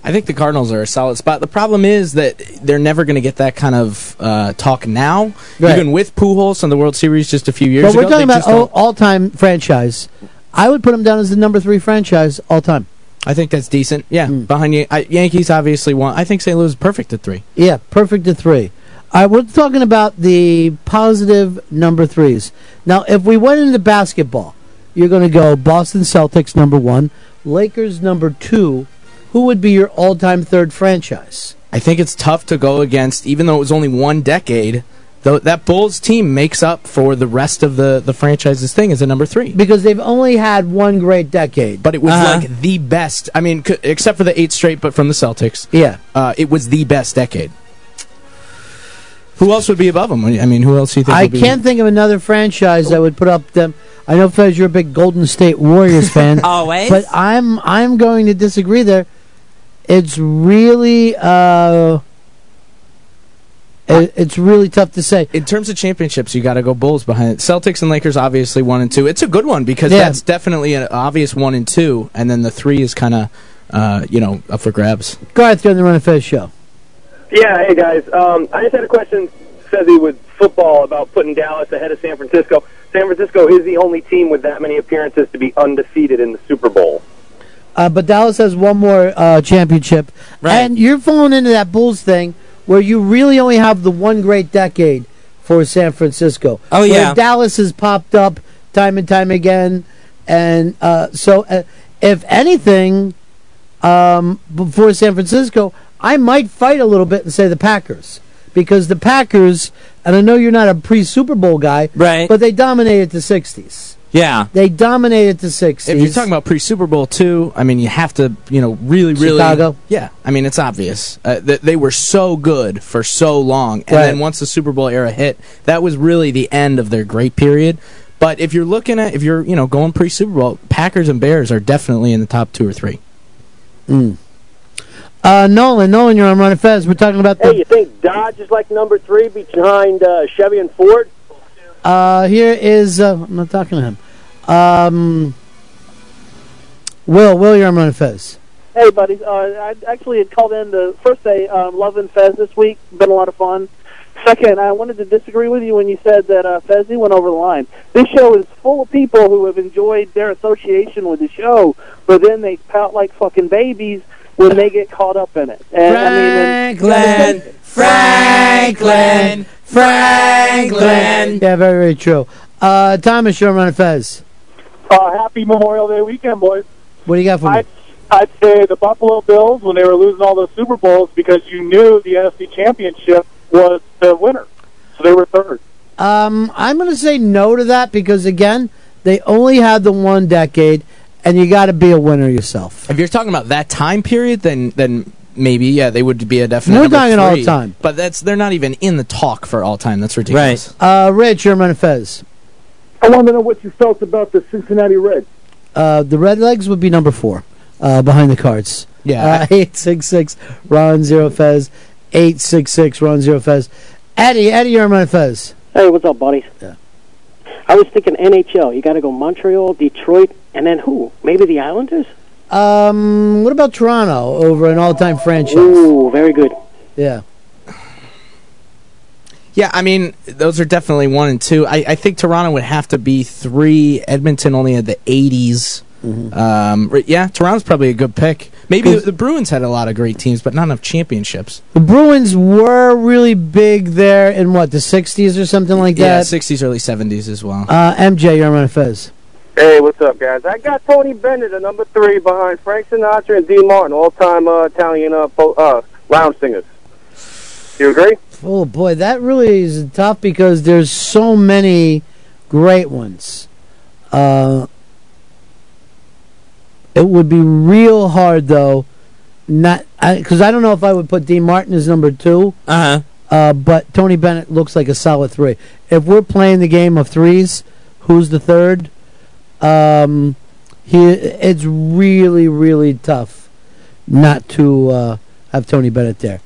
I think the Cardinals are a solid spot. The problem is that they're never going to get that kind of uh, talk now. Right. Even with Pujols on the World Series just a few years But ago. we're talking about all-time franchise. I would put them down as the number three franchise all time. I think that's decent. Yeah, Hmm. behind you, I, Yankees obviously won. I think St. Louis is perfect at three. Yeah, perfect at three. Right, we're talking about the positive number threes. Now, if we went into basketball, you're going to go Boston Celtics number one, Lakers number two. Who would be your all-time third franchise? I think it's tough to go against, even though it was only one decade. Though that Bulls team makes up for the rest of the the franchise's thing as a number three because they've only had one great decade. But it was Uh-huh. like the best. I mean, c- except for the eight straight, but from the Celtics. Yeah, uh, it was the best decade. Who else would be above them? I mean, who else do you think? I would can't think of another franchise that would put up them. I know, Fez, you're a big Golden State Warriors fan. Always. But I'm I'm going to disagree there. It's really uh, it, it's really tough to say. In terms of championships, you got to go Bulls behind it. Celtics and Lakers, obviously one and two. It's a good one because Yeah. that's definitely an obvious one and two, and then the three is kind of, uh, you know, up for grabs. Garth, you're on the Ron and Fez show. Yeah, hey guys. Um, I just had a question, Fezzy, with football about putting Dallas ahead of San Francisco. San Francisco is the only team with that many appearances to be undefeated in the Super Bowl. Uh, but Dallas has one more uh, championship, and you're falling into that Bulls thing where you really only have the one great decade for San Francisco. Oh, Where yeah. Dallas has popped up time and time again, and uh, so uh, if anything, um, before San Francisco, I might fight a little bit and say the Packers because the Packers, and I know you're not a pre Super Bowl guy, right? But they dominated the '60s. Yeah. They dominated the '60s. If you're talking about pre Super Bowl two, I mean, you have to, you know, really, really. Chicago? Yeah, I mean, it's obvious uh, that they were so good for so long, and Right. then once the Super Bowl era hit, that was really the end of their great period. But if you're looking at, if you're, you know, going pre Super Bowl, Packers and Bears are definitely in the top two or three. Mm. Uh, Nolan, Nolan, you're on Ron and Fez. We're talking about the Hey, you think Dodge is like number three behind uh, Chevy and Ford? Uh, here is uh, I'm not talking to him. Um, Will, Will, you're on Ron and Fez. Hey, buddy. Uh, I actually had called in to first say um, Love and Fez this week. Been a lot of fun. Second, I wanted to disagree with you when you said that uh, Fezzy went over the line. This show is full of people who have enjoyed their association with the show, but then they pout like fucking babies when they get caught up in it. And, I mean, and- Franklin, Franklin, Franklin. Yeah, very, very true. Uh, Thomas, you're on Ron Fez. Uh, happy Memorial Day weekend, boys. What do you got for me? I'd, I'd say the Buffalo Bills when they were losing all those Super Bowls because you knew the NFC Championship was the winner, so they were third. Um, I'm going to say no to that because again, they only had the one decade, and you got to be a winner yourself. If you're talking about that time period, then then maybe yeah, they would be a definite. We're number talking all three. time. but that's they're not even in the talk for all time. That's ridiculous. Uh, Rich, you're on Ron and Fez. I want to know what you felt about the Cincinnati Reds. Uh, the Red Legs would be number four, uh, behind the Cards. Yeah. Uh, eight six six Ron Zero Fez. Eight six six Ron Zero Fez. Eddie, Eddie, you're on Fez. Hey, what's up, buddies? Yeah. I was thinking NHL. You got to go Montreal, Detroit, and then who? Maybe the Islanders? Um, what about Toronto over an all-time franchise? Ooh, very good. Yeah. Yeah, I mean, those are definitely one and two. I, I think Toronto would have to be three. Edmonton only had the 80s. Um, yeah, Toronto's probably a good pick. Maybe the Bruins had a lot of great teams, but not enough championships. The Bruins were really big there in what the '60s or something like that? yeah, that. 60s, early 70s as well. Uh, MJ, you're on Fez. Hey, what's up, guys? I got Tony Bennett at number three behind Frank Sinatra and Dean Martin, all-time uh, Italian uh, po- uh, lounge singers. You agree? Oh boy, that really is tough because there's so many great ones. Uh, it would be real hard though, not because I, don't know if I would put Dean Martin as number two. Uh-huh. Uh But Tony Bennett looks like a solid three. If we're playing the game of threes, who's the third? Um, he it's really really tough not to uh, have Tony Bennett there.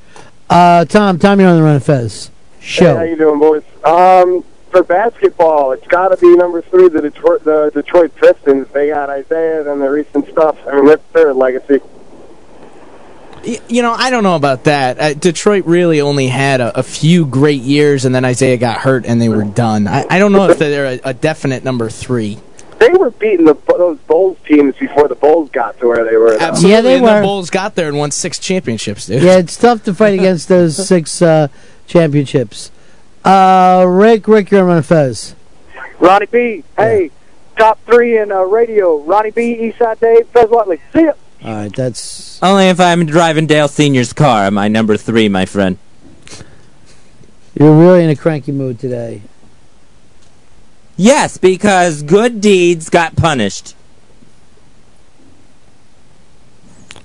Uh, Tom, Tom, you're on the Ron of Fez show. Hey, how you doing, boys? Um, for basketball, it's got to be number three, the Detroit, the Detroit Pistons. They got Isaiah and the recent stuff. I mean, that's their legacy. You know, I don't know about that. Uh, Detroit really only had a, a few great years, and then Isaiah got hurt, and they were done. I, I don't know if they're a, a definite number three. They were beating the, those Bulls teams before the Bulls got to where they were. Absolutely, Yeah, they and were. The Bulls got there and won six championships, dude. yeah, it's tough to fight against those six uh, championships. Uh, Rick, Rick, you're on Fez. Ronnie B. Hey, top three in uh, radio. Ronnie B. Eastside Dave. Fez Whatley. See ya. All right, that's Only if I'm driving Dale Senior's car. My number three, my friend. you're really in a cranky mood today. Yes, because good deeds got punished.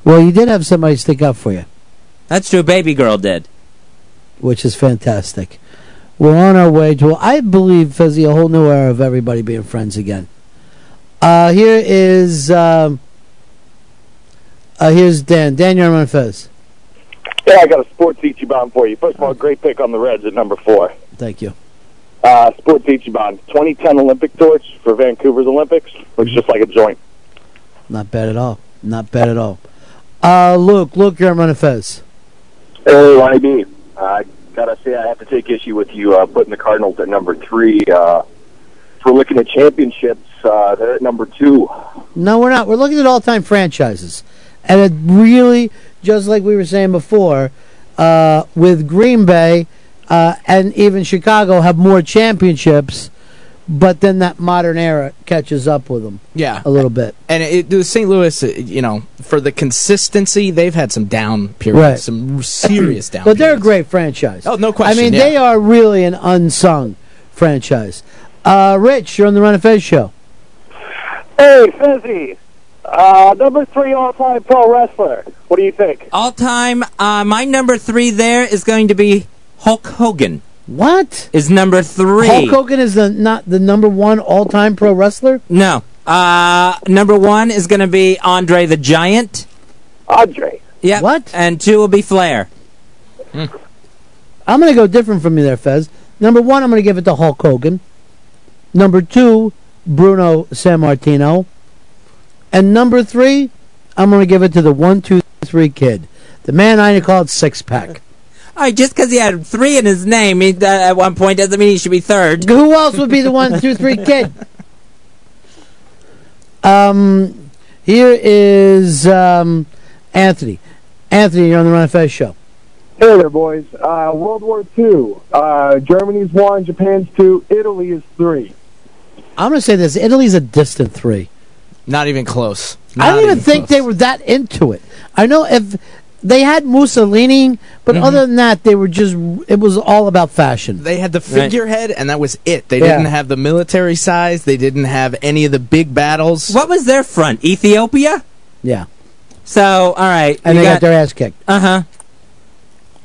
Well, you did have somebody stick up for you, That's true. Baby girl did. which is fantastic. We're on our way to, I believe, Fezzy, a whole new era of everybody being friends again. Uh, here is, um, uh, here's Dan. Dan, you're on Ron of Yeah, I got a sports Ichiban for you. First of all, great pick on the Reds at number four. Thank you. Uh, sports Ichiban, 2010 Olympic torch for Vancouver's Olympics. Looks just like a joint. Not bad at all. Not bad at all. Uh, Luke, Luke, you're on Ron of Fez. Hey, Ronnie B. I gotta say, I have to take issue with you uh, putting the Cardinals at number three. Uh, if we're looking at championships, uh, they're at number two. No, we're not. We're looking at all-time franchises, and it really, just like we were saying before, uh, with Green Bay uh, and even Chicago have more championships, but then that modern era catches up with them. Yeah, a little bit. And it, the St. Louis, uh, you know, for the consistency, they've had some down periods, Right. some serious down. But they're a great franchise. Oh, no question, I mean, yeah. they are really an unsung franchise. Uh, Rich, you're on the Ron of Fez show. Hey, Fezzy. Uh, number three all-time pro wrestler. What do you think? All time, uh, my number three there is going to be Hulk Hogan. What? Is number three. Hulk Hogan is the not the number one all-time pro wrestler. No. Uh, number one is going to be Andre the Giant. Andre. Yeah. What? And two will be Flair. I'm going to go different from you there, Fez. Number one, I'm going to give it to Hulk Hogan. Number two, Bruno Sammartino. And number three, I'm going to give it to the one, two, three kid. The man I called Six Pack. All right, just because he had three in his name he, uh, at one point doesn't mean he should be third. Who else would be the one, two, three kid? Um, here is um, Anthony. Anthony, you're on the Ron of Fez show. Hey there, boys. Uh, World War II. Uh, Germany's one, Japan's two, Italy is three. I'm going to say this: Italy's a distant three. Not even close. I don't even even think they were that into it. I know if they had Mussolini, but Mm-hmm. other than that, they were just. It was all about fashion. They had the figurehead, and that was it. They Yeah. didn't have the military size. They didn't have any of the big battles. What was their front? Ethiopia? Yeah, So, all right. and you they got, their ass kicked. Uh huh.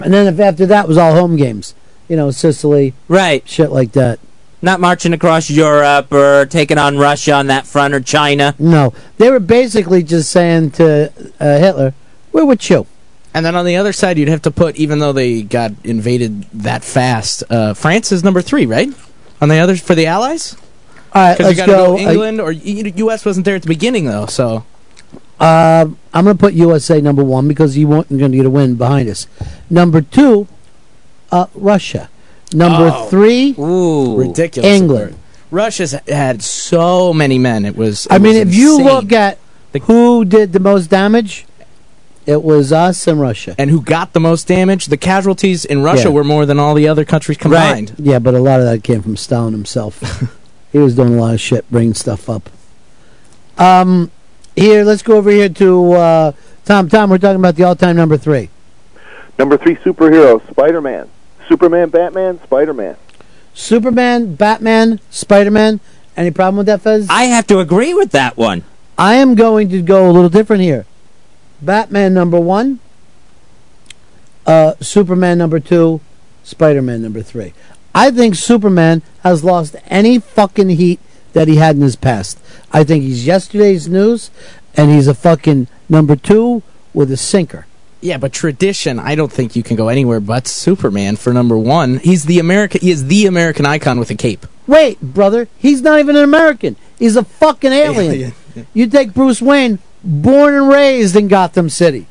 And then if after that was all home games, you know, Sicily, Right. shit like that. Not marching across Europe or taking on Russia on that front or China. No, they were basically just saying to uh, Hitler, "We're with you." And then on the other side, you'd have to put, even though they got invaded that fast, uh, France is number three, right? On the others for the Allies, All right, because you let's got to go. go England or U- U.S. wasn't there at the beginning though. So Uh, Uh, I'm going to put USA number one because you weren't going to get a win behind us. Number two, uh, Russia. Number Oh. three, ridiculous. England. Russia's had so many men. It was. I mean, was if you look at who did the most damage, it was us and Russia. and who got the most damage, the casualties in Russia Yeah. were more than all the other countries combined. Yeah, but a lot of that came from Stalin himself. he was doing a lot of shit, bringing stuff up. Um, here, let's go over here to uh, Tom. Tom, we're talking about the all-time number three. Number three superhero, Spider-Man. Superman, Batman, Spider-Man. Superman, Batman, Spider-Man. Any problem with that, Fez? I have to agree with that one. I am going to go a little different here. Batman number one, uh, Superman number two, Spider-Man number three. I think Superman has lost any fucking heat that he had in his past. I think he's yesterday's news, and he's a fucking number two with a sinker. Yeah, but tradition, I don't think you can go anywhere but Superman for number one. He's the American. He is the American icon with a cape. Wait, brother, he's not even an American. He's a fucking alien. you take Bruce Wayne, born and raised in Gotham City.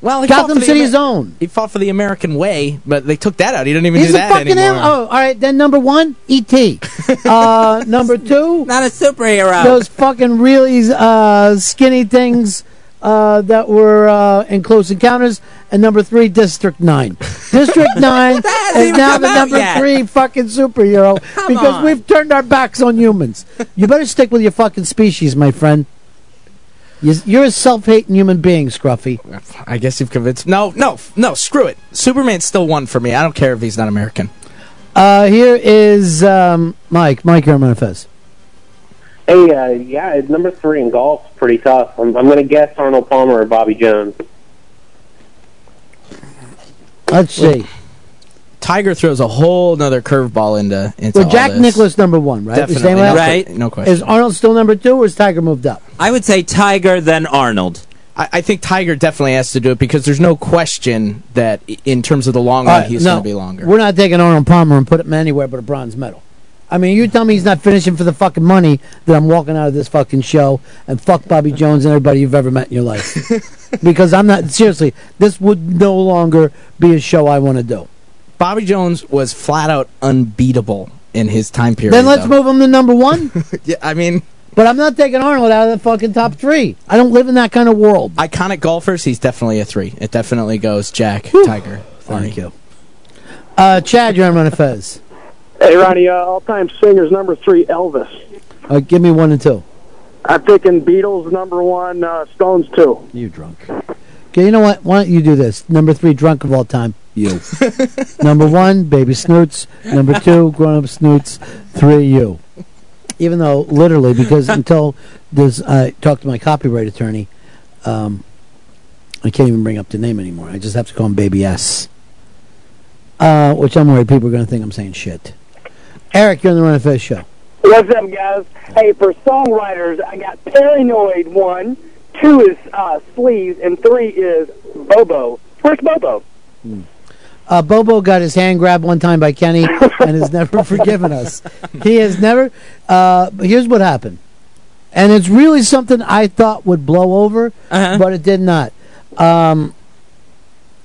Well, he Gotham fought for the City's Amer- own. He fought for the American way, but they took that out. He didn't even He's do a that fucking anymore. alien. Oh, all right. Then number one, E.T. uh, number two, not a superhero. Those fucking really uh, skinny things uh, that were uh, in Close Encounters, and number three, District Nine. District Nine is now the number yet. three fucking superhero because on. we've turned our backs on humans. You better stick with your fucking species, my friend. You- You're a self-hating human being, Scruffy. I guess you've convinced. No, no, no. Screw it. Superman's still one for me. I don't care if he's not American. Uh, here is um, Mike. Mike Herman Fez. Hey, uh, yeah, number three in golf's pretty tough. I'm, I'm going to guess Arnold Palmer or Bobby Jones. Let's see. Tiger throws a whole nother curveball into into Well, all Jack this. Nicklaus number one, right? Definitely, We're staying with no. Right. no question. Is Arnold still number two, or is Tiger moved up? I would say Tiger, then Arnold. I, I think Tiger definitely has to do it because there's no question that in terms of the long run, right, he's no, going to be longer. We're not taking Arnold Palmer and put him anywhere but a bronze medal. I mean, you tell me he's not finishing for the fucking money that I'm walking out of this fucking show and fuck Bobby Jones and everybody you've ever met in your life. because I'm not seriously. This would no longer be a show I want to do. Bobby Jones was flat out unbeatable in his time period. then let's though. move him to number one. yeah, I mean, but I'm not taking Arnold out of the fucking top three. I don't live in that kind of world. iconic golfers, he's definitely a three. It definitely goes Jack, Tiger. Thank you. Uh, Chad, you're on Ron Fez. Hey, Ronnie, uh, all-time singers number three, Elvis. Uh, give me one and two. I'm picking Beatles number one, uh, Stones two. You drunk. Okay, you know what? Why don't you do this? Number three, drunk of all time. You. Number one, baby snoots. Number two, grown up snoots. Three, you. Even though, literally, because until this, I talked to my copyright attorney, um, I can't even bring up the name anymore. I just have to call him Baby S. Uh, which I'm worried people are going to think I'm saying shit. Eric, you're on the Ron of Fez show. What's up, guys? Hey, for songwriters, I got Paranoid one, two is uh, Sleeves, and three is Bobo. Where's Bobo? Uh, Bobo got his hand grabbed one time by Kenny and has never forgiven us. He has never. Uh, here's what happened, and it's really something I thought would blow over, but it did not. Um,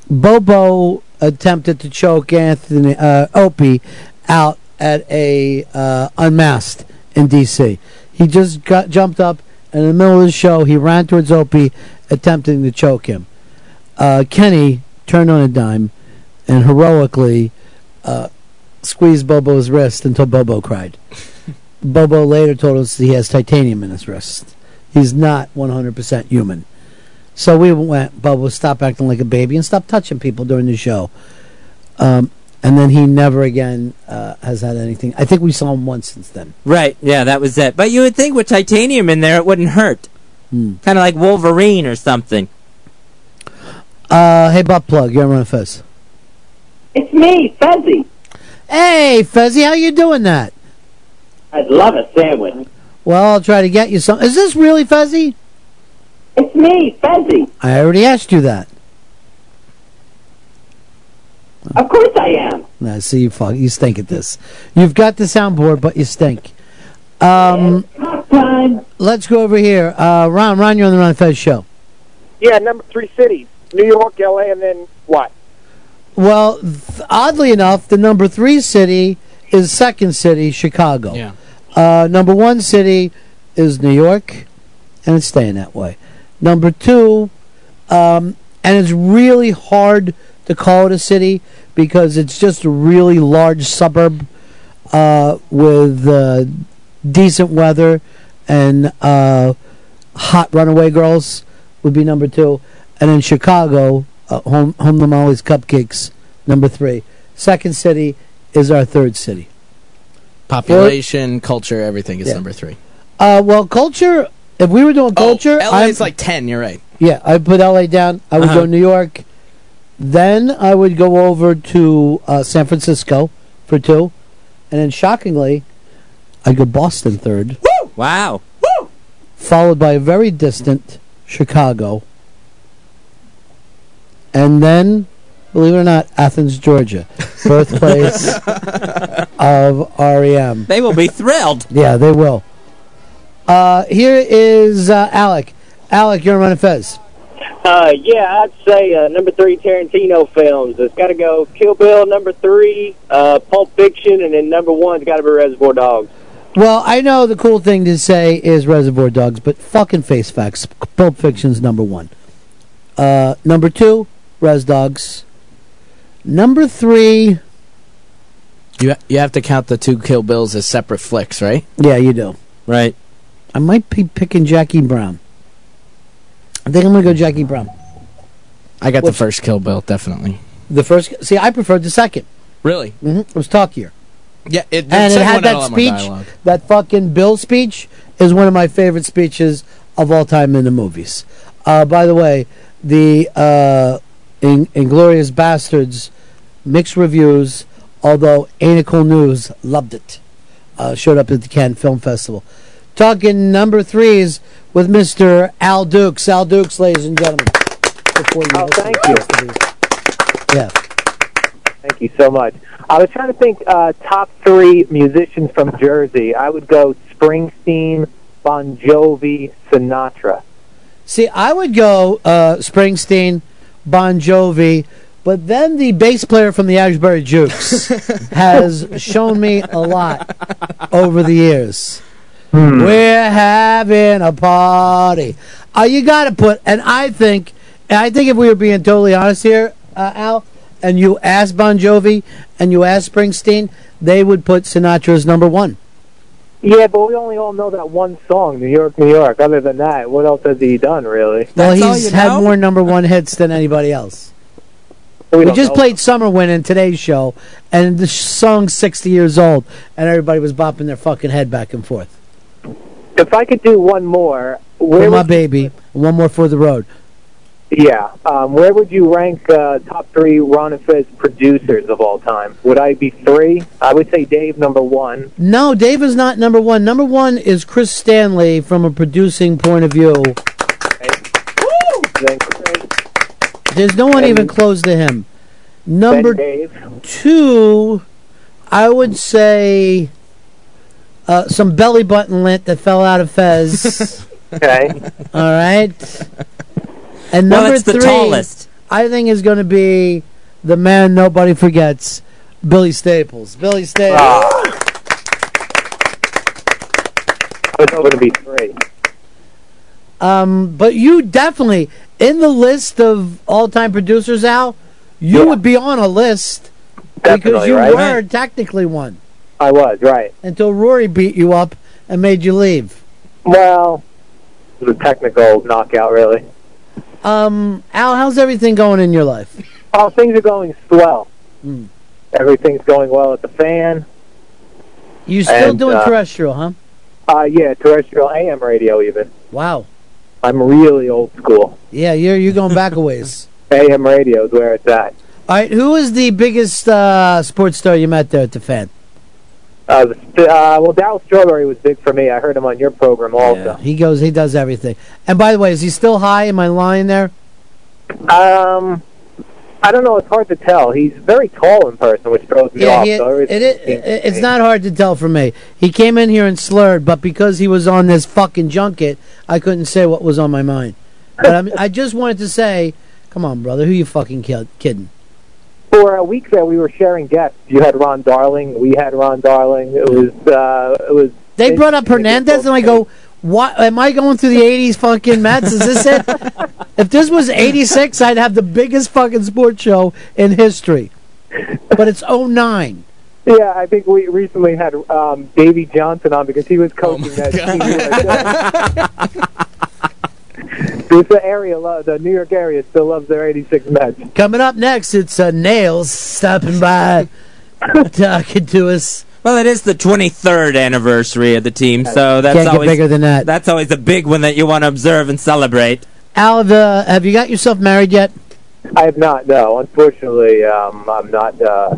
Bobo attempted to choke Anthony uh, Opie out at a uh, unmasked in D.C. He just got jumped up and in the middle of the show. He ran towards Opie, attempting to choke him. Uh, Kenny turned on a dime and heroically uh, squeezed Bobo's wrist until Bobo cried. Bobo later told us he has titanium in his wrist. He's not 100% human. So we went, Bobo, stop acting like a baby and stop touching people during the show. Um, and then he never again uh, has had anything. I think we saw him once since then. Right, yeah, that was it. But you would think with titanium in there, it wouldn't hurt. Hmm. Kind of like Wolverine or something. Uh, hey, butt plug, you're on Fez. It's me, Fezzy. Hey, Fezzy, how you doing that? I'd love a sandwich. Well, I'll try to get you some. Is this really Fezzy? It's me, Fezzy. I already asked you that. Of course I am. Nah, see, you fuck, you stink at this. You've got the soundboard, but you stink. Um, time time. Let's go over here. Uh, Ron, Ron, you're on the Ron Fez show. Yeah, number three cities: New York, L.A., and then what? Well, th- oddly enough, the number three city is second city, Chicago. Yeah. Uh, number one city is New York, and it's staying that way. Number two, um, and it's really hard to call it a city because it's just a really large suburb uh, with uh, decent weather and uh, hot runaway girls would be number two, and then Chicago, uh, home home to Molly's Cupcakes, number three. Second city is our third city. Population, culture, everything is Yeah. number three. Uh, well, culture. If we were doing culture, LA I'm- is like ten. You're right. Yeah, I put LA down. I would Uh-huh. go New York. Then I would go over to uh, San Francisco for two, and then shockingly, I go Boston third. Woo! Wow. Followed by a very distant Chicago, and then, believe it or not, Athens, Georgia, birthplace of REM. They will be thrilled. Yeah, they will. Uh, here is uh, Alec. Alec, you're on Ron Fez. Uh, yeah, I'd say uh, number three Tarantino films. It's got to go Kill Bill number three, uh, Pulp Fiction, and then number one's got to be Reservoir Dogs. Well, I know the cool thing to say is Reservoir Dogs, but fucking face facts. Pulp Fiction's number one. Uh, number two, Res Dogs. Number three, You you have to count the two Kill Bills as separate flicks, right? yeah, you do. Right. I might be picking Jackie Brown. I think I'm gonna go Jackie Brown. I got Which- the first Kill Bill, definitely. The first, see, I preferred the second. Really? Mm-hmm. It was talkier. Yeah, it, and it had that speech. That fucking Bill speech is one of my favorite speeches of all time in the movies. Uh, by the way, the uh, in- Inglourious Basterds mixed reviews, although Ain't News loved it. Uh, showed up at the Cannes Film Festival. Talking number threes with Mr. Al Dukes. Al Dukes, ladies and gentlemen. Before you Oh, thank you. Yeah. Thank you so much. I was trying to think uh, top three musicians from Jersey. I would go Springsteen, Bon Jovi, Sinatra. See, I would go uh, Springsteen, Bon Jovi, but then the bass player from the Asbury Jukes has shown me a lot over the years. We're having a party. Uh, you got to put, and I think, and I think if we were being totally honest here, uh, Al, and you asked Bon Jovi and you asked Springsteen, they would put Sinatra as number one. Yeah, but we only all know that one song, New York, New York. Other than that, what else has he done, really? Well, he's had more number one hits than anybody else. We We, just know. played Summer Wind in today's show, and the song's 60 years old, and everybody was bopping their fucking head back and forth. If I could do one more, where For my baby, one more for the road. Yeah, um, where would you rank uh, top three Ron and Fez producers of all time? Would I be three? I would say Dave number one. No, Dave is not number one. Number one is Chris Stanley from a producing point of view. There's no one even close to him. Number Dave. two, I would say uh, some belly button lint that fell out of Fez. okay. All right. And Well, number it's the three, tallest. I think is going to be the man nobody forgets, Billy Staples. Billy Staples. Ah. I was going to be three. Um, but you definitely in the list of all-time producers, Al. You would be on a list because you right? were technically one I was right. until Rory beat you up and made you leave. Well, it was a technical knockout, really. Um, Al, how's everything going in your life? Oh, things are going swell. Hmm. Everything's going well at the fan. You still And, doing uh, terrestrial, huh? Uh, yeah, terrestrial AM radio even. Wow. I'm really old school. Yeah, you're you're going back a ways. AM radio is where it's at. All right, who is the biggest uh, sports star you met there at the fan? Uh, uh, well, Darryl Strawberry was big for me. I heard him on your program also. He goes, he does everything. And by the way, is he still high? Am I lying there? Um, I don't know. It's hard to tell. He's very tall in person, which throws me Yeah, off. he, so it, it, it- it's not hard to tell for me. He came in here and slurred, but because he was on this fucking junket, I couldn't say what was on my mind. But I, mean, I just wanted to say, come on, brother, who you fucking kid, kidding? For a week there, we were sharing guests. You had Ron Darling. We had Ron Darling. It was. Uh, it was. They brought up Hernandez, and I go, "What? Am I going through the '80s fucking Mets? Is this it? if this was '86, I'd have the biggest fucking sports show in history. But it's '09. Yeah, I think we recently had um, Davey Johnson on because he was coaching that team. This area, the New York area, still loves their '86 Mets. Coming up next, it's uh, Nails stopping by, talking to us. Well, it is the 23rd anniversary of the team, so that's Can't get always bigger than that. That's always a big one that you want to observe and celebrate. Al, the, have you got yourself married yet? I have not. No, unfortunately, um, I'm not. Uh,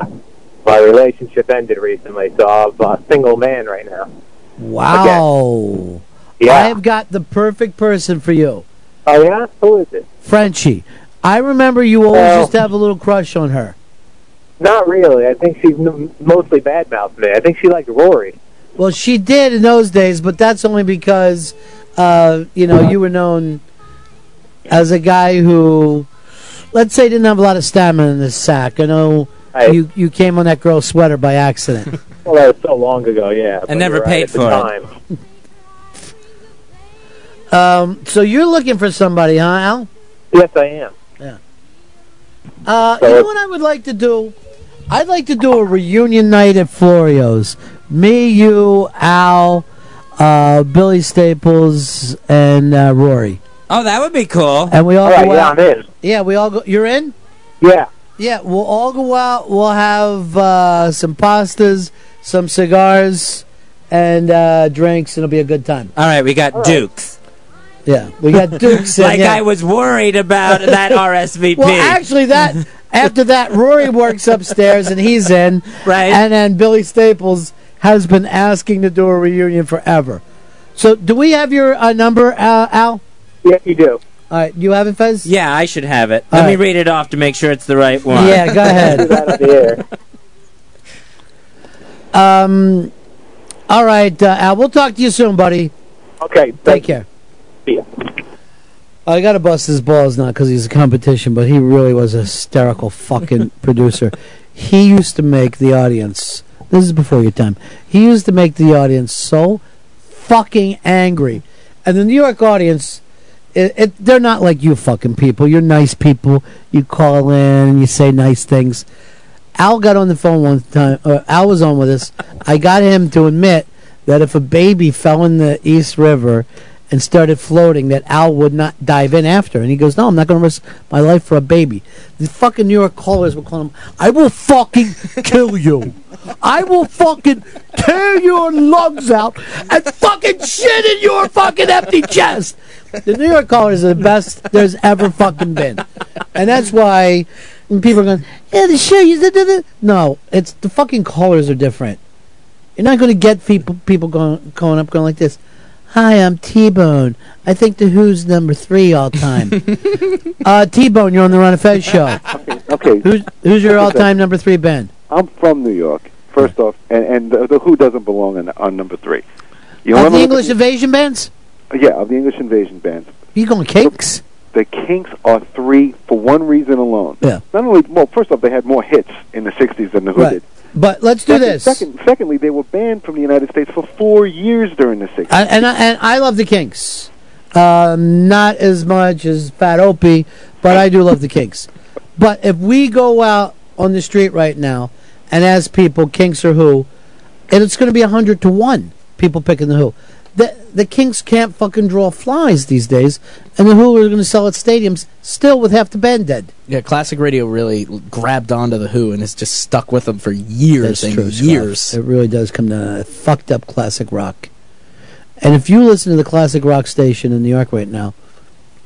my relationship ended recently, so I'm a single man right now. Wow. Yeah. I have got the perfect person for you. Oh yeah, who is it? Frenchie. I remember you always Well- used to have a little crush on her. Not really. I think she's m- mostly badmouthed me. I think she liked Rory. Well, she did in those days, but that's only because, uh, you know, you were known as a guy who, let's say, didn't have a lot of stamina in his sack. I know you you came on that girl's sweater by accident. Well, that was so long ago. Yeah, but never you're right, paid for it. time. Um, so you're looking for somebody, huh, Al? Yes, I am. Yeah. Uh, So you know what I would like to do? I'd like to do a reunion night at Florio's. Me, you, Al, uh, Billy Staples, and uh, Rory. Oh, that would be cool. And we all, All right, go yeah, out. I'm in. Yeah, we all go. You're in? Yeah. Yeah, we'll all go out. We'll have uh, some pastas, some cigars, and uh, drinks, and it'll be a good time. All right, we got Dukes. Yeah, we got Dukes. and, like yeah. I was worried about that RSVP. Well, actually, that after that, Rory works upstairs and he's in. Right. And then Billy Staples has been asking to do a reunion forever. So, do we have your uh, number, uh, Al? Yes, you do. All right, you have it, Fez? Yeah, I should have it. All Let me read it off to make sure it's the right one. Yeah, go ahead. Do that the air. Um, all right, uh, Al. We'll talk to you soon, buddy. Okay. Take care. I got to bust his balls not because he's a competition, but he really was a hysterical fucking producer. He used to make the audience. This is before your time. He used to make the audience so fucking angry, and the New York audience. It, it, they're not like you fucking people. You're nice people. You call in and you say nice things. Al got on the phone one time. Uh, Al was on with us. I got him to admit that if a baby fell in the East River and started floating, that Al would not dive in after. And he goes, "No, I'm not going to risk my life for a baby." The fucking New York callers were calling him, "I will fucking kill you. I will fucking tear your lungs out and fucking shit in your fucking empty chest." The New York callers are the best there's ever fucking been, and that's why people are going, "Yeah, the show you." da, da." No, it's the fucking callers are different. You're not going to get people people going going up going like this. Hi, I'm T Bone. I think the Who's number three all time. uh, T Bone, you're on the Ron and Fez show. Okay. Who's who's your all time number three band? I'm from New York, first off, and, and the, the Who doesn't belong on, on number three. You Of wanna the look English invasion bands? at- yeah, of the English invasion bands. You going Kinks? The Kinks are three for one reason alone. Yeah. Not only, well, first off, they had more hits in the '60s than the Who Right. did. But let's do Second- this. Second, secondly, they were banned from the United States for four years during the '60s. I, and I, and I love the Kinks. Um, not as much as Fat Opie, but I do love the Kinks. But if we go out on the street right now and ask people Kinks or Who, and it's going to be a hundred to one people picking the Who. The the Kinks can't fucking draw flies these days, and the Who are going to sell at stadiums still with half the band dead. Yeah, classic radio really grabbed onto the Who and it's just stuck with them for years That's and true, Scott. years. It really does come down to fucked up classic rock. And if you listen to the classic rock station in New York right now,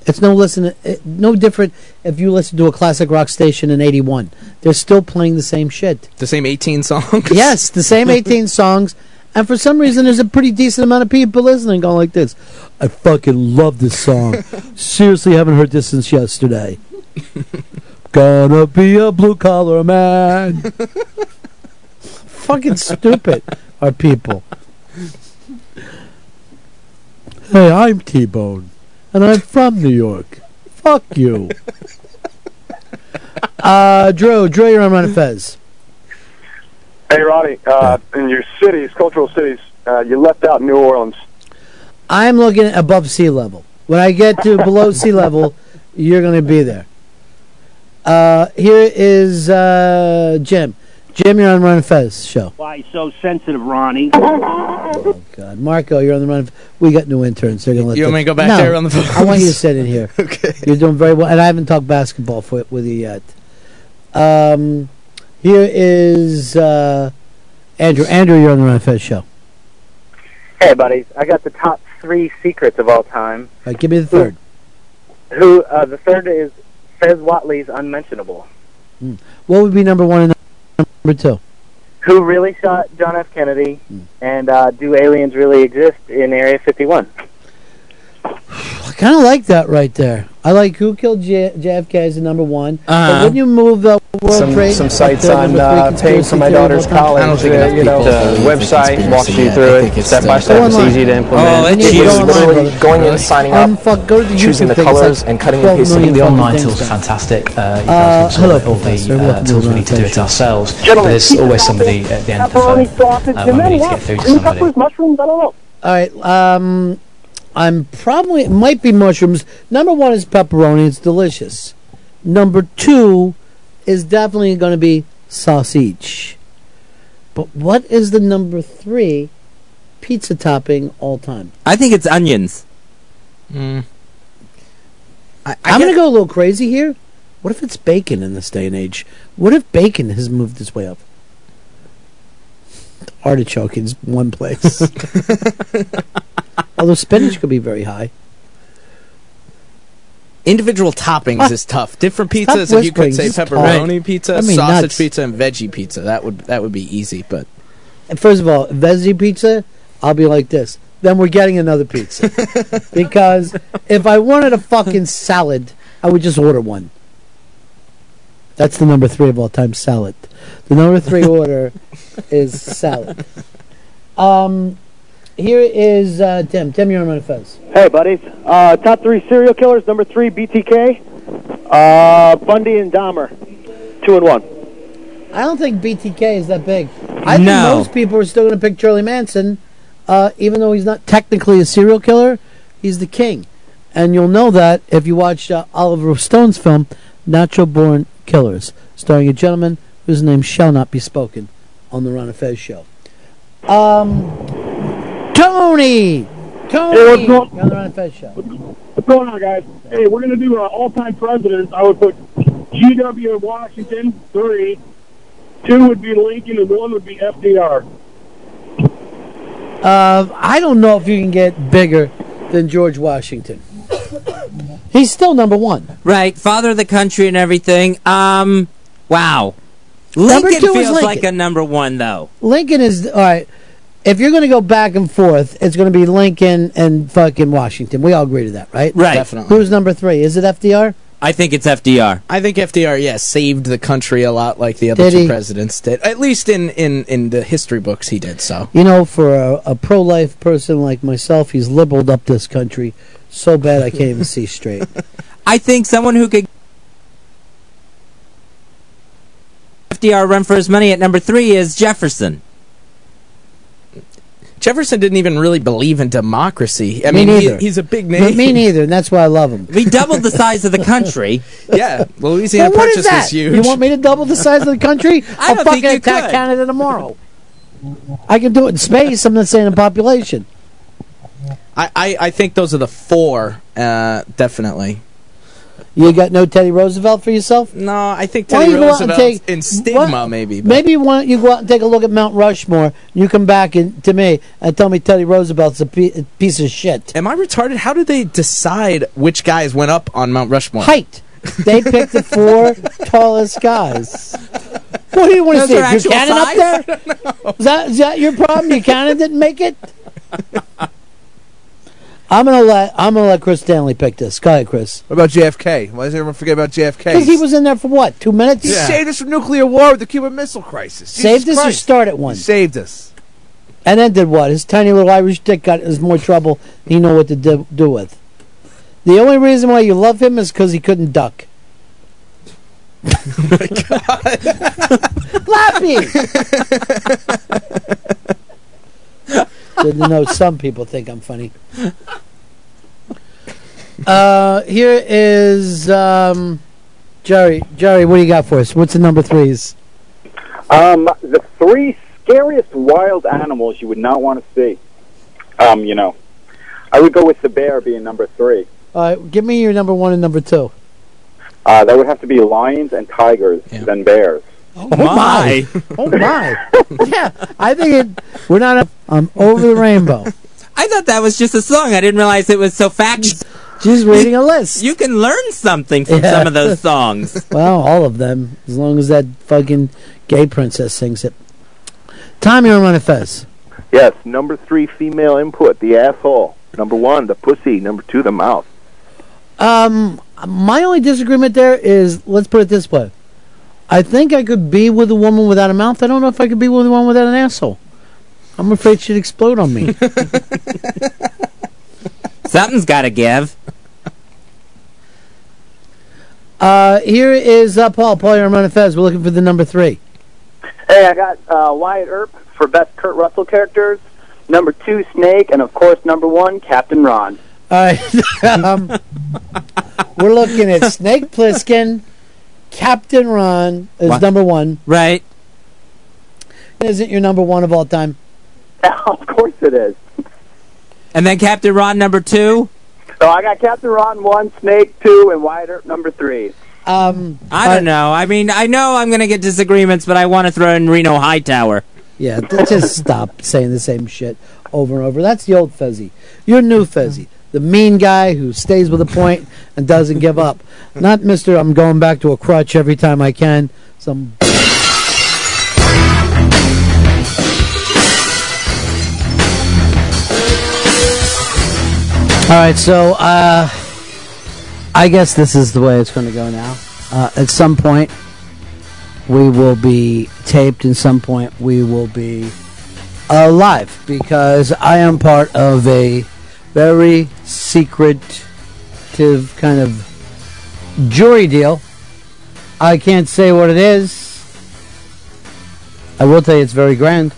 it's no listen, it, no different if you listen to a classic rock station in '81. They're still playing the same shit. The same 18 songs. yes, the same 18 songs. And for some reason, there's a pretty decent amount of people listening going like this. I fucking love this song. Seriously, haven't heard this since yesterday. gonna be a blue collar man. Fucking stupid are people. Hey, I'm T Bone, and I'm from New York. Fuck you. uh, Drew, Drew, you're on Ron Fez. Hey, Roddy, uh, in your cities, cultural cities, uh, you left out New Orleans. I'm looking above sea level. When I get to below sea level, you're going to be there. Uh, here is uh, Jim. Jim, you're on Ron and Fez show. Why so sensitive, Ronnie? Oh God, Marco, you're on the run. Of, we got new interns. They're gonna let You want them- me to go back No, there on the phone? I want you to sit in here. okay. You're doing very well, and I haven't talked basketball for, with you yet. Um, here is uh, Andrew. Andrew, you're on the Ron and Fez show. Hey, buddies. I got the top three secrets of all time. right, give me the third. Who? Uh, the third is Fez Whatley's unmentionable. Hmm. What would be number one and number two? Who really shot John F. Kennedy? Hmm. And uh, do aliens really exist in Area 51? I kind of like that right there. I like who killed J- JFK as the number one. But Uh-huh. wouldn't you move the World some, Trade? some sites on number uh, paying for my daughter's of all time? college. I don't think uh, you know, the website walks you through it step by step. It's easy to implement. Oh, it's it's just online, literally brother. going in, signing up, Unfuck- go to the choosing the colors, like and cutting 12 and pasting. The online tool's done. fantastic. Uh, you Uh, can hello, all the Professor. uh, Welcome to tools we need to do it ourselves. Gentlemen, there's always somebody at the end of the Pepperoni phone sausage, uh, and when we need to get through to somebody. peppers, mushrooms, I don't know. All right. Um, I'm probably it might be mushrooms. Number one is pepperoni. It's delicious. Number two is definitely going to be sausage. But what is the number three pizza topping all time? I think it's onions. Mm. I, am going to go a little crazy here. What if it's bacon in this day and age? What if bacon has moved its way up? Artichoke is one place. Although spinach could be very high. Individual toppings Ah. is tough. Different pizzas, if you could say pepperoni pizza, I mean, sausage nuts. pizza, and veggie pizza. That would that would be easy. But And First of all, veggie pizza, I'll be like this. Then we're getting another pizza. because if I wanted a fucking salad, I would just order one. That's the number three of all time salad. The number three order is salad. Um, here is uh, Tim. Tim, you're on my fence. Hey, buddies. Uh, top three serial killers. Number three, BTK. Uh, Bundy and Dahmer. Two and one. I don't think BTK is that big. I think No. most people are still going to pick Charlie Manson, uh, even though he's not technically a serial killer. He's the king, and you'll know that if you watch uh, Oliver Stone's film "Natural Born Killers," starring a gentleman whose name shall not be spoken on the Ron and Fez show. Um, Tony, Tony, Hey, what's going- you're on the Ron and Fez show. What's going on, guys? Hey, we're gonna do uh, all-time presidents. I would put G.W. Washington three, two would be Lincoln, and one would be FDR. Uh, I don't know if you can get bigger than George Washington. He's still number one. Right, father of the country and everything. Um, wow. Number Lincoln two is feels Lincoln. like a number one, though. Lincoln is all right. If you're going to go back and forth, it's going to be Lincoln and fucking Washington. We all agree to that, right? Right. Definitely. Who's number three? Is it FDR? I think it's FDR. I think FDR, yeah, saved the country a lot like the other Did two he? presidents did. At least in, in, in the history books, he did so. You know, for a, a pro-life person like myself, he's liberaled up this country so bad I can't even see straight. I think someone who could FDR run for his money at number three is Jefferson. Jefferson didn't even really believe in democracy. I Me mean, he- he's a big Me- name. Me neither, and that's why I love him. We doubled the size of the country. yeah, Louisiana Well, what is Purchase that? was huge. You want me to double the size of the country? I I'll don't fucking think attack could. Canada tomorrow. I can do it in space. I'm not saying in population. I, I, I think those are the four, uh, definitely. You got no Teddy Roosevelt for yourself? No, I think Teddy don't you go out and Roosevelt take- in stigma, what- maybe. but- Maybe why don't you go out and take a look at Mount Rushmore? You come back and, to me and tell me Teddy Roosevelt's a, pe- a piece of shit. Am I retarded? How did they decide which guys went up on Mount Rushmore? Height. They picked the four tallest guys. What do you want to see? Buchanan up there? Is that, is that your problem? Buchanan didn't make it? I'm gonna let I'm gonna let Chris Stanley pick this. Go ahead, Chris. What about JFK? Why does everyone forget about JFK? Because he was in there for what? Two minutes. He saved us from nuclear war with the Cuban Missile Crisis. Saved Jesus us or Christ. started one? He saved us. And then did what? His tiny little Irish dick got us more trouble. He know what to do, do with. The only reason why you love him is because he couldn't duck. Oh, my God. Lappy. Didn't know some people think I'm funny. Uh, here is um, Jerry. Jerry, what do you got for us? What's the number threes? Um, the three scariest wild animals you would not want to see. Um, you know, I would go with the bear being number three. All right, give me your number one and number two. Uh, that would have to be lions and tigers, then bears. Oh my! oh my! yeah, I think it. We're not. I'm over the rainbow. I thought that was just a song. I didn't realize it was so factual. She's reading a list. You can learn something from Yeah. some of those songs. Well, all of them, as long as that fucking gay princess sings it. Tommy or Ron Fez? Yes, number three female input, the asshole. Number one, the pussy. Number two, the mouth. Um, my only disagreement there is let's put it this way. I think I could be with a woman without a mouth. I don't know if I could be with one without an asshole. I'm afraid she'd explode on me. Something's got to give. Uh, here is uh, Paul. Paul, you're on Ron Fez. We're looking for the number three. Hey, I got uh, Wyatt Earp for best Kurt Russell characters. Number two, Snake, and of course, number one, Captain Ron. All right. um, we're looking at Snake Plissken. Captain Ron is What? number one. Right. Isn't your number one of all time? of course it is. And then Captain Ron number two. So I got Captain Ron one, Snake two, and Wyatt Earp number three. Um, I don't know. I mean, I know I'm going to get disagreements, but I want to throw in Reno Hightower. Yeah, just stop saying the same shit over and over. That's the old Fezzy. You're new Fezzy. The mean guy who stays with a point and doesn't give up. Not Mr. I'm going back to a crutch every time I can. Some. All right, so uh, I guess this is the way it's going to go now. Uh, at some point, we will be taped, and some point we will be uh, live because I am part of a very secretive kind of jury deal. I can't say what it is. I will tell you it's very grand.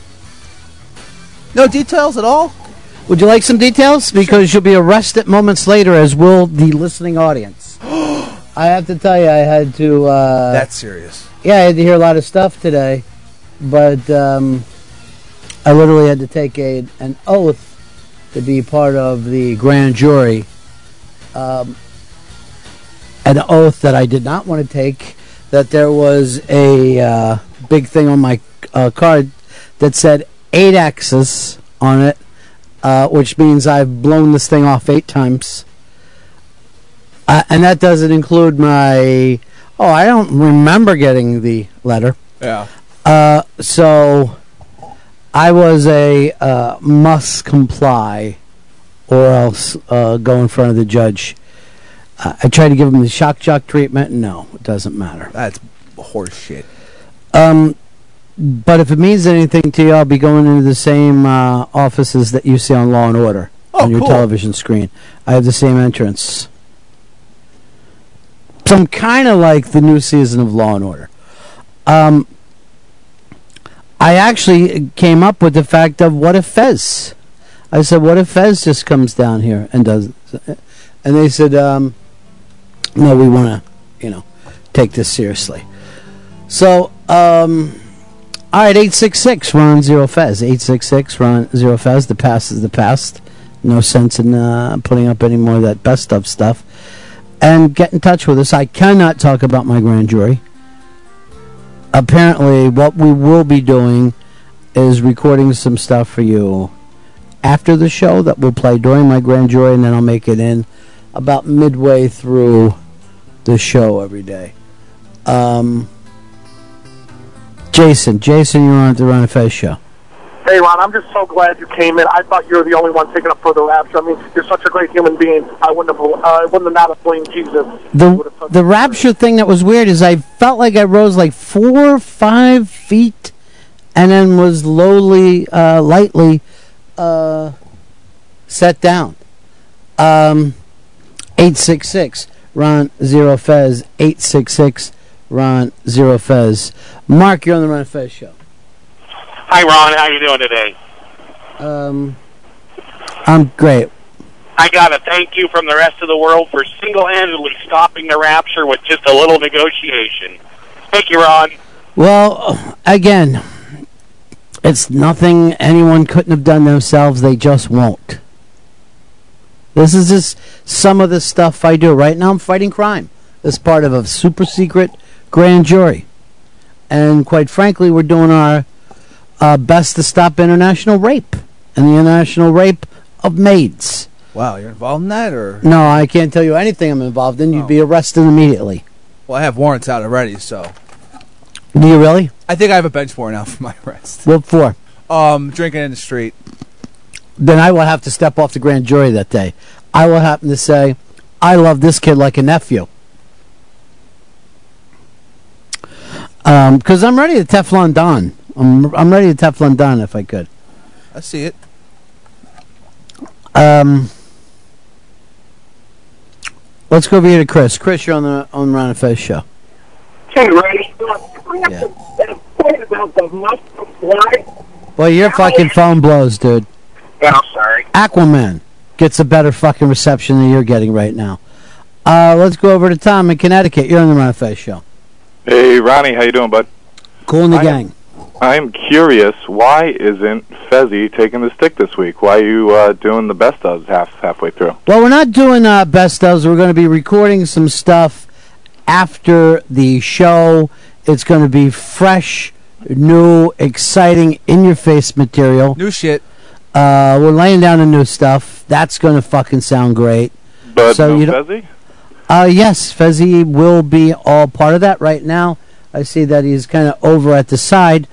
No details at all. Would you like some details? Because you'll be arrested moments later, as will the listening audience. I have to tell you, I had to. Uh, That's serious. Yeah, I had to hear a lot of stuff today, but um, I literally had to take a, an oath to be part of the grand jury. Um, an oath that I did not want to take. That there was a uh, big thing on my uh, card that said eight X's on it, uh, which means I've blown this thing off eight times. Uh, and that doesn't include my. Oh, I don't remember getting the letter. Yeah. Uh, so I was a uh, must comply, or else uh, go in front of the judge. Uh, I tried to give him the shock jock treatment. No, it doesn't matter. That's horseshit. Um, but if it means anything to you, I'll be going into the same uh, offices that you see on Law and Order on your cool. television screen. I have the same entrance. So I'm kind of like the new season of Law and Order. Um, I actually came up with the fact of what if Fez? I said, what if Fez just comes down here and does? And they said, um, no, we want to, you know, take this seriously. So, um, all right, 866 Ron Zero Fez. 866 Ron Zero Fez. The past is the past. No sense in uh, putting up any more of that best of stuff. And get in touch with us. I cannot talk about my grand jury. Apparently, what we will be doing is recording some stuff for you after the show that we'll play during my grand jury, and then I'll make it in about midway through the show every day. Um, Jason, Jason, you're on the Ron and Fez show. Hey, Ron, I'm just so glad you came in. I thought you were the only one taking up for the rapture. I mean, you're such a great human being. I wouldn't have, uh, I wouldn't have not have blamed Jesus. The the rapture thing that was weird is I felt like I rose like four or five feet, and then was lowly, uh, lightly, uh, set down. Um, eight six six Ron zero Fez eight six six Ron zero Fez. Mark, you're on the Ron Fez show. Hi, Ron. How you doing today? Um, I'm great. I got to thank you from the rest of the world for single-handedly stopping the rapture with just a little negotiation. Thank you, Ron. Well, again, it's nothing anyone couldn't have done themselves. They just won't. This is just some of the stuff I do. Right now, I'm fighting crime as part of a super secret grand jury. And quite frankly, we're doing our uh, best to stop international rape and the international rape of maids. Wow, you're involved in that, or No, I can't tell you anything I'm involved in. You'd be arrested immediately. well, I have warrants out already, so Do you really? I think I have a bench warrant out for my arrest. What for? Um, drinking in the street. Then I will have to step off the grand jury that day. I will happen to say, I love this kid like a nephew. Because I'm ready to Teflon Don. I'm, I'm ready to Teflon Don if I could. I see it. Um, let's go over here to Chris. Chris, you're on the on Ron and Fez show. Hey, Ray. That point about the mustard fly. Well, your fucking phone blows, dude. Yeah, I'm sorry. Aquaman gets a better fucking reception than you're getting right now. Uh, let's go over to Tom in Connecticut. You're on the Ron and Fez show. Hey, Ronnie, how you doing, bud? Cool in the I am- gang. I'm curious, why isn't Fezzy taking the stick this week? Why are you uh, doing the best ofs half halfway through? Well, we're not doing uh, best ofs. We're going to be recording some stuff after the show. It's going to be fresh, new, exciting, in-your-face material. New shit. Uh, we're laying down the new stuff. That's going to fucking sound great. But So no you don't- Fezzy? Uh, yes, Fezzy will be all part of that right now. I see that he's kind of over at the side.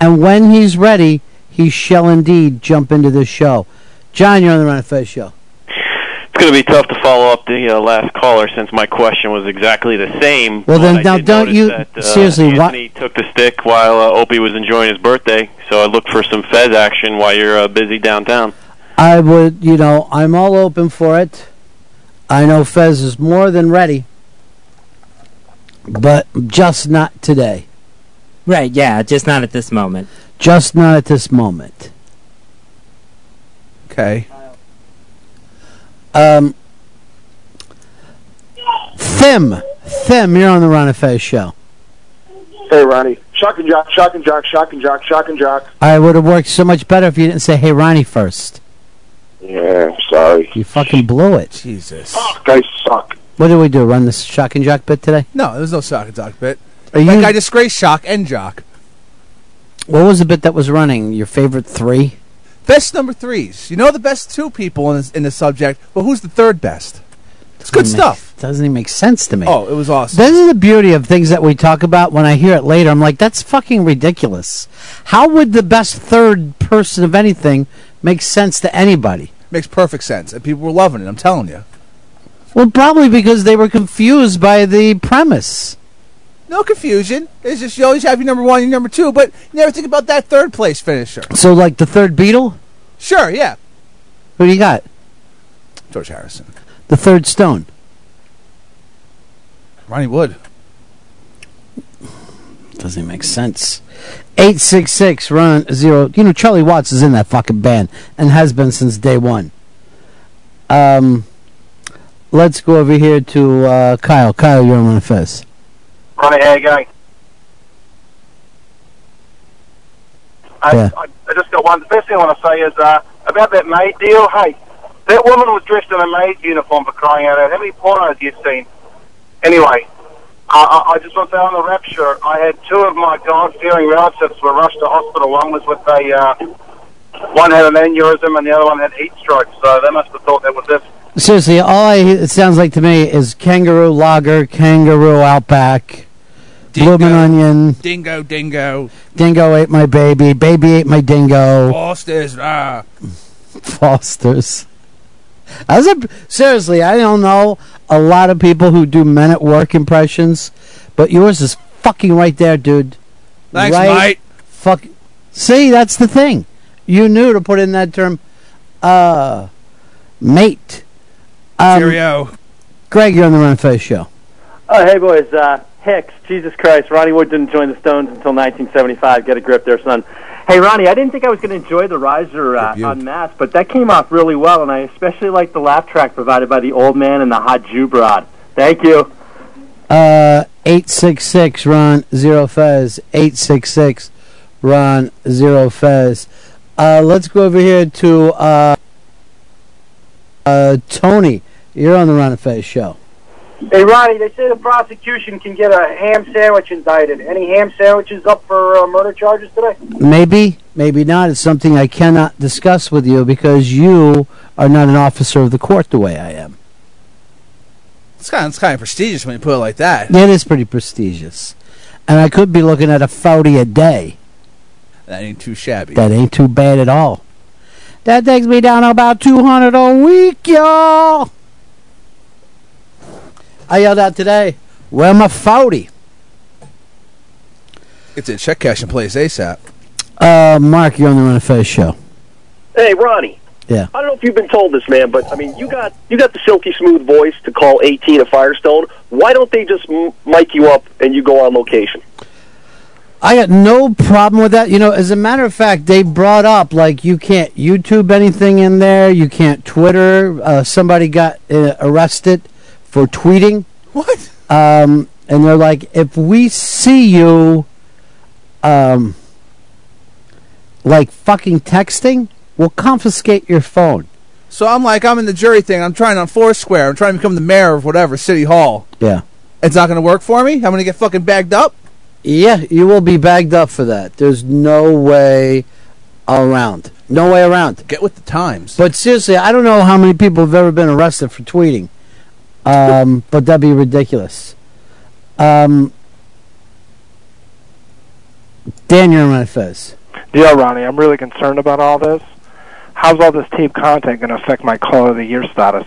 And when he's ready, he shall indeed jump into this show. John, you're on the Ron Fez show. It's going to be tough to follow up the uh, last caller since my question was exactly the same. Well, then, now don't you- That, uh, seriously, why- Anthony took the stick while uh, Opie was enjoying his birthday, so I looked for some Fez action while you're uh, busy downtown. I would, you know, I'm all open for it. I know Fez is more than ready, but just not today. Right, yeah, just not at this moment. Just not at this moment. Okay. Um, Thim, Thim, you're on the Ron and Fez show. Hey, Ronnie. Shock and jock, shock and jock, shock and jock, shock and jock. I would have worked so much better if you didn't say, "Hey, Ronnie," first. Yeah, sorry. You fucking blew it. Jesus. Guys suck. What did we do? Run this shock and jock bit today? No, there was no shock and jock bit. Are you- like I disgrace shock and jock. What was the bit that was running? Your favorite three? Best number threes. You know the best two people in this, in the subject, but who's the third best? It's good Doesn't make- stuff. Doesn't even make sense to me. Oh, it was awesome. This is the beauty of things that we talk about. When I hear it later, I'm like, that's fucking ridiculous. How would the best third person of anything make sense to anybody? Makes perfect sense, and people were loving it. I'm telling you. Well, probably because they were confused by the premise. No confusion. It's just you always have your number one, your number two, but you never think about that third place finisher. So, like the third Beatle? Sure, yeah. Who do you got? George Harrison. The third Stone. Ronnie Wood. Doesn't even make sense. 866 Ron zero. You know, Charlie Watts is in that fucking band and has been since day one. Um, let's go over here to uh, Kyle. Kyle, you're on the fez. Ronnie, how you going? I, Yeah. I, I just got one. The first thing I want to say is uh, about that maid deal. Hey, that woman was dressed in a maid uniform for crying out loud. How many pornos have you seen? Anyway, I, I, I just want to say on the rapture, I had two of my God-fearing relatives were rushed to hospital. One was with a, uh, one had an aneurysm and the other one had heat stroke. So they must have thought that was this. Seriously, all I, it sounds like to me is kangaroo lager, kangaroo outback, Bloomin' onion. Dingo, dingo. Dingo ate my baby. Baby ate my dingo. Foster's. Ah. Fosters. As a, seriously, I don't know a lot of people who do men at work impressions, but yours is fucking right there, dude. Thanks, right mate. Fuck. See, that's the thing. You knew to put in that term, uh, mate. Um, Cheerio. Greg, you're on the Ron Fez show. Oh, hey, boys. Uh, Hicks, Jesus Christ. Ronnie Wood didn't join the Stones until 1975. Get a grip there, son. Hey, Ronnie, I didn't think I was going to enjoy the Reiser uh, unmasked, but that came off really well, and I especially like the laugh track provided by the old man and the hot Jew broad. Thank you. Uh, 866 Ron Zero Fez. 866 Ron Zero Fez. Uh, let's go over here to uh, uh, Tony. You're on the Ron and Fez show. Hey, Ronnie, they say the prosecution can get a ham sandwich indicted. Any ham sandwiches up for uh, murder charges today? Maybe, maybe not. It's something I cannot discuss with you because you are not an officer of the court the way I am. It's kind, of, it's kind of prestigious when you put it like that. It is pretty prestigious. And I could be looking at a 40 a day. That ain't too shabby. That ain't too bad at all. That takes me down about 200 a week, y'all. I yelled out today, where my 40? It's a check cash in place ASAP. Uh, Mark, you're on the Ron and Fez show. Hey, Ronnie. Yeah. I don't know if you've been told this, man, but I mean, you got you got the silky smooth voice to call 18 a Firestone. Why don't they just m- mic you up and you go on location? I got no problem with that. You know, as a matter of fact, they brought up like you can't YouTube anything in there. You can't Twitter. Uh, somebody got uh, arrested for tweeting. What? Um, and they're like, if we see you, um, like fucking texting, we'll confiscate your phone. So I'm like, I'm in the jury thing. I'm trying on Foursquare. I'm trying to become the mayor of whatever city hall. Yeah. It's not going to work for me. I'm going to get fucking bagged up. Yeah, you will be bagged up for that. There's no way around. No way around. Get with the times. But seriously, I don't know how many people have ever been arrested for tweeting. Um, but that'd be ridiculous. Um, Dan, you're my Fez. Yeah, Ronnie, I'm really concerned about all this. How's all this tape content going to affect my Caller of the Year status?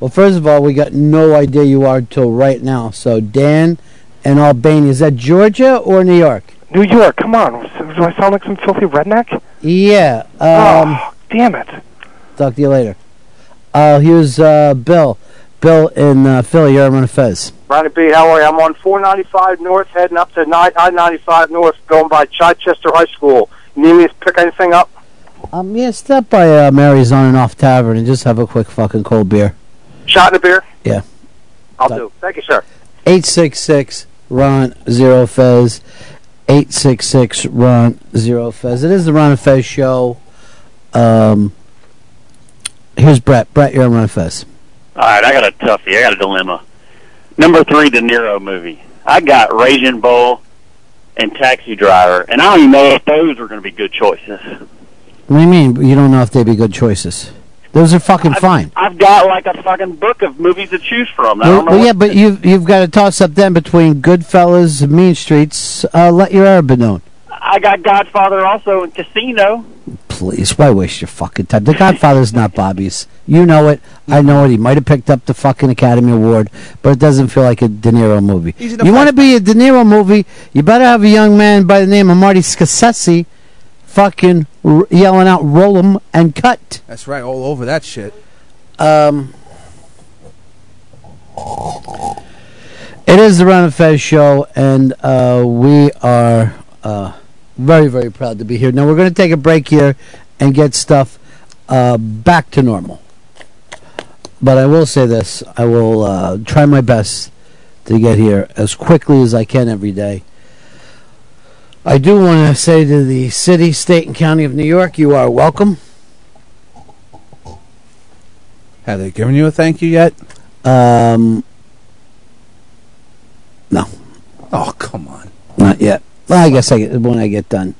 Well, first of all, we got no idea you are until right now. So, Dan and Albany, is that Georgia or New York? New York, come on. Do I sound like some filthy redneck? Yeah. Um, oh, damn it. Talk to you later. Uh, here's uh, Bill. Bill in uh, Philly, you're on Fez. Ronnie B, how are you? I'm on 495 North, heading up to I-95 North, going by Chichester High School. You need me to pick anything up? Um, yeah, step by uh, Mary's On and Off Tavern and just have a quick fucking cold beer. Shot in a beer? Yeah. I'll do. Thank you, sir. 866 Ron Zero Fez. 866 Ron Zero Fez. It is the Ron and Fez show. Um, here's Brett. Brett, you're on Ron and Fez. All right, I got a toughie. I got a dilemma. Number three, De Niro movie. I got Raging Bull and Taxi Driver, and I don't even know if those are going to be good choices. What do you mean you don't know if they'd be good choices? Those are fucking fine. I've got like a fucking book of movies to choose from. I Well, don't know well, yeah, but you've you've got to toss up then between Goodfellas, Mean Streets. Uh, let your error be known. I got Godfather also in Casino. Please, why waste your fucking time? The Godfather's not Bobby's. You know it. I know it. He might have picked up the fucking Academy Award, but it doesn't feel like a De Niro movie. He's in a You want to be a De Niro movie? You better have a young man by the name of Marty Scorsese, fucking r- yelling out roll him and cut." That's right, all over that shit. Um, it is the Ron and Fez show, and uh, we are uh, very, very proud to be here. Now we're going to take a break here and get stuff uh, back to normal. But I will say this: I will uh, try my best to get here as quickly as I can every day. I do want to say to the city, state, and county of New York, you are welcome. Have they given you a thank you yet? Um, no. Oh, come on. Not yet. Well, I guess I get, when I get done.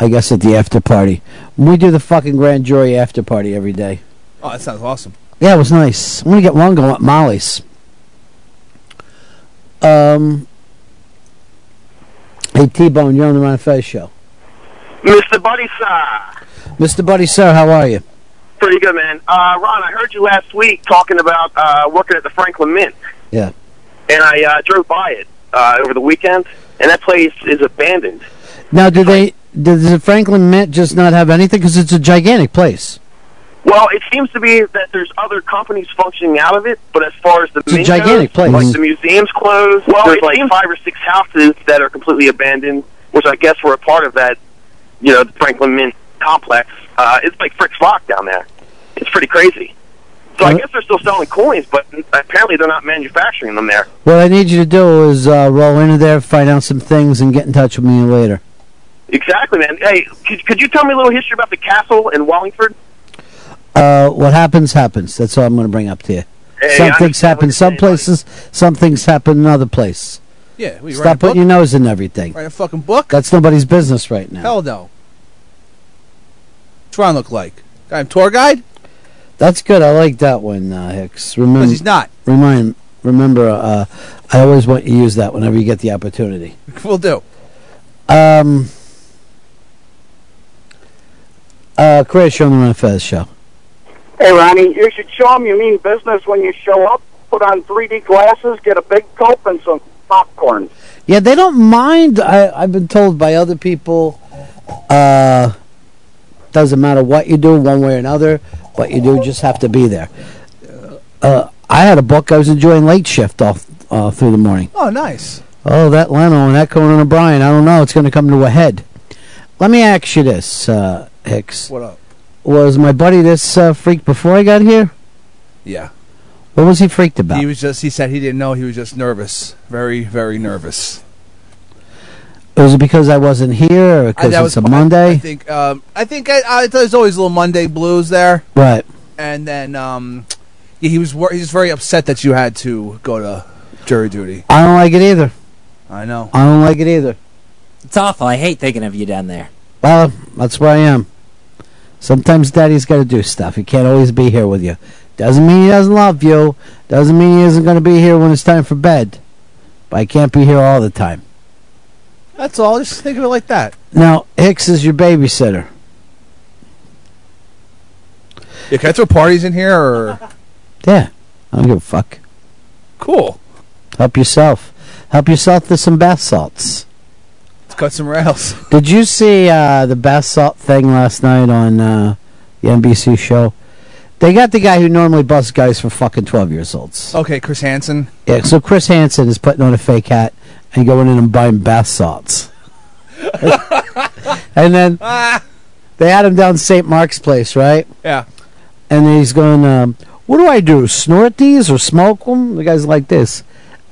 I guess at the after party. We do the fucking grand jury after party every day. Oh, that sounds awesome. Yeah, it was nice. I'm gonna get one going at Molly's. Um, Hey, T Bone, you're on the Ron Fez show. Mr. Buddy Sir. Mr. Buddy, sir, how are you? Pretty good, man. Uh, Ron, I heard you last week talking about uh, working at the Franklin Mint, Yeah. and I uh, drove by it uh, over the weekend, and that place is abandoned. Now, do they does the Franklin Mint just not have anything? Because it's a gigantic place. Well, it seems to be that there's other companies functioning out of it, but as far as the It's a gigantic goes, place. like the museum's closed. Well, there's like five or six houses that are completely abandoned, which I guess were a part of that, you know, the Franklin Mint complex. Uh, it's like Frick's Rock down there. It's pretty crazy. So I guess they're still selling coins, but apparently they're not manufacturing them there. What I need you to do is uh, roll into there, find out some things, and get in touch with me later. Exactly, man. Hey, could, could you tell me a little history about the castle in Wallingford? Uh, what happens, happens. That's all I'm going to bring up to you. Hey, some I things happen some places, some things happen another place. Yeah, we Stop putting your nose in everything. Write a fucking book? That's nobody's business right now. Hell no. What's Ron look like? Guy, I'm tour guide? That's good. I like that one, uh, Hicks. Remember, 'Cause he's not. Remind, remember. Uh, I always want you to use that whenever you get the opportunity. We'll do. Um, uh, Chris, you're on the Ron Fez show. Hey, Ronnie, you should show them you mean business when you show up. Put on 3D glasses, get a big coke, and some popcorn. Yeah, they don't mind. I, I've been told by other people. Uh, doesn't matter what you do, one way or another. What you do, just have to be there. Uh, I had a book. I was enjoying late shift all uh, through the morning. Oh, nice. Oh, that Leno and that Conan O'Brien. I don't know. It's going to come to a head. Let me ask you this, uh, Hicks. What up? Was my buddy this uh, freak before I got here? Yeah. What was he freaked about? He was just, he said he didn't know. He was just nervous. Very, very nervous. Was it because I wasn't here, or because that it's was- a Monday? I think, um, I think I, I, there's always a little Monday blues there. right. And then, um, yeah, he was, wor- he was very upset that you had to go to jury duty. I don't like it either. I know. I don't like it either. It's awful. I hate thinking of you down there. Well, that's where I am. Sometimes Daddy's got to do stuff. He can't always be here with you. Doesn't mean he doesn't love you. Doesn't mean he isn't going to be here when it's time for bed. But I can't be here all the time. That's all. Just think of it like that. Now, Hicks is your babysitter. Yeah, can I throw parties in here or? Yeah, I don't give a fuck. Cool. Help yourself. Help yourself to some bath salts. Let's cut some rails. Did you see uh, the bath salt thing last night on uh, the NBC show? They got the guy who normally busts guys for fucking 12 years olds. Okay, Chris Hansen. Yeah, so Chris Hansen is putting on a fake hat and going in and buying bath salts. and then they had him down St. Mark's Place, right? Yeah. And he's going, um, what do I do? Snort these or smoke them? The guy's like this.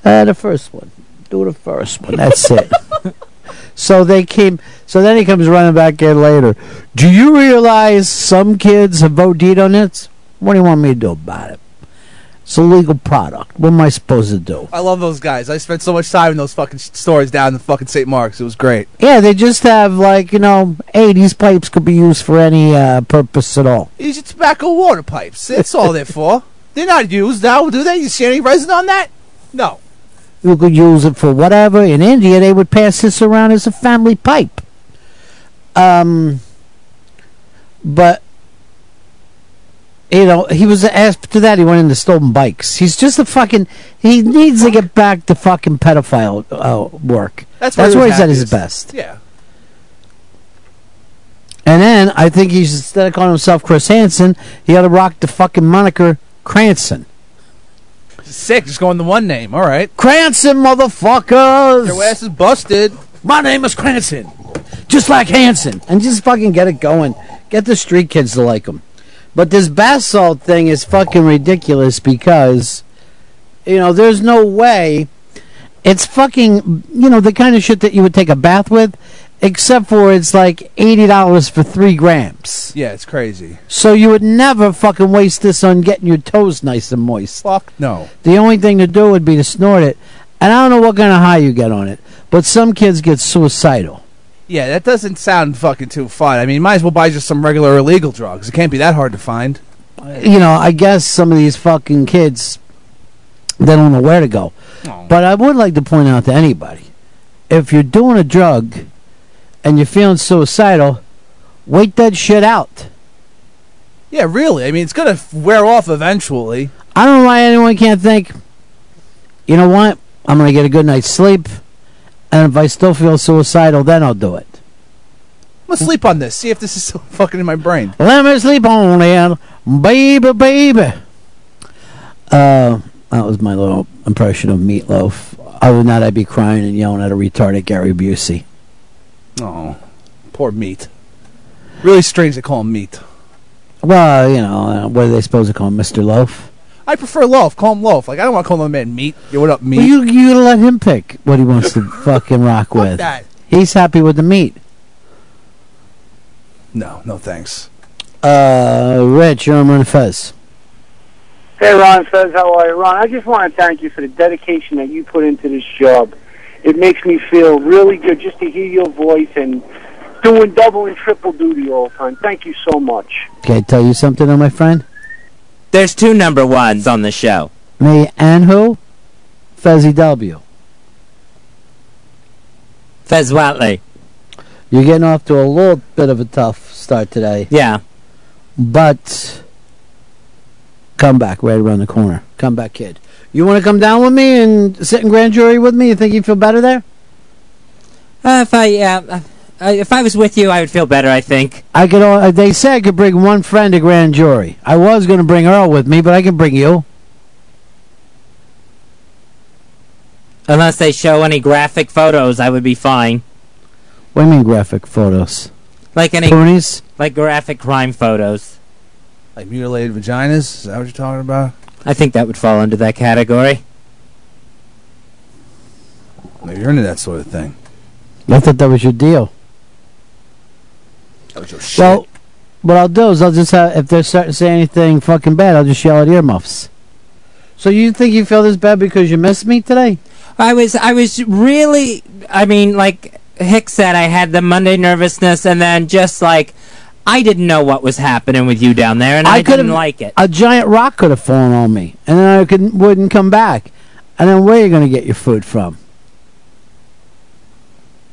Uh, the first one. Do the first one. That's it. so they came. So then he comes running back in later. Do you realize some kids have OD'd on it? What do you want me to do about it? It's a legal product. What am I supposed to do? I love those guys. I spent so much time in those fucking stores down in fucking St. Mark's. It was great. Yeah, they just have like you know, hey, these pipes could be used for any uh, purpose at all. These are tobacco water pipes. That's all they're for. They're not used now, do they? You see any resin on that? No. You could use it for whatever. In India, they would pass this around as a family pipe. Um, but you know, he was after that. He went into stolen bikes. He's just a fucking. He needs to get back to fucking pedophile uh, work. That's, That's where, where he's at his best. Yeah. And then I think he's instead of calling himself Chris Hansen, he ought to rock the fucking moniker Cranston. Sick. Just going the one name. All right. Cranston, motherfuckers! Your ass is busted. My name is Cranston, just like Hansen, and just fucking get it going. Get the street kids to like him. But this bath salt thing is fucking ridiculous because, you know, there's no way. It's fucking, you know, the kind of shit that you would take a bath with, except for it's like eighty dollars for three grams. Yeah, it's crazy. So you would never fucking waste this on getting your toes nice and moist. Fuck no. The only thing to do would be to snort it. And I don't know what kind of high you get on it, but some kids get suicidal. Yeah, that doesn't sound fucking too fun. I mean, might as well buy just some regular illegal drugs. It can't be that hard to find. You know, I guess some of these fucking kids, they don't know where to go. But I would like to point out to anybody, if you're doing a drug and you're feeling suicidal, wait that shit out. Yeah, really. I mean, it's gonna wear off eventually. I don't know why anyone can't think, you know what? I'm going to get a good night's sleep, and if I still feel suicidal, then I'll do it. I'm gonna sleep on this. See if this is so fucking in my brain. Let me sleep on it, baby, baby. Uh, that was my little impression of Meatloaf. Other than that, I'd be crying and yelling at a retarded Gary Busey. Oh, poor meat. Really strange to call him meat. Well, you know, uh, what are they supposed to call him, Mr. Loaf? I prefer loaf. Call him loaf. Like I don't want to call him a man meat. Yo, what up, meat? Well, you you let him pick what he wants to fucking rock with. that. He's happy with the meat. No, no thanks. Uh, Rich, you're on Ron Fez. Hey, Ron says, how are you? Ron, I just want to thank you for the dedication that you put into this job. It makes me feel really good just to hear your voice and doing double and triple duty all the time. Thank you so much. Can I tell you something, though, my friend? There's two number ones on the show. Me and who? Fezzy W. Fez Whatley. You're getting off to a little bit of a tough start today. Yeah. But come back right around the corner. Come back, kid. You want to come down with me and sit in grand jury with me? You think you feel better there? Uh, if I yeah, uh, uh, if I was with you, I would feel better. I think. I could. al- They said I could bring one friend to grand jury. I was going to bring Earl with me, but I can bring you. Unless they show any graphic photos, I would be fine. What do you mean graphic photos? Like any Ponies? like graphic crime photos. Like mutilated vaginas? Is that what you're talking about? I think that would fall under that category. Maybe you're into that sort of thing. I thought that was your deal. That Well, what I'll do is I'll just have, if they're starting to say anything fucking bad, I'll just yell at earmuffs. So you think you feel this bad because you missed me today? I was I was really I mean like Hicks said I had the Monday nervousness and then just like I didn't know what was happening with you down there and I, could've- didn't like it. A giant rock could have fallen on me, and then I couldn't wouldn't come back. And then where are you going to get your food from?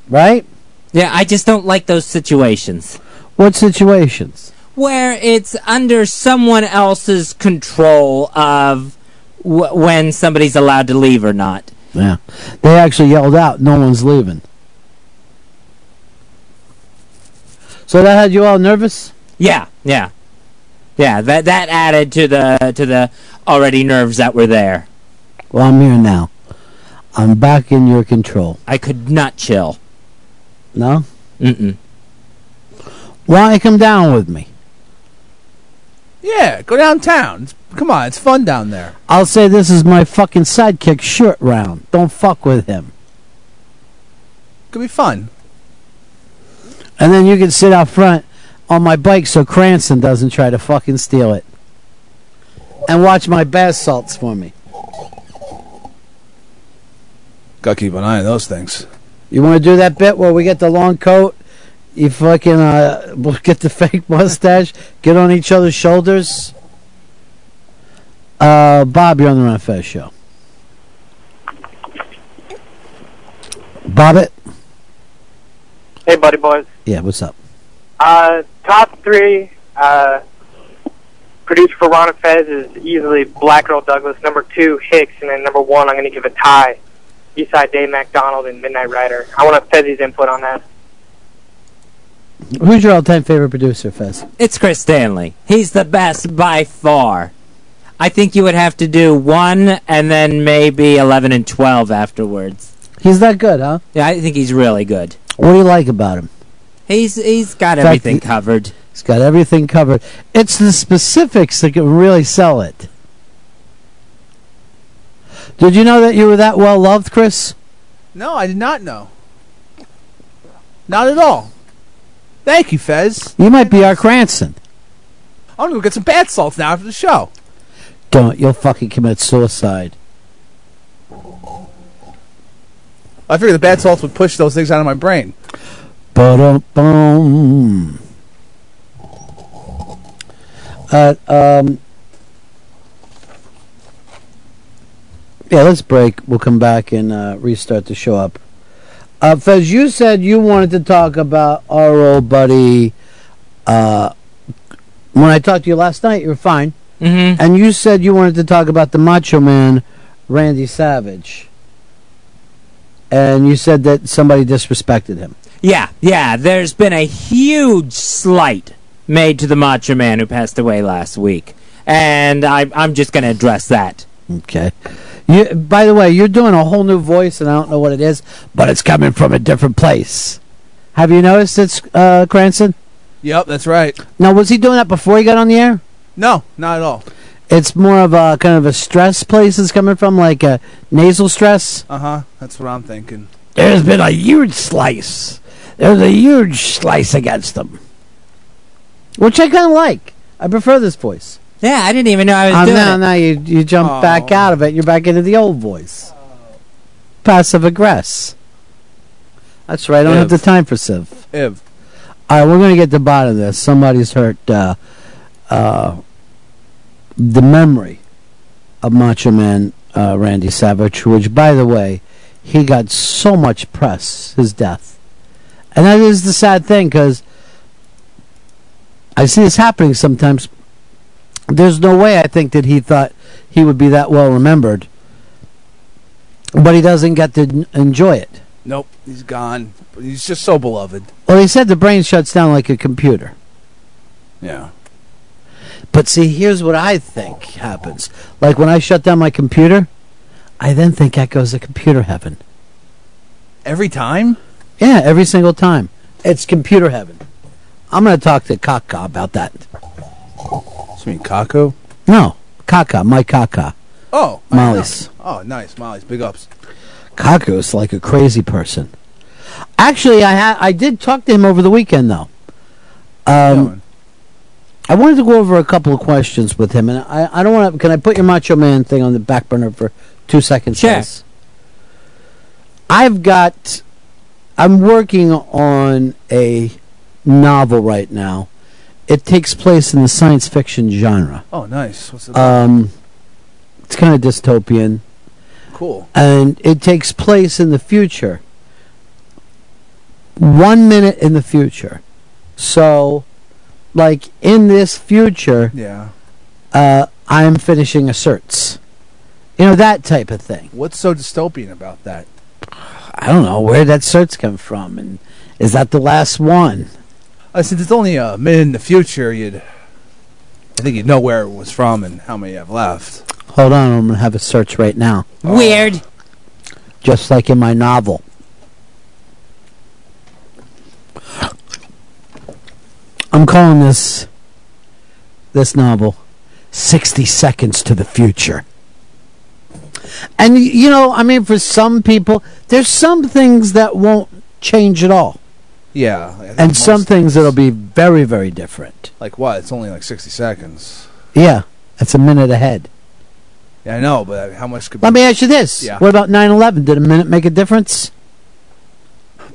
Right? Yeah, I just don't like those situations What situations? where it's under someone else's control of w- when somebody's allowed to leave or not. Yeah. They actually yelled out, no one's leaving. So that had you all nervous? Yeah, yeah. Yeah, that that added to the to the already nerves that were there. Well, I'm here now. I'm back in your control. I could not chill. No? Mm-mm. Why don't you come down with me? Yeah, go downtown. It's, come on, it's fun down there. I'll say this is my fucking sidekick short round. Don't fuck with him. Could be fun. And then you can sit out front on my bike so Cranston doesn't try to fucking steal it. And watch my bath salts for me. Gotta keep an eye on those things. You want to do that bit where we get the long coat, you fucking uh, get the fake mustache, get on each other's shoulders? Uh, Bob, you're on the Ron Fez show. Bobbit? Hey, buddy boys. Yeah, what's up? Uh, top three uh, producer for Ron and Fez is easily Black Earl Douglas. Number two, Hicks, and then number one, I'm going to give a tie. Eastside Dave McDonald and Midnight Rider. I want to Fez's input on that. Who's your all-time favorite producer, Fez? It's Chris Stanley. He's the best by far. I think you would have to do one and then maybe 11 and 12 afterwards. He's that good, huh? Yeah, I think he's really good. What do you like about him? He's he's got fact, everything covered. He's got everything covered. It's the specifics that can really sell it. Did you know that you were that well loved, Chris? No, I did not know. Not at all. Thank you, Fez. You might be our Cranston. I'm gonna go get some bath salts now after the show. Don't. You'll fucking commit suicide. I figured the bath salts would push those things out of my brain. Ba-dum-bum. Uh, um, yeah, let's break. We'll come back and uh, restart the show up. Uh, Fez, you said you wanted to talk about our old buddy. Uh, when I talked to you last night, you were fine. Mm-hmm. And you said you wanted to talk about the Macho Man, Randy Savage. And you said that somebody disrespected him. Yeah, yeah. There's been a huge slight made to the Macho Man who passed away last week, and I, I'm just going to address that. Okay. You, by the way, you're doing a whole new voice, and I don't know what it is, but it's coming from a different place. Have you noticed it's uh, Cranston? Yep, that's right. Now, was he doing that before he got on the air? No, not at all. It's more of a kind of a stress place it's coming from, like a nasal stress. Uh huh. That's what I'm thinking. There's been a huge slice. There's a huge slice against them. Which I kind of like. I prefer this voice. Yeah, I didn't even know I was Um, doing now, it. now you you jump back out of it. You're back into the old voice. Passive aggress. That's right. I don't have the time for Civ. Iv. All right, we're going to get to the bottom of this. Somebody's hurt uh, uh, the memory of Macho Man uh, Randy Savage, which, by the way, he got so much press, his death. And that is the sad thing because I see this happening sometimes. There's no way I think that he thought he would be that well remembered, but he doesn't get to enjoy it. Nope, he's gone. He's just so beloved. Well, he said the brain shuts down like a computer. Yeah. But see, here's what I think happens. Like when I shut down my computer, I then think that goes to computer heaven. Every time? Yeah, every single time. It's computer heaven. I'm going to talk to Kaka about that. You mean Kako? No, Kaka, my Kaka. Oh, I Molly's. Oh, nice, Molly's. Big ups. Kaka's like a crazy person. Actually, I ha- I did talk to him over the weekend though. Um, I wanted to go over a couple of questions with him, and I, I don't want to. Can I put your Macho Man thing on the back burner for two seconds? Sure. please? I've got. I'm working on a novel right now. It takes place in the science fiction genre. Oh, nice. What's it about? Um, it's kind of dystopian cool. and it takes place in the future. One minute in the future. So, like in this future, Yeah. uh, I'm finishing a certs. You know that type of thing. What's so dystopian about that? I don't know where that certs come from, and is that the last one? Uh, since it's only a minute in the future, you'd. I think you'd know where it was from and how many you have left. Hold on, I'm gonna have a search right now. Weird. Just like in my novel. I'm calling this this novel 60 Seconds to the Future. And you know, I mean for some people there's some things that won't change at all. Yeah. And some things that'll be very very different. Like what? It's only like 60 seconds. Yeah, that's a minute ahead. Yeah, I know, but how much could Let me ask you this. Yeah. What about 9/11? Did a minute make a difference?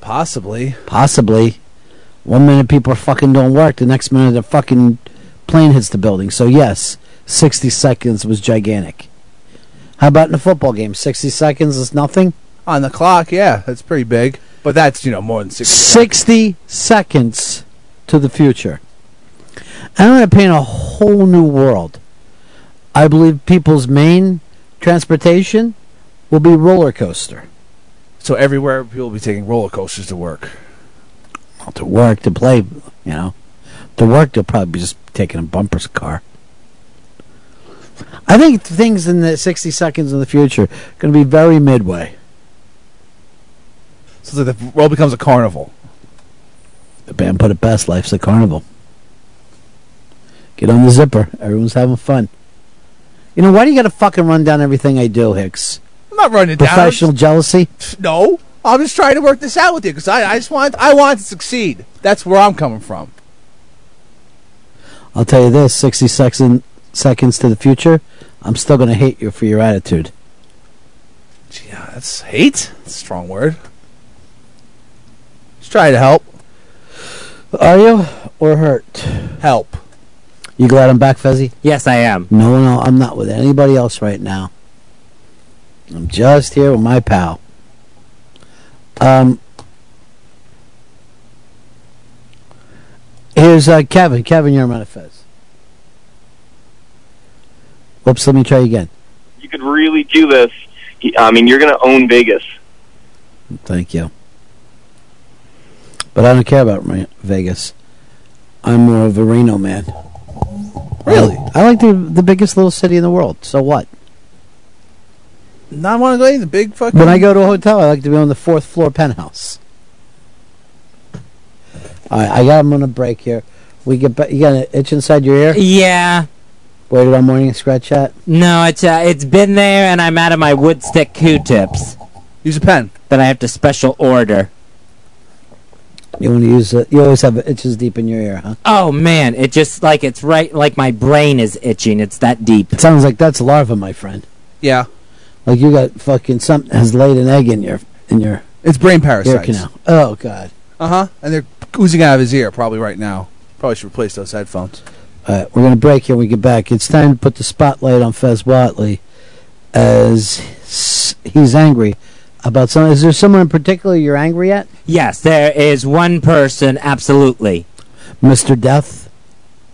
Possibly. Possibly. One minute people are fucking don't work, the next minute a fucking plane hits the building. So yes, sixty seconds was gigantic. How about in a football game? Sixty seconds is nothing. On the clock, yeah, that's pretty big. But that's, you know, more than 60 Sixty seconds to the future. I'm going to paint a whole new world. I believe people's main transportation will be roller coaster. So everywhere people will be taking roller coasters to work. Well, to work, to play, you know. To work, they'll probably be just taking a bumper's car. I think things in the 60 seconds in the future are going to be very midway. So that the world becomes a carnival. The band put it best life's a carnival. Get on the zipper. Everyone's having fun. You know, why do you got to fucking run down everything I do, Hicks? I'm not running it down. Professional jealousy? No, I'm just trying to work this out with you because I, I just want I want to succeed. That's where I'm coming from. I'll tell you this 60 second, seconds to the future, I'm still going to hate you for your attitude. Gee, that's hate. That's a strong word try to help. Are you or hurt? Help. You glad I'm back, Fezzy? Yes, I am. No, no, I'm not with anybody else right now. I'm just here with my pal. Um, here's uh, Kevin. Kevin, you're on Fez. Whoops, let me try again. You could really do this. I mean, you're going to own Vegas. Thank you. But I don't care about Ra- Vegas. I'm more of a Reno man. Really? I like the the biggest little city in the world. So what? Not want to go in the big fucking. When I go to a hotel, I like to be on the fourth floor penthouse. All right, I got him on a break here. We get ba- you got an itch inside your ear? Yeah. Waited on morning and scratch that. No, it's uh, it's been there, and I'm out of my wood stick Q-tips. Use a pen. That I have to special order. You want to use it? You always have itches deep in your ear, huh? Oh man, it just like it's right, like my brain is itching. It's that deep. It sounds like that's larva, my friend. Yeah. Like you got fucking something has laid an egg in your in your It's brain ear parasites. canal. Oh god. Uh huh. And they're oozing out of his ear probably right now. Probably should replace those headphones. All right, we're gonna break here. When we get back. It's time to put the spotlight on Fez Whatley, as he's angry about some. Is there someone in particular you're angry at, Yes, there is one person. Absolutely. Mister Death?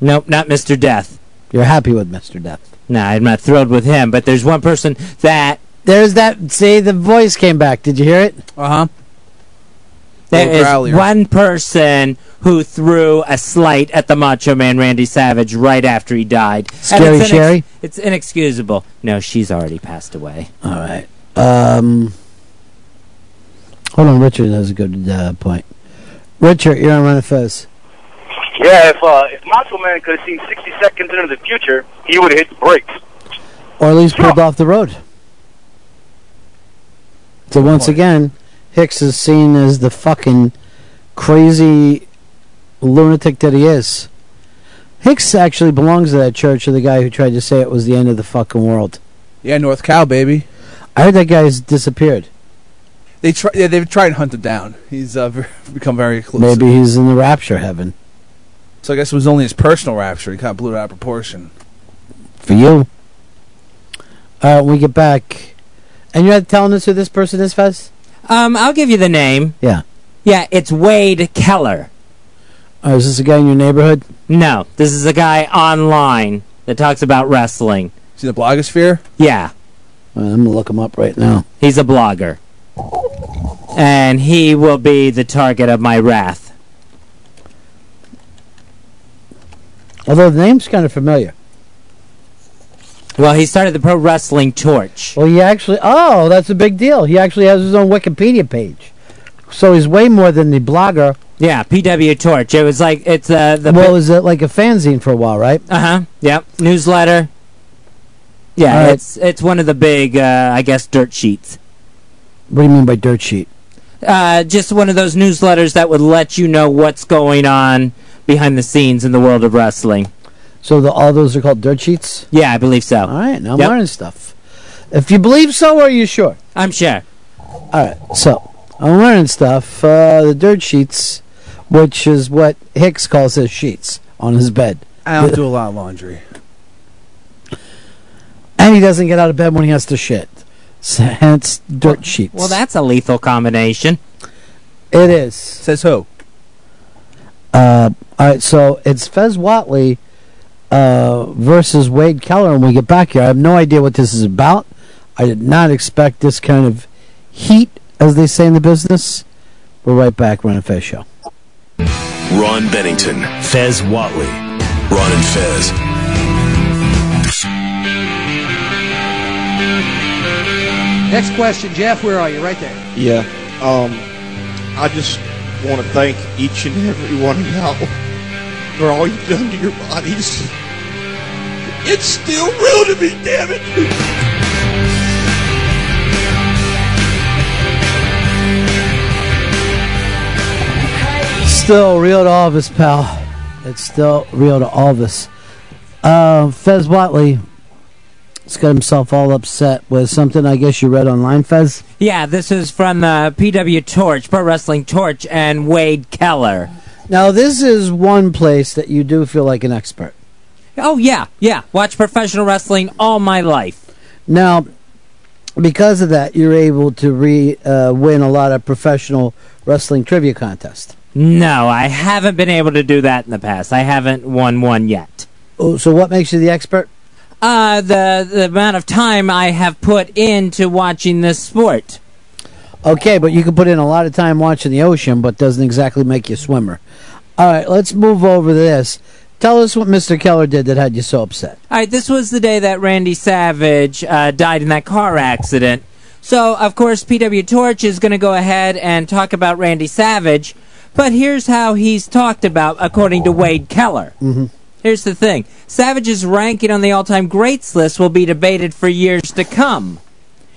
Nope, not Mr. Death. You're happy with Mister Death? No, I'm not thrilled with him. But there's one person that There's that. See, the voice came back. Did you hear it? Uh huh. There Little is growlier. one person who threw a slight at the Macho Man Randy Savage right after he died. Scary it's inex- Sherry? It's inexcusable. No, she's already passed away. All right. Um, hold on. Richard has a good uh, point. Richard, you're on Ron Fez. Yeah, if uh, if Macho Man could have seen 60 seconds into the future, he would have hit the brakes. Or at least pulled off the road. So once again, Hicks is seen as the fucking crazy lunatic that he is. Hicks actually belongs to that church of the guy who tried to say it was the end of the fucking world. Yeah, North Cow, baby. I heard that guy's disappeared. They try. Yeah, they've tried to hunt him down. He's uh, ver- become very close. Maybe he's in the rapture heaven. So I guess it was only his personal rapture. He kind of blew it out of proportion. For you. Alright, when we get back. And you're not telling us who this person is, Fez? Um, I'll give you the name. Yeah. Yeah, it's Wade Keller. Oh, is this a guy in your neighborhood? No, this is a guy online that talks about wrestling. Is he the blogosphere? Yeah, Well, I'm gonna look him up right now. he's a blogger. And he will be the target of my wrath. Although the name's kind of familiar. Well, he started the Pro Wrestling Torch. Well, he actually. Oh, that's a big deal. He actually has his own Wikipedia page. So he's way more than the blogger. Yeah, PW Torch. It was like it's uh, the well, is it like a fanzine for a while, right? uh huh. Yep, newsletter. Yeah, right. it's it's one of the big, uh, I guess, dirt sheets. What do you mean by dirt sheet? Uh, just one of those newsletters that would let you know what's going on behind the scenes in the world of wrestling. So the, all those are called dirt sheets. Yeah, I believe so. All right, now I'm Yep. learning stuff. If you believe so, are you sure? I'm sure. All right, so I'm learning stuff. Uh, the dirt sheets, which is what Hicks calls his sheets on his bed, I don't do a lot of laundry. and he doesn't get out of bed when he has to shit. So, hence, dirt sheets. Well, that's a lethal combination. it is. Says who? Uh, all right, so it's Fez Whatley uh, versus Wade Keller, and we get back here. I have no idea what this is about. I did not expect this kind of heat, as they say in the business. We're right back, Ron and Fez Show. Ron Bennington, Fez Whatley, Ron and Fez. Next question, Jeff. Where are you? Right there. Yeah. Um, I just want to thank each and every one of y'all for all you've done to your bodies. It's still real to me, damn it. Still real to all of us, pal. It's still real to all of us. Uh, Fez Whatley has got himself all upset with something I guess you read online, Fez. Yeah, this is from the PW Torch, Pro Wrestling Torch, and Wade Keller. Now, this is one place that you do feel like an expert. Oh yeah, yeah. Watch professional wrestling all my life. Now, because of that, you're able to re uh, win a lot of professional wrestling trivia contests. No, I haven't been able to do that in the past. I haven't won one yet. Oh, so what makes you the expert? Uh, the the amount of time I have put into watching this sport. Okay, but you can put in a lot of time watching the ocean, but doesn't exactly make you a swimmer. All right, let's move over to this. Tell us what Mr. Keller did that had you so upset. All right, this was the day that Randy Savage uh, died in that car accident. So, of course, PW Torch is going to go ahead and talk about Randy Savage, but here's how he's talked about according to Wade Keller. Mm-hmm. Here's the thing Savage's ranking on the all time greats list will be debated for years to come.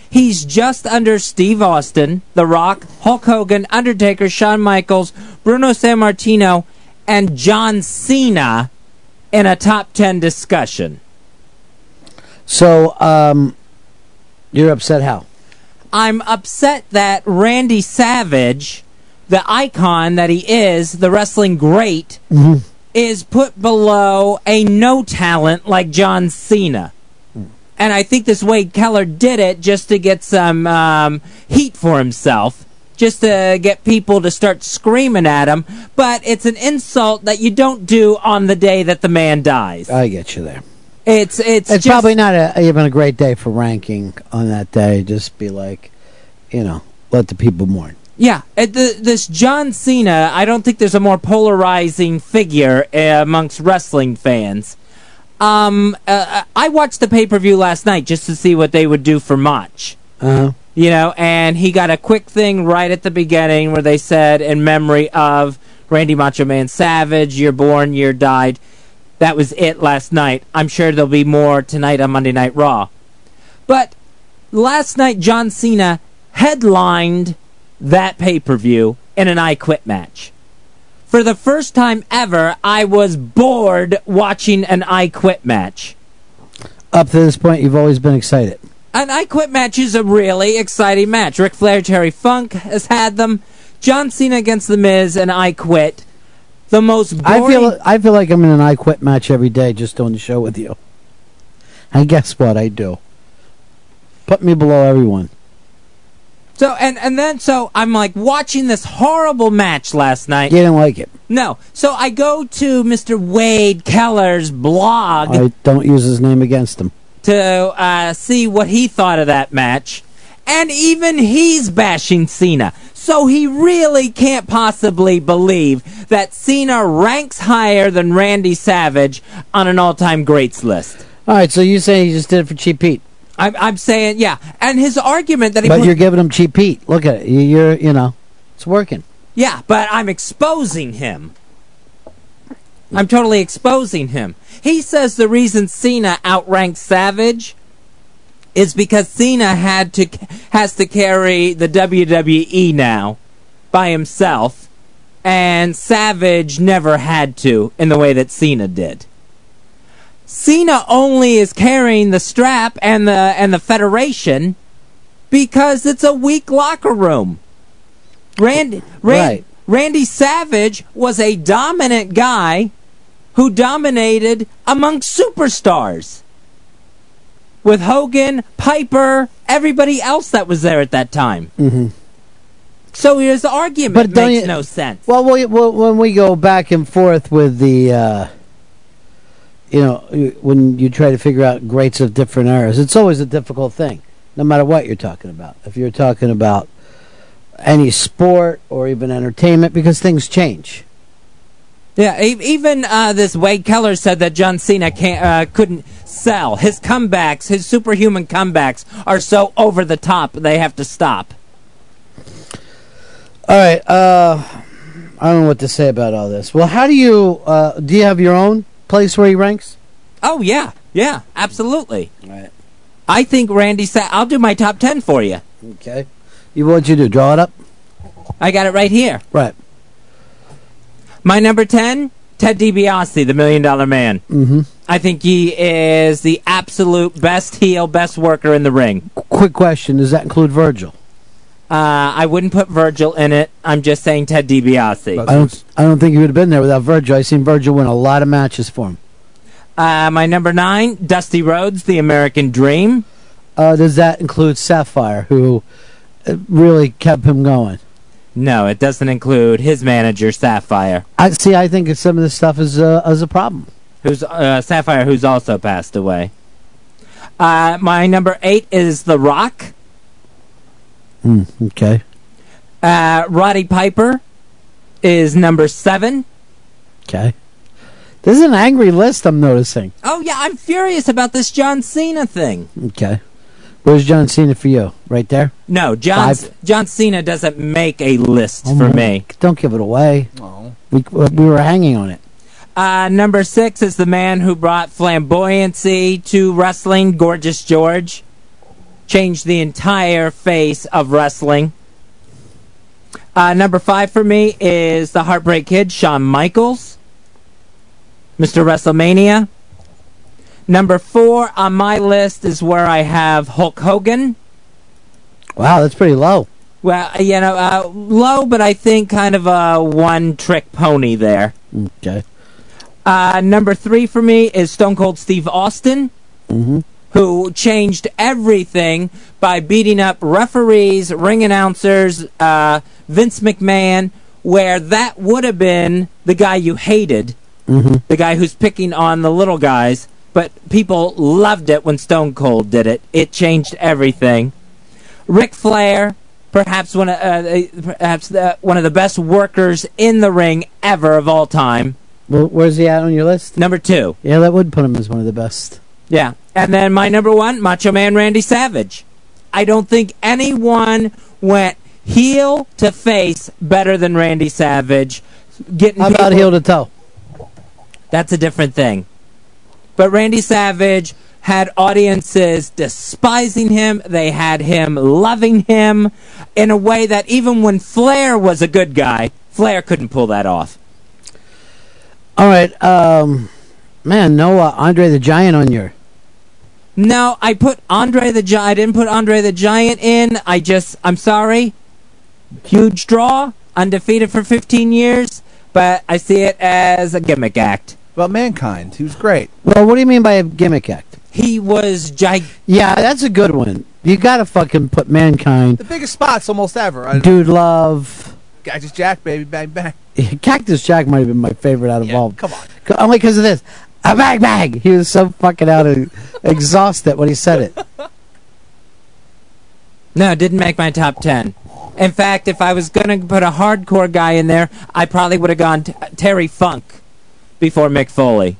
He's just under Steve Austin, The Rock, Hulk Hogan, Undertaker, Shawn Michaels, Bruno Sammartino, and John Cena in a top 10 discussion. So, um, you're upset how? I'm upset that Randy Savage, the icon that he is, the wrestling great, Mm-hmm. Is put below a no talent like John Cena. And I think this Wade Keller did it just to get some um, heat for himself, just to get people to start screaming at him. But it's an insult that you don't do on the day that the man dies. I get you there. It's it's It's just, probably not a, even a great day for ranking on that day. Just be like, you know, let the people mourn. Yeah, uh, the, this John Cena, I don't think there's a more polarizing figure uh, amongst wrestling fans. Um, uh, I watched the pay per view last night just to see what they would do for Mach. Uh-huh. You know, and he got a quick thing right at the beginning where they said, in memory of Randy Macho Man Savage, you're born, you're died. That was it last night. I'm sure there'll be more tonight on Monday Night Raw. But last night, John Cena headlined that pay per view in an I Quit match. For the first time ever, I was bored watching an I Quit match. Up to this point, you've always been excited. An I Quit match is a really exciting match. Ric Flair, Terry Funk has had them. John Cena against The Miz and I Quit. The most boring. I feel I feel like I'm in an I quit match every day just doing the show with you. And guess what I do? Put me below everyone. So and and then so I'm like watching this horrible match last night. You didn't like it. No. So I go to Mr. Wade Keller's blog I don't use his name against him. to uh, see what he thought of that match, and even he's bashing Cena. So he really can't possibly believe that Cena ranks higher than Randy Savage on an all-time greats list. All right, so you say he just did it for cheap Pete, I'm, I'm saying, yeah. And his argument that he but put- you're giving him cheap Pete. Look at it. You- You're you know, it's working. Yeah, but I'm exposing him. I'm totally exposing him. He says the reason Cena outranks Savage is because Cena had to has to carry the WWE now by himself, and Savage never had to in the way that Cena did. Cena only is carrying the strap and the and the Federation because it's a weak locker room. Randy, Ran- Right. Randy Savage was a dominant guy who dominated among superstars. With Hogan, Piper, everybody else that was there at that time. Mm-hmm. So his argument But makes you- no sense. Well, we, well, when we go back and forth with the, uh, you know, when you try to figure out greats of different eras, it's always a difficult thing, no matter what you're talking about. If you're talking about any sport or even entertainment, because things change. Yeah, even uh, this Wade Keller said that John Cena can't, uh, couldn't sell. His comebacks, his superhuman comebacks, are so over the top they have to stop. All right, uh, I don't know what to say about all this. Well, how do you, uh, do you have your own place where he ranks? Oh yeah, yeah, absolutely. Right. I think Randy. Sa- I'll do my top ten for you. Okay. You what'd you to Draw it up. I got it right here. Right. My number ten, Ted DiBiase, the Million Dollar Man. Mm-hmm. I think he is the absolute best heel, best worker in the ring. Quick question: Does that include Virgil? Uh, I wouldn't put Virgil in it. I'm just saying Ted DiBiase. I don't. I don't think he would have been there without Virgil. I've seen Virgil win a lot of matches for him. Uh, my number nine, Dusty Rhodes, the American Dream. Uh, does that include Sapphire, who uh, really kept him going? No, it doesn't include his manager Sapphire, I see. I think some of this stuff is uh, is a problem. who's uh, Sapphire, who's also passed away. Uh, my number eight is The Rock. Hmm, okay. Uh, Roddy Piper is number seven. Okay. This is an angry list. I'm noticing. Oh yeah, I'm furious about this John Cena thing. Okay. Where's John Cena for you? Right there. No, John Five. John Cena doesn't make a list Oh for my- me. Don't give it away. Oh. We we were hanging on it. Uh, number six is the man who brought flamboyancy to wrestling, Gorgeous George. Changed the entire face of wrestling. Uh, number five for me is the Heartbreak Kid, Shawn Michaels. Mr. WrestleMania. Number four on my list is where I have Hulk Hogan. Wow, that's pretty low. Well, you know, uh, low, but I think kind of a one trick pony there. Okay. Uh, number three for me is Stone Cold Steve Austin, Mm-hmm. Who changed everything by beating up referees, ring announcers, uh, Vince McMahon, where that would have been the guy you hated, Mm-hmm. the guy who's picking on the little guys, but people loved it when Stone Cold did it. It changed everything. Ric Flair, perhaps one of uh, uh, perhaps the, one of the best workers in the ring ever of all time. Well, where's he at on your list? Number two. Yeah, that would put him as one of the best. Yeah. And then my number one, Macho Man Randy Savage. I don't think anyone went heel to face better than Randy Savage. Getting How about people- heel to toe? That's a different thing. But Randy Savage had audiences despising him. They had him loving him in a way that even when Flair was a good guy, Flair couldn't pull that off. All right, um, man, no uh, Andre the Giant on your. No, I put Andre the Giant. I didn't put Andre the Giant in. I just, I'm sorry. Huge draw, undefeated for 15 years, but I see it as a gimmick act. Well, Mankind, he was great. Well, what do you mean by a gimmick act? He was gig. Yeah, that's a good one. You gotta fucking put mankind, The biggest spots almost ever. I, dude, love. Cactus Jack, baby, bang bang. Cactus Jack might have been my favorite out of all. come on. Only because of this. A bag bag. He was so fucking out of exhausted when he said it. No, it didn't make my top 10. In fact, if I was going to put a hardcore guy in there, I probably would have gone t- Terry Funk before Mick Foley.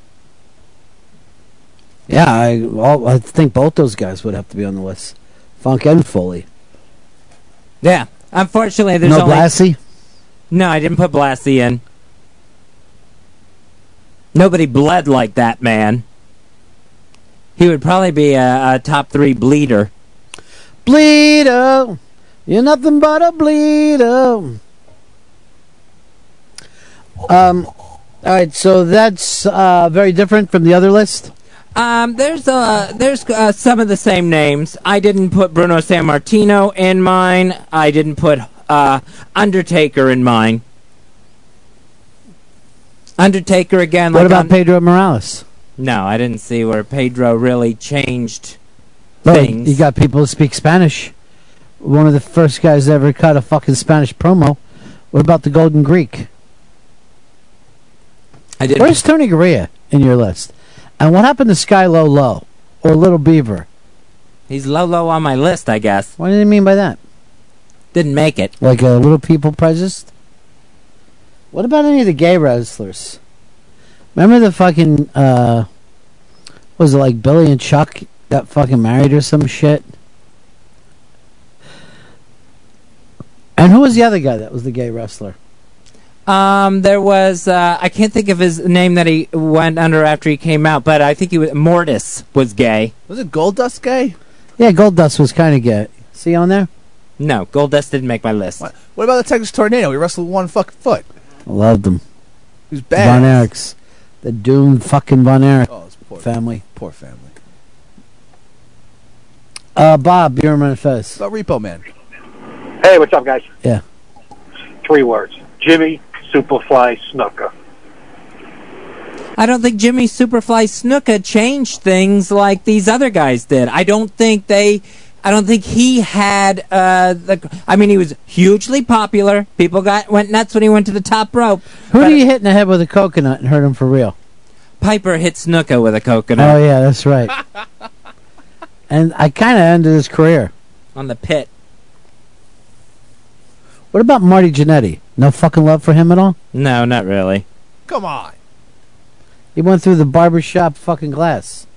Yeah, I, all, I think both those guys would have to be on the list. Funk and Foley. Yeah. Unfortunately, there's no only. Blassie. No, I didn't put Blassie in. Nobody bled like that man. He would probably be a, a top three bleeder. Bleeder. You're nothing but a bleeder. Um, all right, so that's uh, very different from the other list. Um, there's uh, there's uh, some of the same names. I didn't put Bruno Sammartino in mine. I didn't put uh, Undertaker in mine. Undertaker again. What like about Pedro Morales? No, I didn't see where Pedro really changed Well, things. you got people who speak Spanish. One of the first guys that ever cut a fucking Spanish promo. What about the Golden Greek? I did. Where's Tony Garea in your list? And what happened to Sky Low Low or Little Beaver? He's low, low on my list, I guess. What do you mean by that? Didn't make it. Like a little people presence? What about any of the gay wrestlers? Remember the fucking uh was it like Billy and Chuck got fucking married or some shit? And who was the other guy that was the gay wrestler? Um, there was uh, I can't think of his name that he went under after he came out, but I think he was Mortis was gay. Was it Goldust gay? Yeah, Goldust was kind of gay. See on there? No, Goldust didn't make my list. What, what about the Texas Tornado? He wrestled one fucking foot. I loved them. He was bad. Von Erichs. The doomed fucking Von Erich Oh, it's poor family. Poor family. Uh, Bob, Bierman and Fez. About Repo Man. Hey, what's up, guys? Yeah. Three words: Jimmy Superfly Snuka. I don't think Jimmy Superfly Snuka changed things like these other guys did. I don't think they I don't think he had uh, the. I mean, he was hugely popular. People got went nuts when he went to the top rope. Who do you hit in the head with a coconut and hurt him for real? Piper hit Snuka with a coconut. Oh yeah, that's right. and I kind of ended his career. on the pit. What about Marty Jannetty? No fucking love for him at all. No, not really. Come on. He went through the barbershop fucking glass.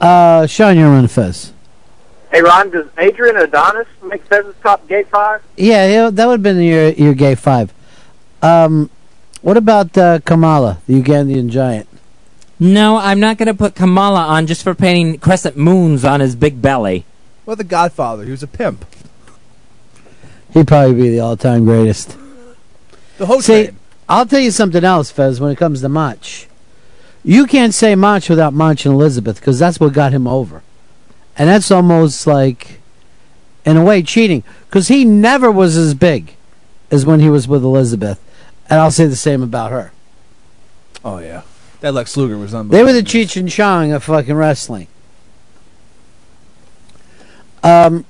Uh, Sean, you're on the Fez. Hey, Ron, does Adrian Adonis make Fez's top gay five? Yeah, yeah, that would have been your your gay five. Um, what about uh, Kamala, the Ugandan giant? No, I'm not going to put Kamala on just for painting crescent moons on his big belly. Well, the Godfather. He was a pimp. He'd probably be the all-time greatest. The whole See, I'll tell you something else, Fez. When it comes to Mach, you can't say Mach without Mach and Elizabeth because that's what got him over, and that's almost like, in a way, cheating because he never was as big as when he was with Elizabeth, and I'll say the same about her. Oh yeah, that Lex Luger was unbelievable. They were the Cheech and Chong of fucking wrestling. Um,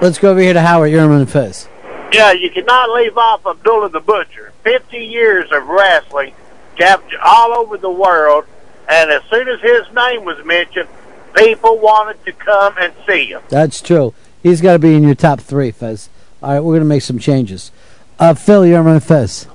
let's go over here to Howard Yerman and Fez. Yeah, you cannot leave off Abdullah the Butcher. 50 years of wrestling, kept all over the world, and as soon as his name was mentioned, people wanted to come and see him. That's true. He's got to be in your top three, Fez. All right, we're gonna make some changes. Uh, Phil Yerman and Fez.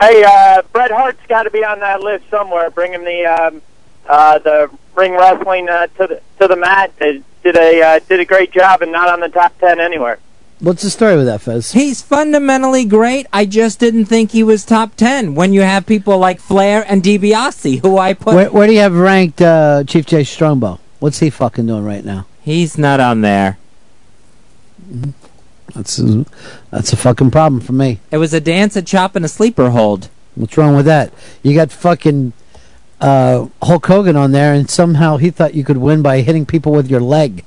Hey, uh, Bret Hart's got to be on that list somewhere. Bring him the um, uh, the ring wrestling uh, to the to the mat. They did a uh, did a great job and not on the top ten anywhere. What's the story with that, Fez? He's fundamentally great. I just didn't think he was top ten when you have people like Flair and DiBiase, who I put. Where, where do you have ranked uh, Chief Jay Strongbow? What's he fucking doing right now? He's not on there. That's a, that's a fucking problem for me. It was a dance, a chop, and a sleeper hold. What's wrong with that? You got fucking uh, Hulk Hogan on there, and somehow he thought you could win by hitting people with your leg.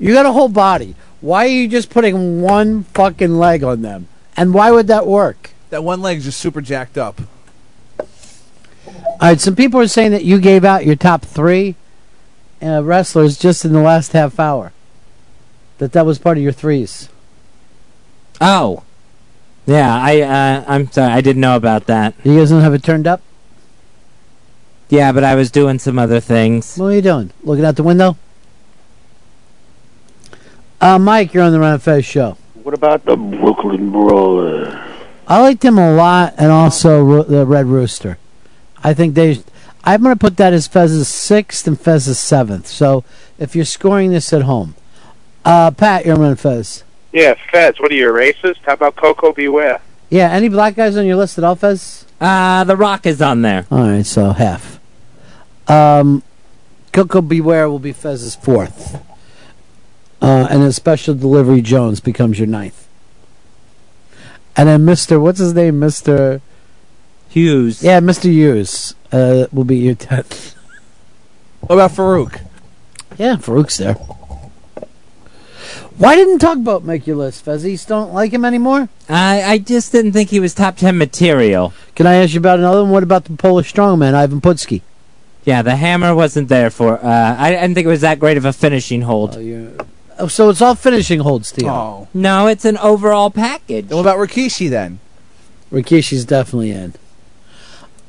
You got a whole body. Why are you just putting one fucking leg on them? And why would that work? That one leg's just super jacked up. All right, some people are saying that you gave out your top three uh, wrestlers just in the last half hour. That that was part of your threes. Oh, yeah. I uh, I'm sorry. I didn't know about that. You guys don't have it turned up. Yeah, but I was doing some other things. What are you doing? Looking out the window? Uh, Mike, you're on the Ron and Fez show. What about the Brooklyn Brawler? I liked him a lot, and also Ro- the Red Rooster. I think they. I'm going to put that as Fez's sixth and Fez's seventh. So if you're scoring this at home, uh, Pat, you're on Fez. Yeah, Fez. What are you, a racist? How about Koko B. Ware? Yeah, any black guys on your list at all, Fez? Uh, The Rock is on there. All right, so half. Um, Koko B. Ware will be Fez's fourth. Uh, and then Special Delivery Jones becomes your ninth. And then Mr. What's his name? Mr. Hughes. Yeah, Mr. Hughes uh, will be your tenth. What about Farouk? Yeah, Farouk's there. Why didn't Tugboat make your list, Fez? You don't like him anymore? I I just didn't think he was top ten material. Can I ask you about another one? What about the Polish strongman, Ivan Putski? Yeah, the hammer wasn't there for. Uh, I didn't think it was that great of a finishing hold. Oh, so it's all finishing holds, Steve. Oh. No, it's an overall package. What about Rikishi then? Rikishi's definitely in.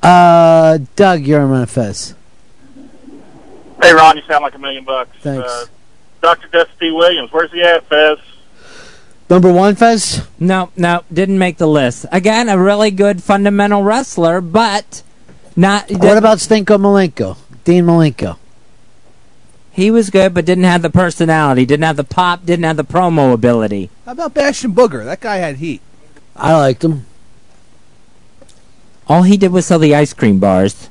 Uh, Doug, you're on Fez. Hey, Ron, you sound like a million bucks. Thanks. Uh, Dr. Dusty Williams, where's he at, Fez? Number one, Fez? No, no, didn't make the list. Again, a really good fundamental wrestler, but not. What about Stinko Malenko? Dean Malenko. He was good, but didn't have the personality, didn't have the pop, didn't have the promo ability. How about Bastion Booger? That guy had heat. I liked him. All he did was sell the ice cream bars.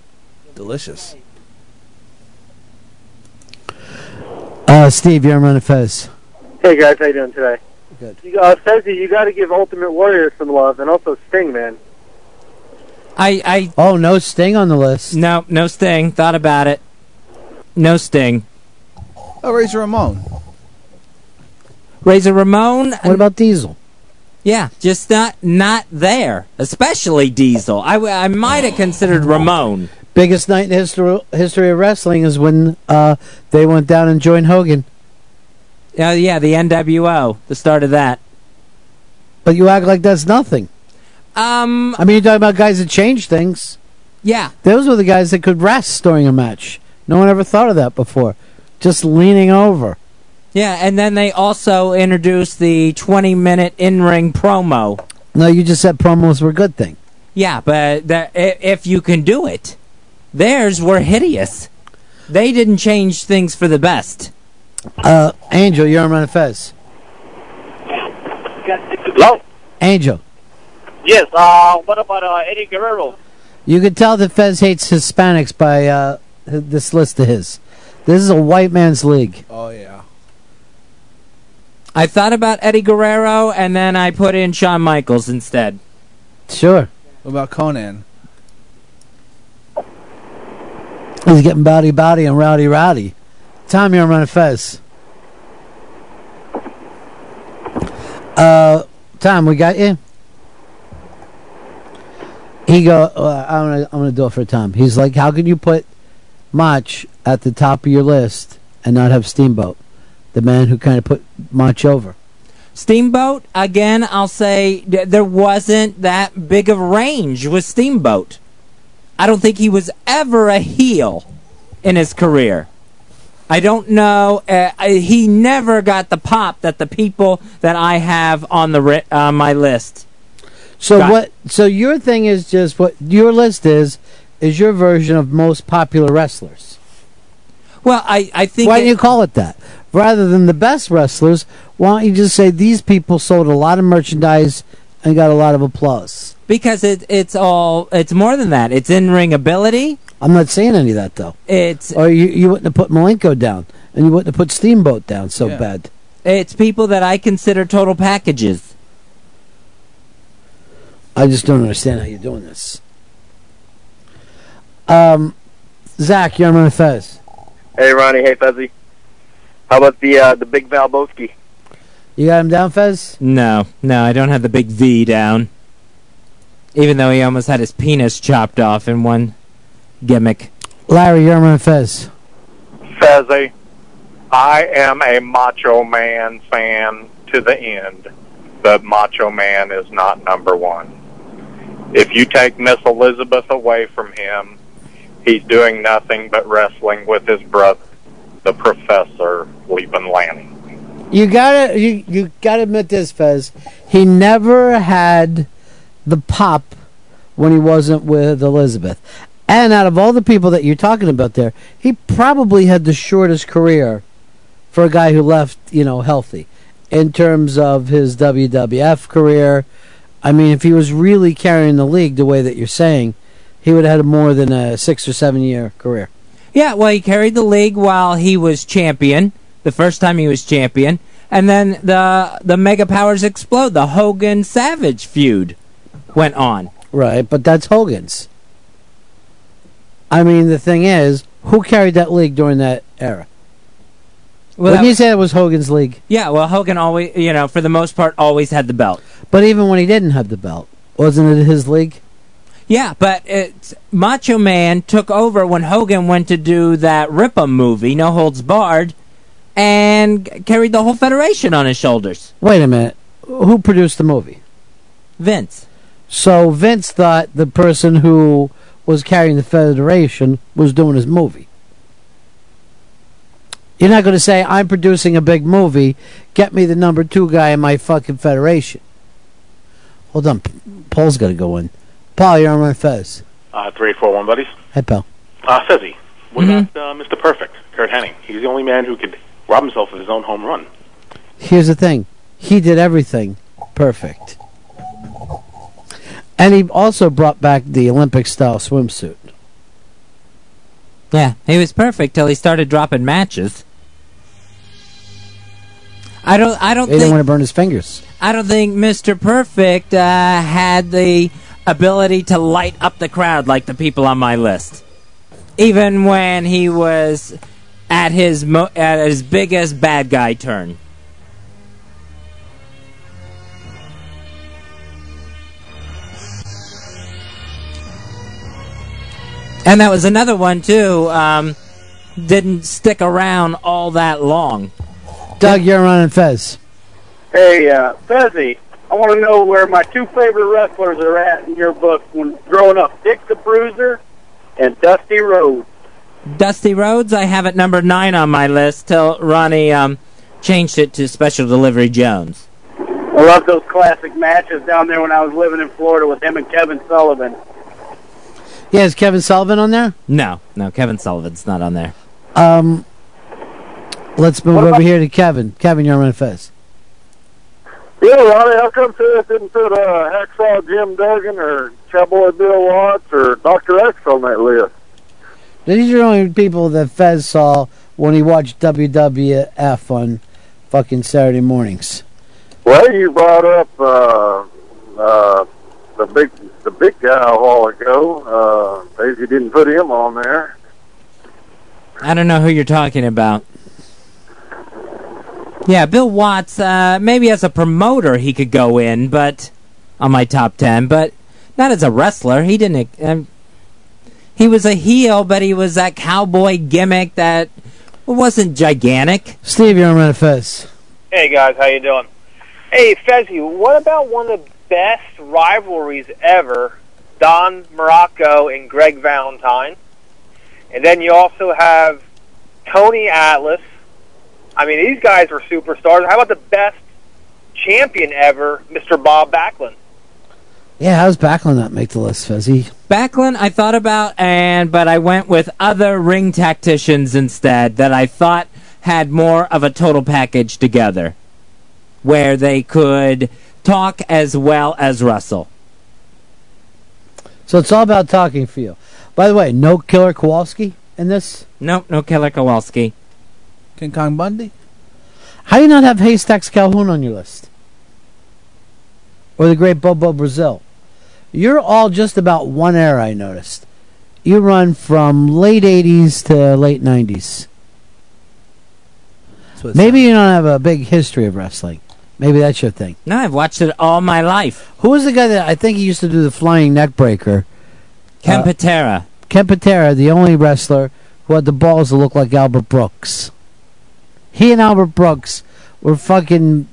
Delicious. Uh, Steve, you're on Fez. Hey guys, how you doing today? Good. You, uh, Fezzy, you got to give Ultimate Warrior some love, and also Sting, man. I, I. Oh, no Sting on the list. No, no Sting. Thought about it. No Sting. Oh, Razor Ramon. Razor Ramon. What about Diesel? Yeah, just not not there. Especially Diesel. I, I might have considered Ramon. Biggest night in history history of wrestling is when uh, they went down and joined Hogan. Uh, yeah, the NWO, the start of that. But you act like that's nothing. Um, I mean, you're talking about guys that change things. Yeah. Those were the guys that could rest during a match. No one ever thought of that before. Just leaning over. Yeah, and then they also introduced the 20 minute in ring promo. No, you just said promos were a good thing. Yeah, but the, if you can do it, theirs were hideous. They didn't change things for the best. Uh, Angel, you're on Ron Fez. Hello? Angel, Yes, uh, what about uh, Eddie Guerrero? you can tell that Fez hates Hispanics by uh, this list of his. This is a white man's league. Oh yeah. I thought about Eddie Guerrero, and then I put in Shawn Michaels instead. Sure. What about Konnan? He's getting bowdy bowdy and rowdy rowdy. Tom, you're on Ron Fez. Uh, Tom, we got you. He go. Uh, I'm gonna. I'm gonna do it for Tom. He's like, how can you put Mach at the top of your list and not have Steamboat, the man who kind of put Mach over? Steamboat, again, I'll say th- there wasn't that big of range with Steamboat. I don't think he was ever a heel in his career. I don't know. Uh, I, he never got the pop that the people that I have on the ri- on my list. So Got- what? So your thing is just what your list is is your version of most popular wrestlers. Well, I I think why don't you call it that rather than the best wrestlers? Why don't you just say these people sold a lot of merchandise and got a lot of applause? because it it's all it's more than that. It's in ring ability. I'm not saying any of that though. It's or you you wouldn't have put Malenko down and you wouldn't have put Steamboat down so Yeah. bad. It's people that I consider total packages. I just don't understand how you're doing this. Um, Zach, you're on Fez. Hey, Ronnie. Hey, Fezzy. How about the uh, the big Valbowski? You got him down, Fez? No, no, I don't have the big V down. Even though he almost had his penis chopped off in one gimmick. Larry, you're on Fez. Fezzy, I am a Macho Man fan to the end, but Macho Man is not number one. If you take Miss Elizabeth away from him, he's doing nothing but wrestling with his brother, the Professor Leaping Lanny. You gotta you you gotta admit this, Fez. He never had the pop when he wasn't with Elizabeth. And out of all the people that you're talking about there, he probably had the shortest career for a guy who left, you know, healthy. In terms of his WWF career. I mean, if he was really carrying the league the way that you're saying, he would have had more than a six or seven year career. Yeah, well, he carried the league while he was champion. The first time he was champion, and then the the Mega Powers explode. The Hogan Savage feud went on. Right, but that's Hogan's. I mean, the thing is, who carried that league during that era? Well, when you say it was Hogan's league, Yeah, well, Hogan always, you know, for the most part, always had the belt. but even when he didn't have the belt, wasn't it his league? Yeah, but it's Macho Man took over when Hogan went to do that Rip 'Em movie, No Holds Barred, and carried the whole federation on his shoulders. Wait a minute, who produced the movie? Vince. So Vince thought the person who was carrying the Federation was doing his movie. You're not going to say, I'm producing a big movie, get me the number two guy in my fucking Federation. Hold on, Paul's got to go in. Paul, you're on my Fez. Uh, three, four, one, buddies. Hey, pal. Uh, Fezzy, what about uh, Mr. Perfect, Curt Hennig? He's the only man who could rob himself of his own home run. Here's the thing he did everything perfect. And he also brought back the Olympic style swimsuit. Yeah, he was perfect till he started dropping matches. I don't. I don't He didn't want to burn his fingers. I don't think Mr. Perfect uh, had the ability to light up the crowd like the people on my list. Even when he was at his mo- at his biggest bad guy turn. And that was another one too. Um, didn't stick around all that long. Doug, you're Ron and Fez. Hey, uh, Fezzy, I want to know where my two favorite wrestlers are at in your book when growing up: Dick the Bruiser and Dusty Rhodes. Dusty Rhodes, I have at number nine on my list till Ronnie um, changed it to Special Delivery Jones. I love those classic matches down there when I was living in Florida with him and Kevin Sullivan. Yeah, is Kevin Sullivan on there? No, no, Kevin Sullivan's not on there. Um, let's move over here to Kevin. Kevin, you're Ron and Fez. Yeah, Ronnie, how come Fez didn't put uh, Hacksaw Jim Duggan or Cowboy Bill Watts or Dr. X on that list? These are the only people that Fez saw when he watched WWF on fucking Saturday mornings. Well, you brought up uh, uh, the big the big guy a while ago. Uh, Daisy didn't put him on there. I don't know who you're talking about. Yeah, Bill Watts. Uh, maybe as a promoter he could go in, but on my top ten, but not as a wrestler. He didn't. Um, he was a heel, but he was that cowboy gimmick that wasn't gigantic. Steve, you're Ron and Fez. Hey guys, how you doing? Hey Fezzy, what about one of the best rivalries ever? Don Muraco and Greg Valentine, and then you also have Tony Atlas. I mean, these guys were superstars. How about the best champion ever, Mr. Bob Backlund? Yeah, how's Backlund not make the list, Fezzy? Backlund, I thought about, and but I went with other ring tacticians instead that I thought had more of a total package together, where they could talk as well as wrestle. So it's all about talking for you. By the way, no Killer Kowalski in this? Nope, no Killer Kowalski. King Kong Bundy? How do you not have Haystacks Calhoun on your list? Or the great Bobo Brazil? You're all just about one era, I noticed. You run from late 80s to late 90s. Maybe you don't have a big history of wrestling. Maybe that's your thing. No, I've watched it all my life. Who was the guy that I think he used to do the flying neck breaker? Ken Uh, Patera. Ken Patera, the only wrestler who had the balls to look like Albert Brooks. He and Albert Brooks were fucking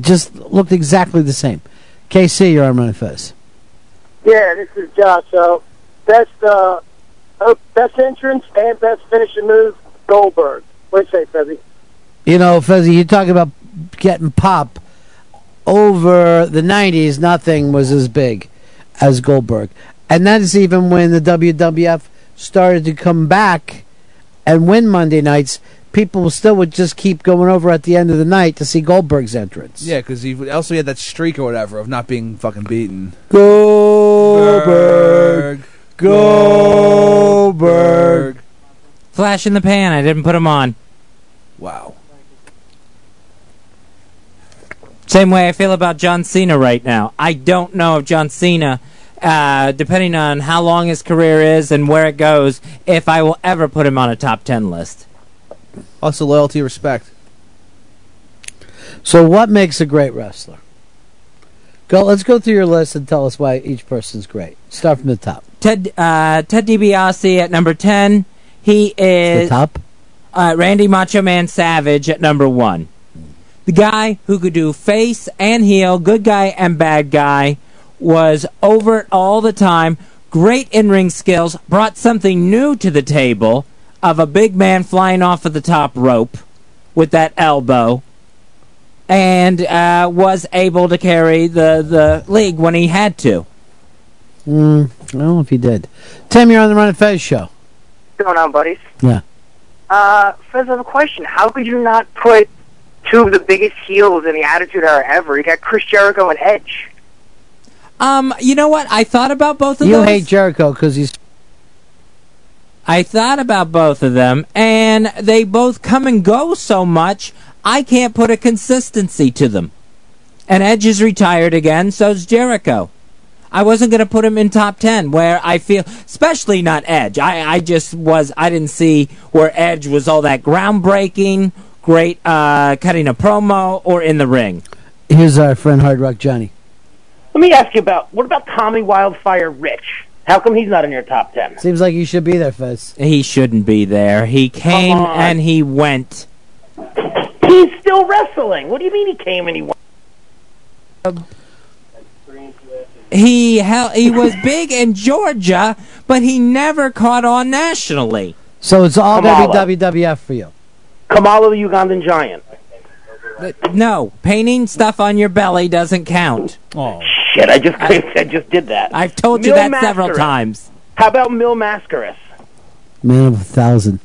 just looked exactly the same. KC, you're on Ron and Fez. Yeah, this is Josh. So best uh, uh, best entrance and best finishing move, Goldberg. What do you say, Fezzy? You know, Fezzy, you talk about getting pop. Over the 90s, nothing was as big as Goldberg. And that is even when the WWF started to come back and win Monday nights. People still would just keep going over at the end of the night to see Goldberg's entrance. Yeah, because he also had that streak or whatever of not being fucking beaten. Goldberg. Goldberg. Flash in the pan. I didn't put him on. Wow. Same way I feel about John Cena right now. I don't know if John Cena, uh, depending on how long his career is and where it goes, if I will ever put him on a top 10 list. Also, loyalty, respect. So, what makes a great wrestler? Go. Let's go through your list and tell us why each person's great. Start from the top. Ted uh, Ted DiBiase at number 10. He is. The top? Uh, Randy Macho Man Savage at number one. The guy who could do face and heel, good guy and bad guy, was over it all the time. Great in ring skills, brought something new to the table of a big man flying off of the top rope with that elbow, and uh, was able to carry the, the league when he had to. Mm, I don't know if he did. Tim, you're on the Ron and Fez show. What's going on, buddies? Yeah. Uh, Fez, I have a question. How could you not put two of the biggest heels in the Attitude Era ever? You got Chris Jericho and Edge. Um, you know what? I thought about both of them. You those. hate Jericho because he's. I thought about both of them, and they both come and go so much, I can't put a consistency to them. And Edge is retired again, so's Jericho. I wasn't going to put him in top 10 where I feel, especially not Edge. I, I just was, I didn't see where Edge was all that groundbreaking, great uh, cutting a promo, or in the ring. Here's our friend Hard Rock Johnny. Let me ask you about what about Tommy Wildfire Rich? How come he's not in your top ten? Seems like you should be there, Fez. He shouldn't be there. He came and he went. He's still wrestling. What do you mean he came and he won? He hell, he was big in Georgia, but he never caught on nationally. So it's all Kamala. WWF for you. Kamala the Ugandan giant. No, painting stuff on your belly doesn't count. Oh. Shit, I just I, just did that. I've told you Mil that several Mascaras. times. How about Mil Mascaras? Man of a thousand.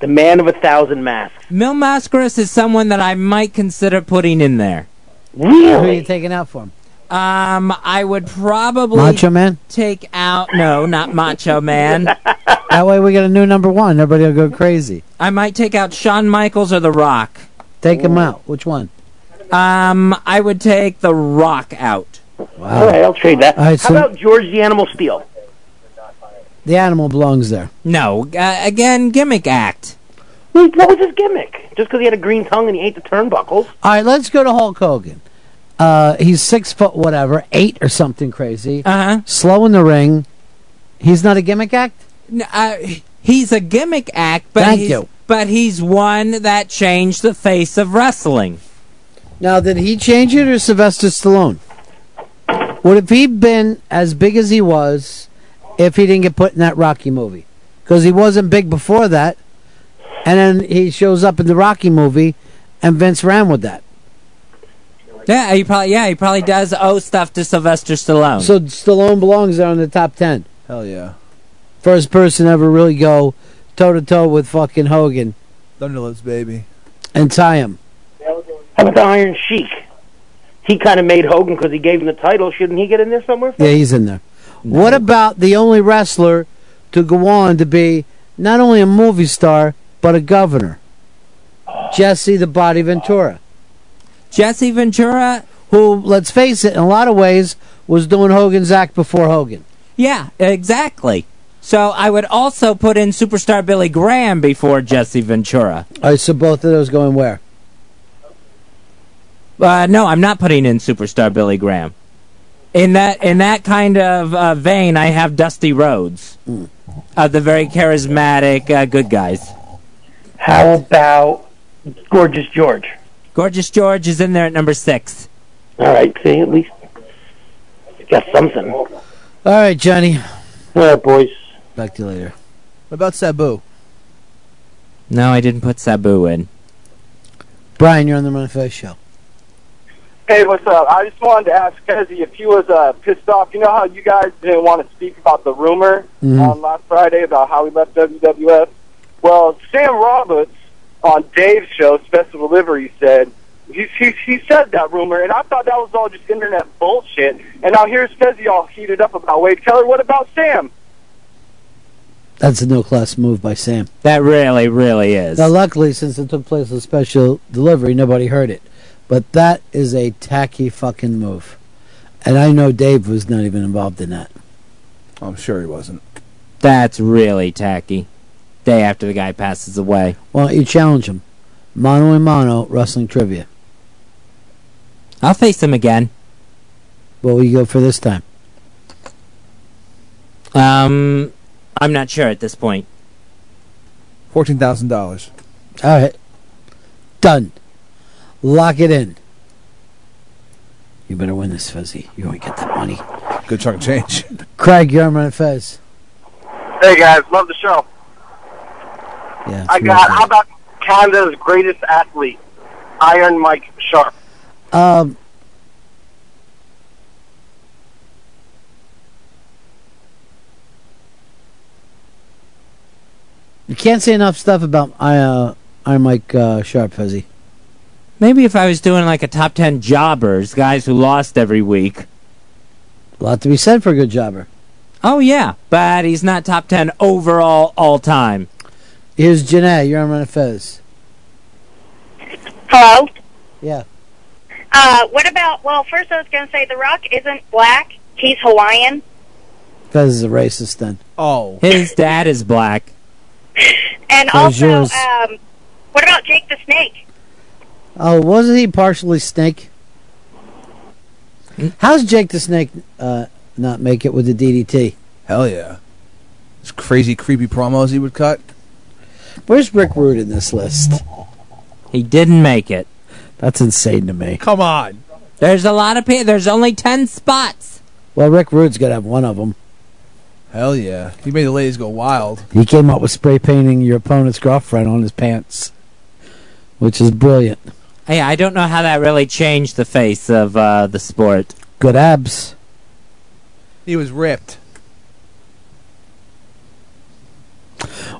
The man of a thousand masks. Mil Mascaras is someone that I might consider putting in there. Really? Who are you taking out for him? Um, I would probably Macho Man? take out. No, not Macho Man. That way we get a new number one. Everybody will go crazy. I might take out Shawn Michaels or The Rock. Take him out. Which one? Um, I would take The Rock out. All right, I'll trade that. All right, How so- about George the Animal Steele? The animal belongs there. No, uh, again, gimmick act. What was his gimmick? Just because he had a green tongue and he ate the turnbuckles? All right, let's go to Hulk Hogan. Uh, he's six foot whatever, eight or something crazy. Uh huh. Slow in the ring. He's not a gimmick act. N- uh, he's a gimmick act, but Thank he's, you. But he's one that changed the face of wrestling. Now, did he change it or Sylvester Stallone? Would have he been as big as he was if he didn't get put in that Rocky movie? Because he wasn't big before that, and then he shows up in the Rocky movie, and Vince ran with that. Yeah, he probably yeah he probably does owe stuff to Sylvester Stallone. So Stallone belongs there in the top ten. Hell yeah. First person ever really go toe to toe with fucking Hogan Thunderlips, baby. and tie him. How about the Iron Sheik? He kind of made Hogan because he gave him the title. Shouldn't he get in there somewhere? Yeah, he's in there. What about the only wrestler to go on to be not only a movie star but a governor? Jesse the Body Ventura. Jesse Ventura, who, let's face it, in a lot of ways was doing Hogan's act before Hogan. Yeah, exactly. So I would also put in superstar Billy Graham before Jesse Ventura. All right, so both of those going where? Uh, no, I'm not putting in superstar Billy Graham. In that in that kind of uh, vein, I have Dusty Rhodes, uh, the very charismatic uh, good guys. How about Gorgeous George? Gorgeous George is in there at number six. All right, see, at least got something. All All right, Johnny. All right, boys. Back to you later. What about Sabu? No, I didn't put Sabu in. Brian, you're on the Run Fast show. Hey, what's up? I just wanted to ask Kezi if he was uh, pissed off. You know how you guys didn't want to speak about the rumor Mhm. on last Friday about how he left WWF? Well, Sam Roberts on Dave's show, Special Delivery, said he, he, he said that rumor, and I thought that was all just internet bullshit. And now here's Fezzi all heated up about Wade Keller. What about Sam? That's a no class move by Sam. That really, really is. Now, luckily, since it took place with special delivery, nobody heard it. But that is a tacky fucking move. And I know Dave was not even involved in that. I'm sure he wasn't. That's really tacky. Day after the guy passes away. Why don't you challenge him? Mono and mono wrestling trivia. I'll face him again. What will you go for this time? Um, I'm not sure at this point. Fourteen thousand dollars. All right. Done. Lock it in. You better win this, Fuzzy. You won't get that money. Good chunk of change. Craig, you're on Ron Fez. Hey guys, love the show. Yeah. I got how about Canada's greatest athlete, Iron Mike Sharpe. Um, you can't say enough stuff about uh, Iron Mike uh, Sharpe, Fuzzy. Maybe if I was doing like a top 10 jobbers, guys who lost every week. A lot to be said for a good jobber. Oh, yeah, but he's not top 10 overall all time. Here's Janae. You're on Run It Fez. Hello. Yeah. Uh, what about? Well, first I was going to say The Rock isn't black. He's Hawaiian. Fez is a racist then. Oh. His dad is black. And That also, yours. um, what about Jake the Snake? Oh, wasn't he partially snake? How's Jake the Snake uh, not make it with the DDT? Hell yeah. Those crazy, creepy promos he would cut. Where's Rick Rude in this list? He didn't make it. That's insane to me. Come on. There's a lot of people. There's only 10 spots. Well, Rick Rude's got to have one of them. Hell yeah. He made the ladies go wild. He came up with spray painting your opponent's girlfriend on his pants, which is brilliant. Hey, I don't know how that really changed the face of uh, the sport. Good abs. He was ripped.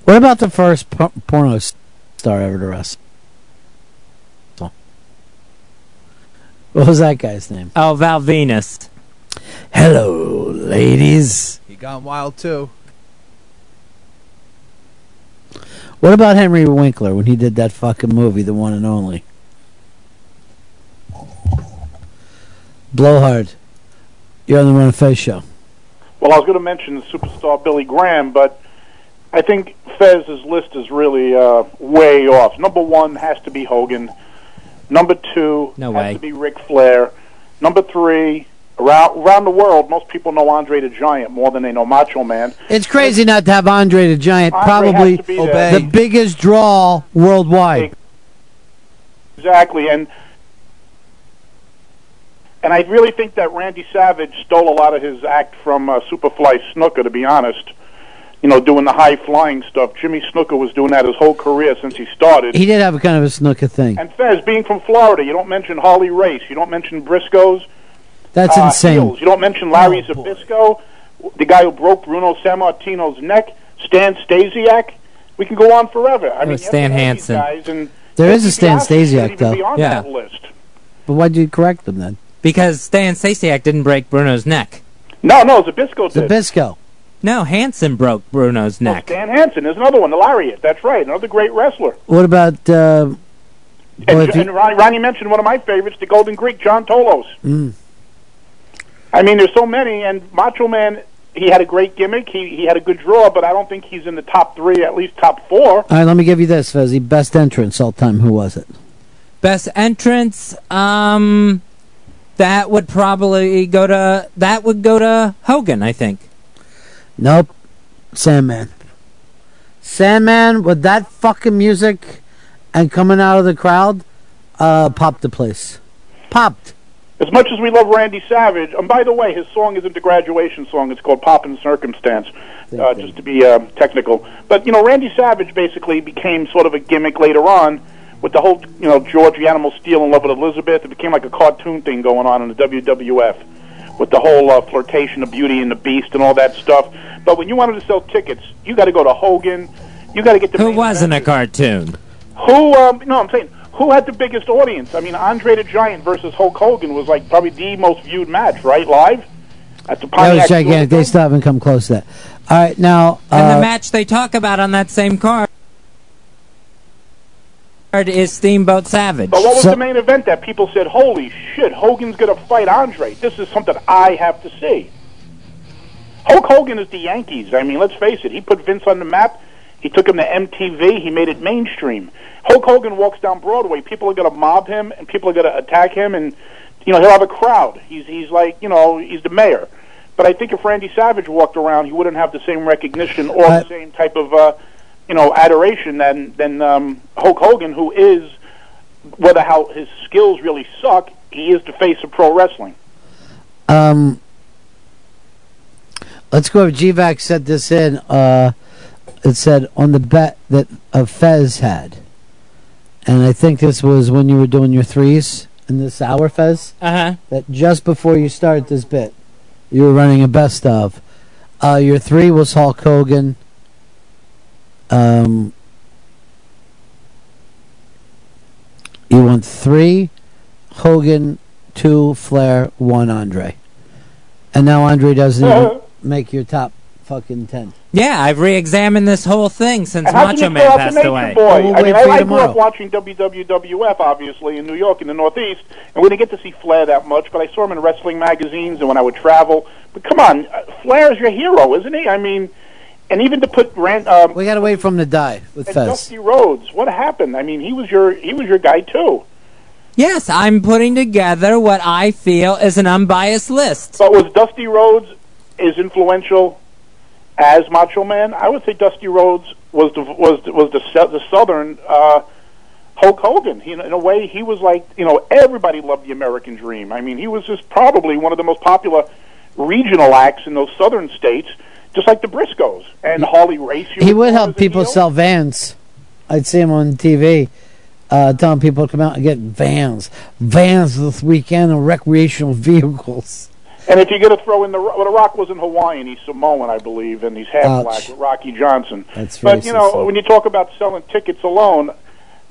What about the first po- porno star ever to wrestle? What was that guy's name? Oh, Val Venis. Hello, ladies. He gone wild too. What about Henry Winkler when he did that fucking movie, The One and Only? Blowhard, you're on the Run of Face show. Well, I was going to mention the superstar Billy Graham, but I think Fez's list is really uh, way off. Number one has to be Hogan. Number two No has way. to be Ric Flair. Number three, around around the world, most people know Andre the Giant more than they know Macho Man. It's crazy not to have Andre the Giant, Andre probably has to be there. the biggest draw worldwide. Exactly, and and I really think that Randy Savage stole a lot of his act from uh, Superfly Snuka. To be honest, you know, doing the high flying stuff. Jimmy Snuka was doing that his whole career since he started. He did have a kind of a Snuka thing. And Fez, being from Florida, you don't mention Harley Race, you don't mention Briscoes. That's uh, insane. Heels. You don't mention Larry Zbyszko, the guy who broke Bruno Sammartino's neck, Stan Stasiak. We can go on forever. I Oh, mean, Stan you have to have these Hansen. Guys and There is a Stan Stasiak, though. Yeah. But why'd you correct him then? Because Stan Stasiak didn't break Bruno's neck. No, no, Zbyszko did. Zbyszko. No, Hansen broke Bruno's neck. Stan Hansen. There's another one, the Lariat. That's right, another great wrestler. What about? Uh, And, boy, if you- and Ronnie, Ronnie mentioned one of my favorites, the Golden Greek, John Tolos. Mm. I mean, there's so many, and Macho Man, he had a great gimmick. He he had a good draw, but I don't think he's in the top three, at least top four. All right, let me give you this, Fezzy. Best entrance all time. Who was it? Best entrance, um, that would probably go to that would go to Hogan, I think. Nope. Sandman. Sandman with that fucking music and coming out of the crowd, uh, popped the place. Popped. As much as we love Randy Savage, and by the way, his song isn't a graduation song. It's called Pomp and Circumstance, uh, just to be uh, technical. But, you know, Randy Savage basically became sort of a gimmick later on with the whole, you know, George the Animal Steele in love with Elizabeth. It became like a cartoon thing going on in the WWF with the whole uh, flirtation of Beauty and the Beast and all that stuff. But when you wanted to sell tickets, you got to go to Hogan. You got to get the Who wasn't a cartoon? who? Um, no, I'm saying who had the biggest audience? I mean, Andre the Giant versus Hulk Hogan was like probably the most viewed match, right? Live at the That Pontiac. was gigantic. They still haven't come close to that. All right, now. And uh, the match they talk about on that same card is Steamboat Savage. But what was the main event that people said, "Holy shit, Hogan's going to fight Andre"? This is something I have to see. Hulk Hogan is the Yankees. I mean, let's face it. He put Vince on the map. He took him to MTV. He made it mainstream. Hulk Hogan walks down Broadway. People are going to mob him, and people are going to attack him, and you know he'll have a crowd. He's he's like you know he's the mayor. But I think if Randy Savage walked around, he wouldn't have the same recognition or the same type of uh, you know adoration than than um, Hulk Hogan, who is whether how his skills really suck, he is the face of pro wrestling. Um, let's go. If GVAC said this in, uh, it said on the bet that uh, Fez had, and I think this was when you were doing your threes in this hour, Fez. Uh huh. That just before you started this bit, you were running a best of. Uh, your three was Hulk Hogan. Um, you want three, Hogan, two, Flair, one, Andre. And now Andre doesn't even make your top fucking ten. Yeah, I've re-examined this whole thing since And how can Macho Man throw out the passed away. Boy? We'll I mean, I, I grew up watching WWF, obviously, in New York, in the Northeast, and we didn't get to see Flair that much, but I saw him in wrestling magazines and when I would travel. But come on, uh, Flair is your hero, isn't he? I mean, and even to put Rand, um, We got away from the die with and Fez. Dusty Rhodes, what happened? I mean, he was your he was your guy too. Yes, I'm putting together what I feel is an unbiased list. But was Dusty Rhodes as influential as Macho Man? I would say Dusty Rhodes was the was was the the Southern uh, Hulk Hogan. He, in a way, he was like you know everybody loved the American Dream. I mean, he was just probably one of the most popular regional acts in those southern states, just like the Briscoes and Harley Race. He would help people sell vans. I'd see him on TV uh, telling people to come out and get vans. Vans this weekend and recreational vehicles. And if you're going to throw in the well, the Rock wasn't Hawaiian, he's Samoan, I believe, and he's half Ouch. black with Rocky Johnson. That's but you know, racist. when you talk about selling tickets alone,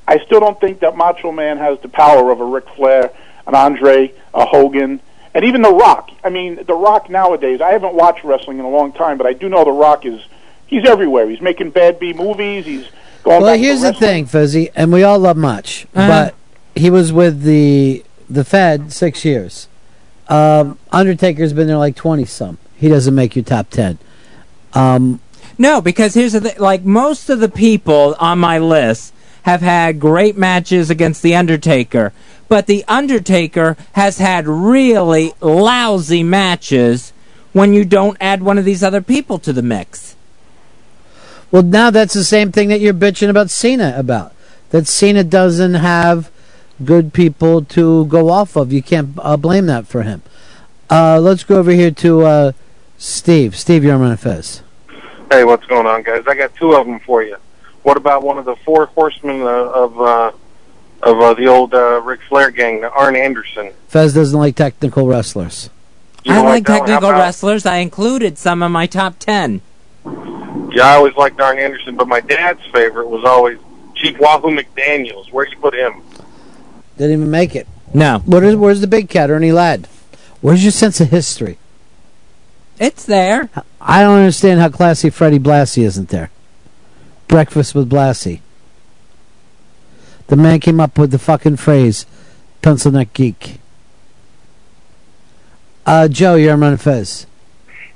I still don't think that Macho Man has the power of a Ric Flair, an Andre, a Hogan, and even The Rock. I mean, The Rock nowadays. I haven't watched wrestling in a long time, but I do know The Rock is he's everywhere. He's making bad B movies. He's going well, back here's to the thing, Fuzzy, and we all love Much, Uh-huh. but he was with the the Fed six years. Um, Undertaker's been there like twenty some. He doesn't make your top ten. Um, No, because here's the thing. Like, most of the people on my list have had great matches against The Undertaker, but The Undertaker has had really lousy matches when you don't add one of these other people to the mix. well, now that's the same thing that you're bitching about Cena about. That Cena doesn't have good people to go off of. You can't uh, blame that for him. Uh, let's go over here to uh, Steve. Steve, you're on Fez. Hey, what's going on, guys? I got two of them for you. What about one of the four horsemen uh, of uh, of uh, the old uh, Ric Flair gang, the Arn Anderson? Fez doesn't like technical wrestlers. You I don't like that one? How technical wrestlers. I included some in my top ten. Yeah, I always liked Arn Anderson, but my dad's favorite was always Chief Wahoo McDaniels. Where'd you put him? Didn't even make it. No. What is, where's the big cat, Ernie Ladd? Where's your sense of history? It's there. I don't understand how classy Freddie Blassie isn't there. Breakfast with Blassie. The man came up with the fucking phrase, pencil neck geek. Uh, Joe, you're on Fez.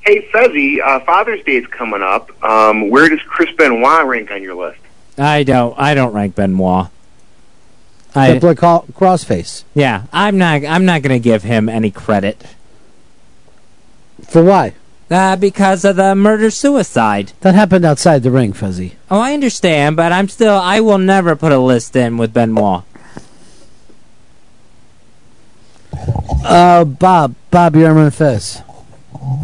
Hey, Fuzzy, uh, Father's Day is coming up. Um, where does Chris Benoit rank on your list? I don't. I don't rank Benoit. I, I, play call, crossface. yeah, I'm not. I'm not going to give him any credit. For why? Uh, because of the murder suicide. That happened outside the ring, Fuzzy. Oh, I understand, but I'm still. I will never put a list in with Benoit. Uh, Bob. Bob, you're on Fez.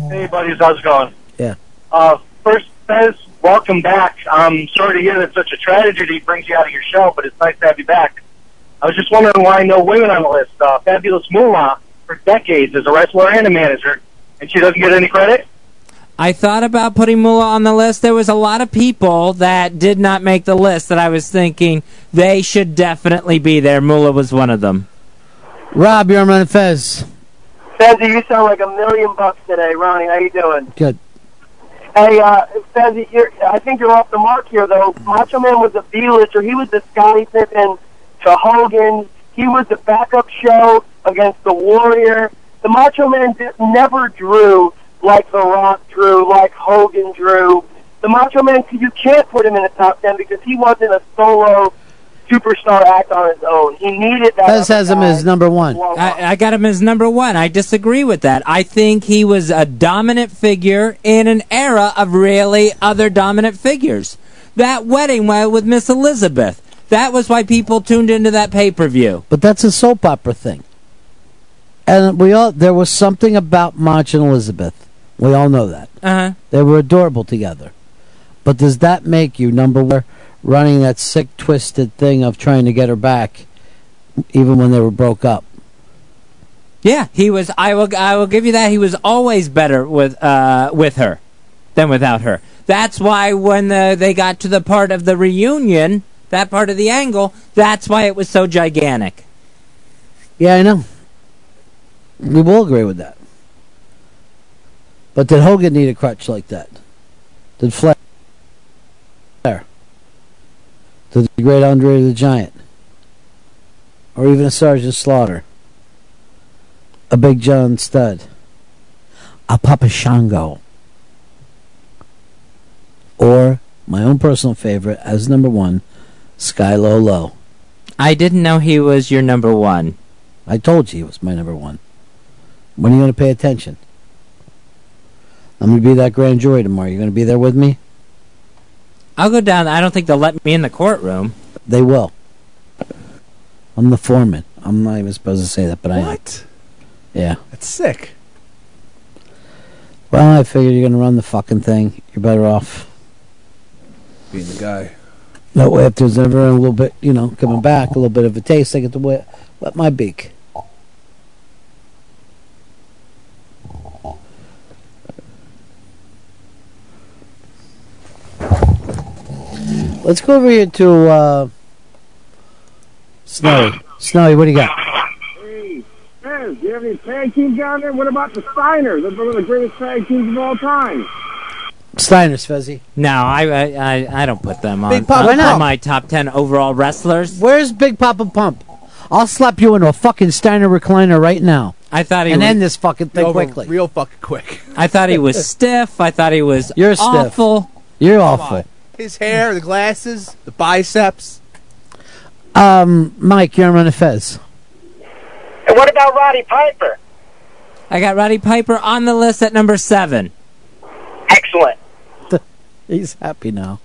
Hey, buddies, how's it going? Yeah. Uh, first, Fez, welcome back. I'm sorry to hear that such a tragedy brings you out of your show, but it's nice to have you back. I was just wondering why no women on the list. Uh, Fabulous Moolah, for decades, as a wrestler and a manager, and she doesn't get any credit? I thought about putting Moolah on the list. There was a lot of people that did not make the list that I was thinking they should definitely be there. Moolah was one of them. Rob, you're on Fez. Fezzy, you sound like a million bucks today, Ronnie. How you doing? Good. Hey, uh, Fezzy, I think you're off the mark here, though. Macho Man was a B-lister. He was the Scottie Pippen to Hogan. He was the backup show against the Warrior. The Macho Man just never drew like The Rock drew, like Hogan drew. The Macho Man, you can't put him in the top ten because he wasn't a solo superstar act on his own. He needed that. Fez other has him as number one. I, I got him as number one. I disagree with that. I think he was a dominant figure in an era of really other dominant figures. That wedding with Miss Elizabeth. That was why people tuned into that pay per view. But that's a soap opera thing. And we all there was something about March and Elizabeth. We all know that. Uh huh. They were adorable together. But does that make you number one running that sick twisted thing of trying to get her back even when they were broke up? Yeah, he was. I will. I will give you that. He was always better with uh, with her than without her. That's why when the, they got to the part of the reunion, that part of the angle, that's why it was so gigantic. Yeah, I know. We will agree with that. But did Hogan need a crutch like that? Did Flair? Did the great Andre the Giant? Or even a Sergeant Slaughter? A Big John Studd? A Papa Shango? Or my own personal favorite as number one, Sky Low Low. I didn't know he was your number one. I told you he was my number one. When are you going to pay attention? I'm going to be that grand jury tomorrow. You going to be there with me? I'll go down. I don't think they'll let me in the courtroom. They will. I'm the foreman. I'm not even supposed to say that, but I am. What? Yeah. That's sick. Well, I figured you're gonna run the fucking thing. You're better off. Being the guy. That way, if there's ever a little bit, you know, coming back, a little bit of a taste, I get to wet, wet my beak. Let's go over here to uh, Snowy. Snowy, what do you got? Hey, Fez, do you have any tag teams down there? What about the Steiners? They're one of the greatest tag teams of all time. Steiner's Fezzy. No, I, I I I don't put them on, Big Papa on, Pump. on my top ten overall wrestlers. Where's Big Papa Pump? I'll slap you into a fucking Steiner recliner right now. I thought he and was- end this fucking thing Over quickly. Real fucking quick. I thought he was stiff. I thought he was You're stiff. awful. You're Come awful. on. His hair, the glasses, the biceps. Um, Mike, you're on Ron and Fez. And what about Roddy Piper? I got Roddy Piper on the list at number seven. Excellent. He's happy now.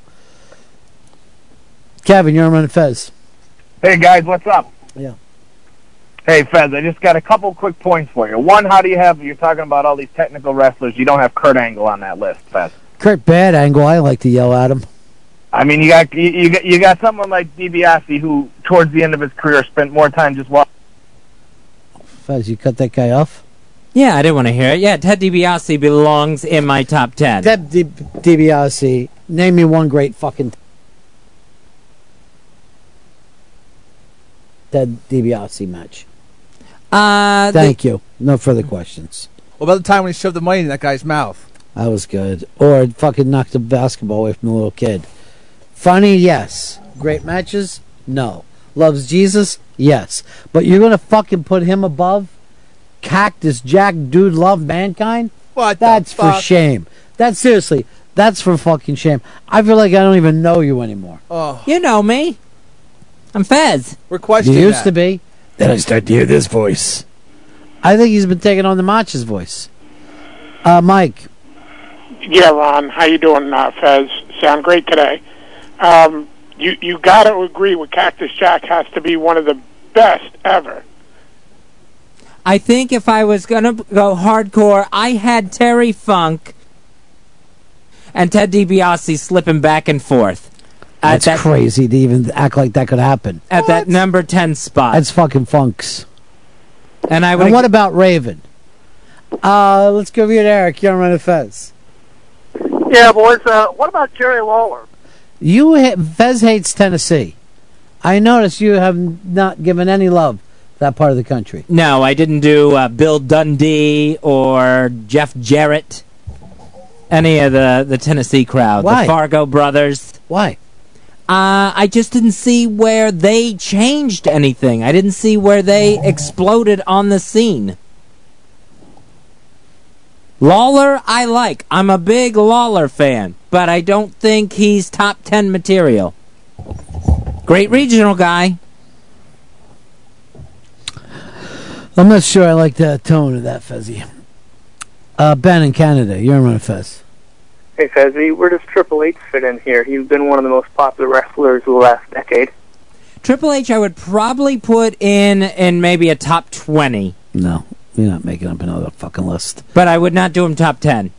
Kevin, you're on Ron and Fez. Hey guys, what's up? Yeah. Hey Fez, I just got a couple quick points for you. One, how do you have? You're talking about all these technical wrestlers. You don't have Kurt Angle on that list, Fez. Kurt Bad Angle, I like to yell at him. I mean, you got you, you got you got someone like DiBiase who, towards the end of his career, spent more time just walking. Fez, you cut that guy off? Yeah, I didn't want to hear it. Yeah, Ted DiBiase belongs in my top ten. Ted Di- DiBiase, name me one great fucking Ted DiBiase match. Uh, Thank you. No further questions. What about the time when he shoved the money in that guy's mouth? That was good. Or fucking knocked the basketball away from the little kid. Funny, yes. Great matches? No. Loves Jesus? Yes. But you're gonna fucking put him above Cactus Jack Dude Love Mankind? What? That's for fuck? shame. That's seriously. That's for fucking shame. I feel like I don't even know you anymore. Oh, You know me. I'm Fez. we're questioning. You questioning used that. to be. Then I start to hear this voice. I think he's been taking on the Mach's voice. Uh, Mike. Yeah, Ron, how you doing, uh, Fez? Sound great today. Um, you you got to agree with Cactus Jack has to be one of the best ever. I think if I was gonna go hardcore, I had Terry Funk and Ted DiBiase slipping back and forth That's that crazy to even act like that could happen. at that number ten spot. That's fucking funks. and I would. And what about Raven? Uh, let's go over here to Eric. You're on Ron and Fez. Yeah, boys. Uh, what about Jerry Lawler? You ha- Fez hates Tennessee. I notice you have not given any love to that part of the country. no, I didn't do uh, Bill Dundee or Jeff Jarrett. Any of the the Tennessee crowd, Why? the Fargo brothers. Why? Uh, I just didn't see where they changed anything. I didn't see where they exploded on the scene. Lawler, I like. I'm a big Lawler fan, but I don't think he's top 10 material. Great regional guy. I'm not sure I like the tone of that Fezzy. Uh, ben in Canada. You're on Ron and Fez. Hey, Fezzy, where does Triple H fit in here? He's been one of the most popular wrestlers of the last decade. Triple H, I would probably put in in maybe a top 20, No, you're not making up another fucking list. but I would not do him top 10.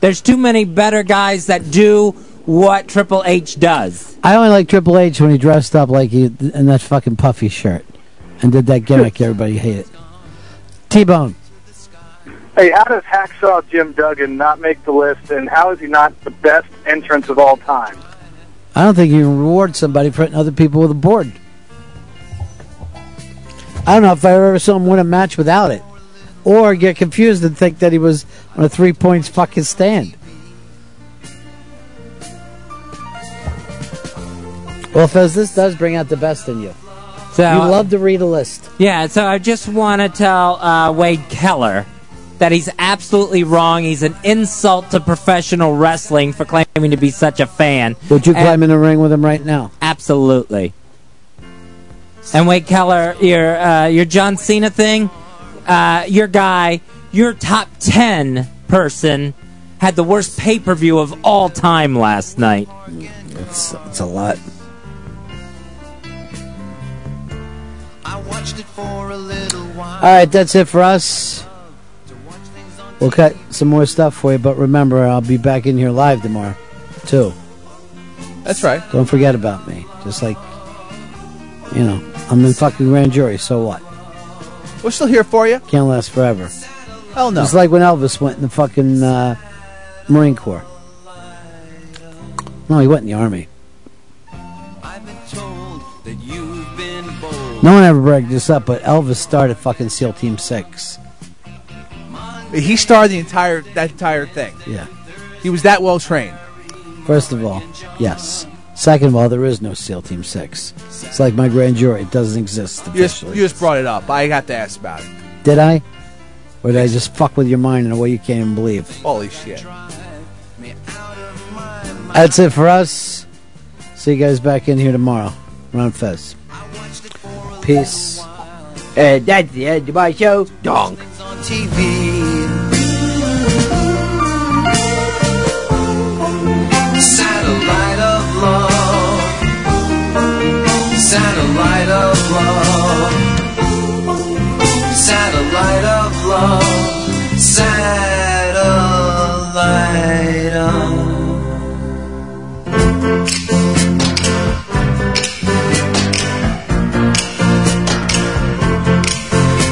There's too many better guys that do what Triple H does. I only like Triple H when he dressed up like he in that fucking puffy shirt and did that gimmick everybody hated. T Bone. Hey, how does Hacksaw Jim Duggan not make the list, and how is he not the best entrance of all time? I don't think you can reward somebody for hitting other people with a board. I don't know if I ever saw him win a match without it. Or get confused and think that he was on a three points fucking stand. Well, Fez, this does bring out the best in you. So you love to read a list. Yeah, so I just want to tell uh, Wade Keller that he's absolutely wrong. He's an insult to professional wrestling for claiming to be such a fan. Would you And- climb in the ring with him right now? Absolutely. And Wade Keller, your uh, your John Cena thing, uh, your guy, your top ten person had the worst pay per view of all time last night. It's it's a lot. All right, that's it for us. We'll cut some more stuff for you, but remember, I'll be back in here live tomorrow, too. That's right. Don't forget about me. Just like, you know, I'm in fucking grand jury, so what? We're still here for you. Can't last forever. Hell no. It's like when Elvis went in the fucking uh, Marine Corps. No, he went in the Army. No one ever bragged this up, but Elvis started fucking SEAL Team 6. He started the entire that entire thing. Yeah. He was that well trained. First of all, yes. Second of all, there is no SEAL Team 6. It's like my grand jury. It doesn't exist You just, officially. you just brought it up. I got to ask about it. Did I? Or did I just fuck with your mind in a way you can't even believe? Holy shit. That's it for us. See you guys back in here tomorrow. Ron Fez. Peace. And that's the end of my show. Donk. Satellite Satellite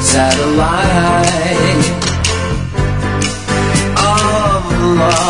Satellite of love.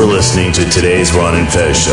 For listening to today's Ron and Fez show.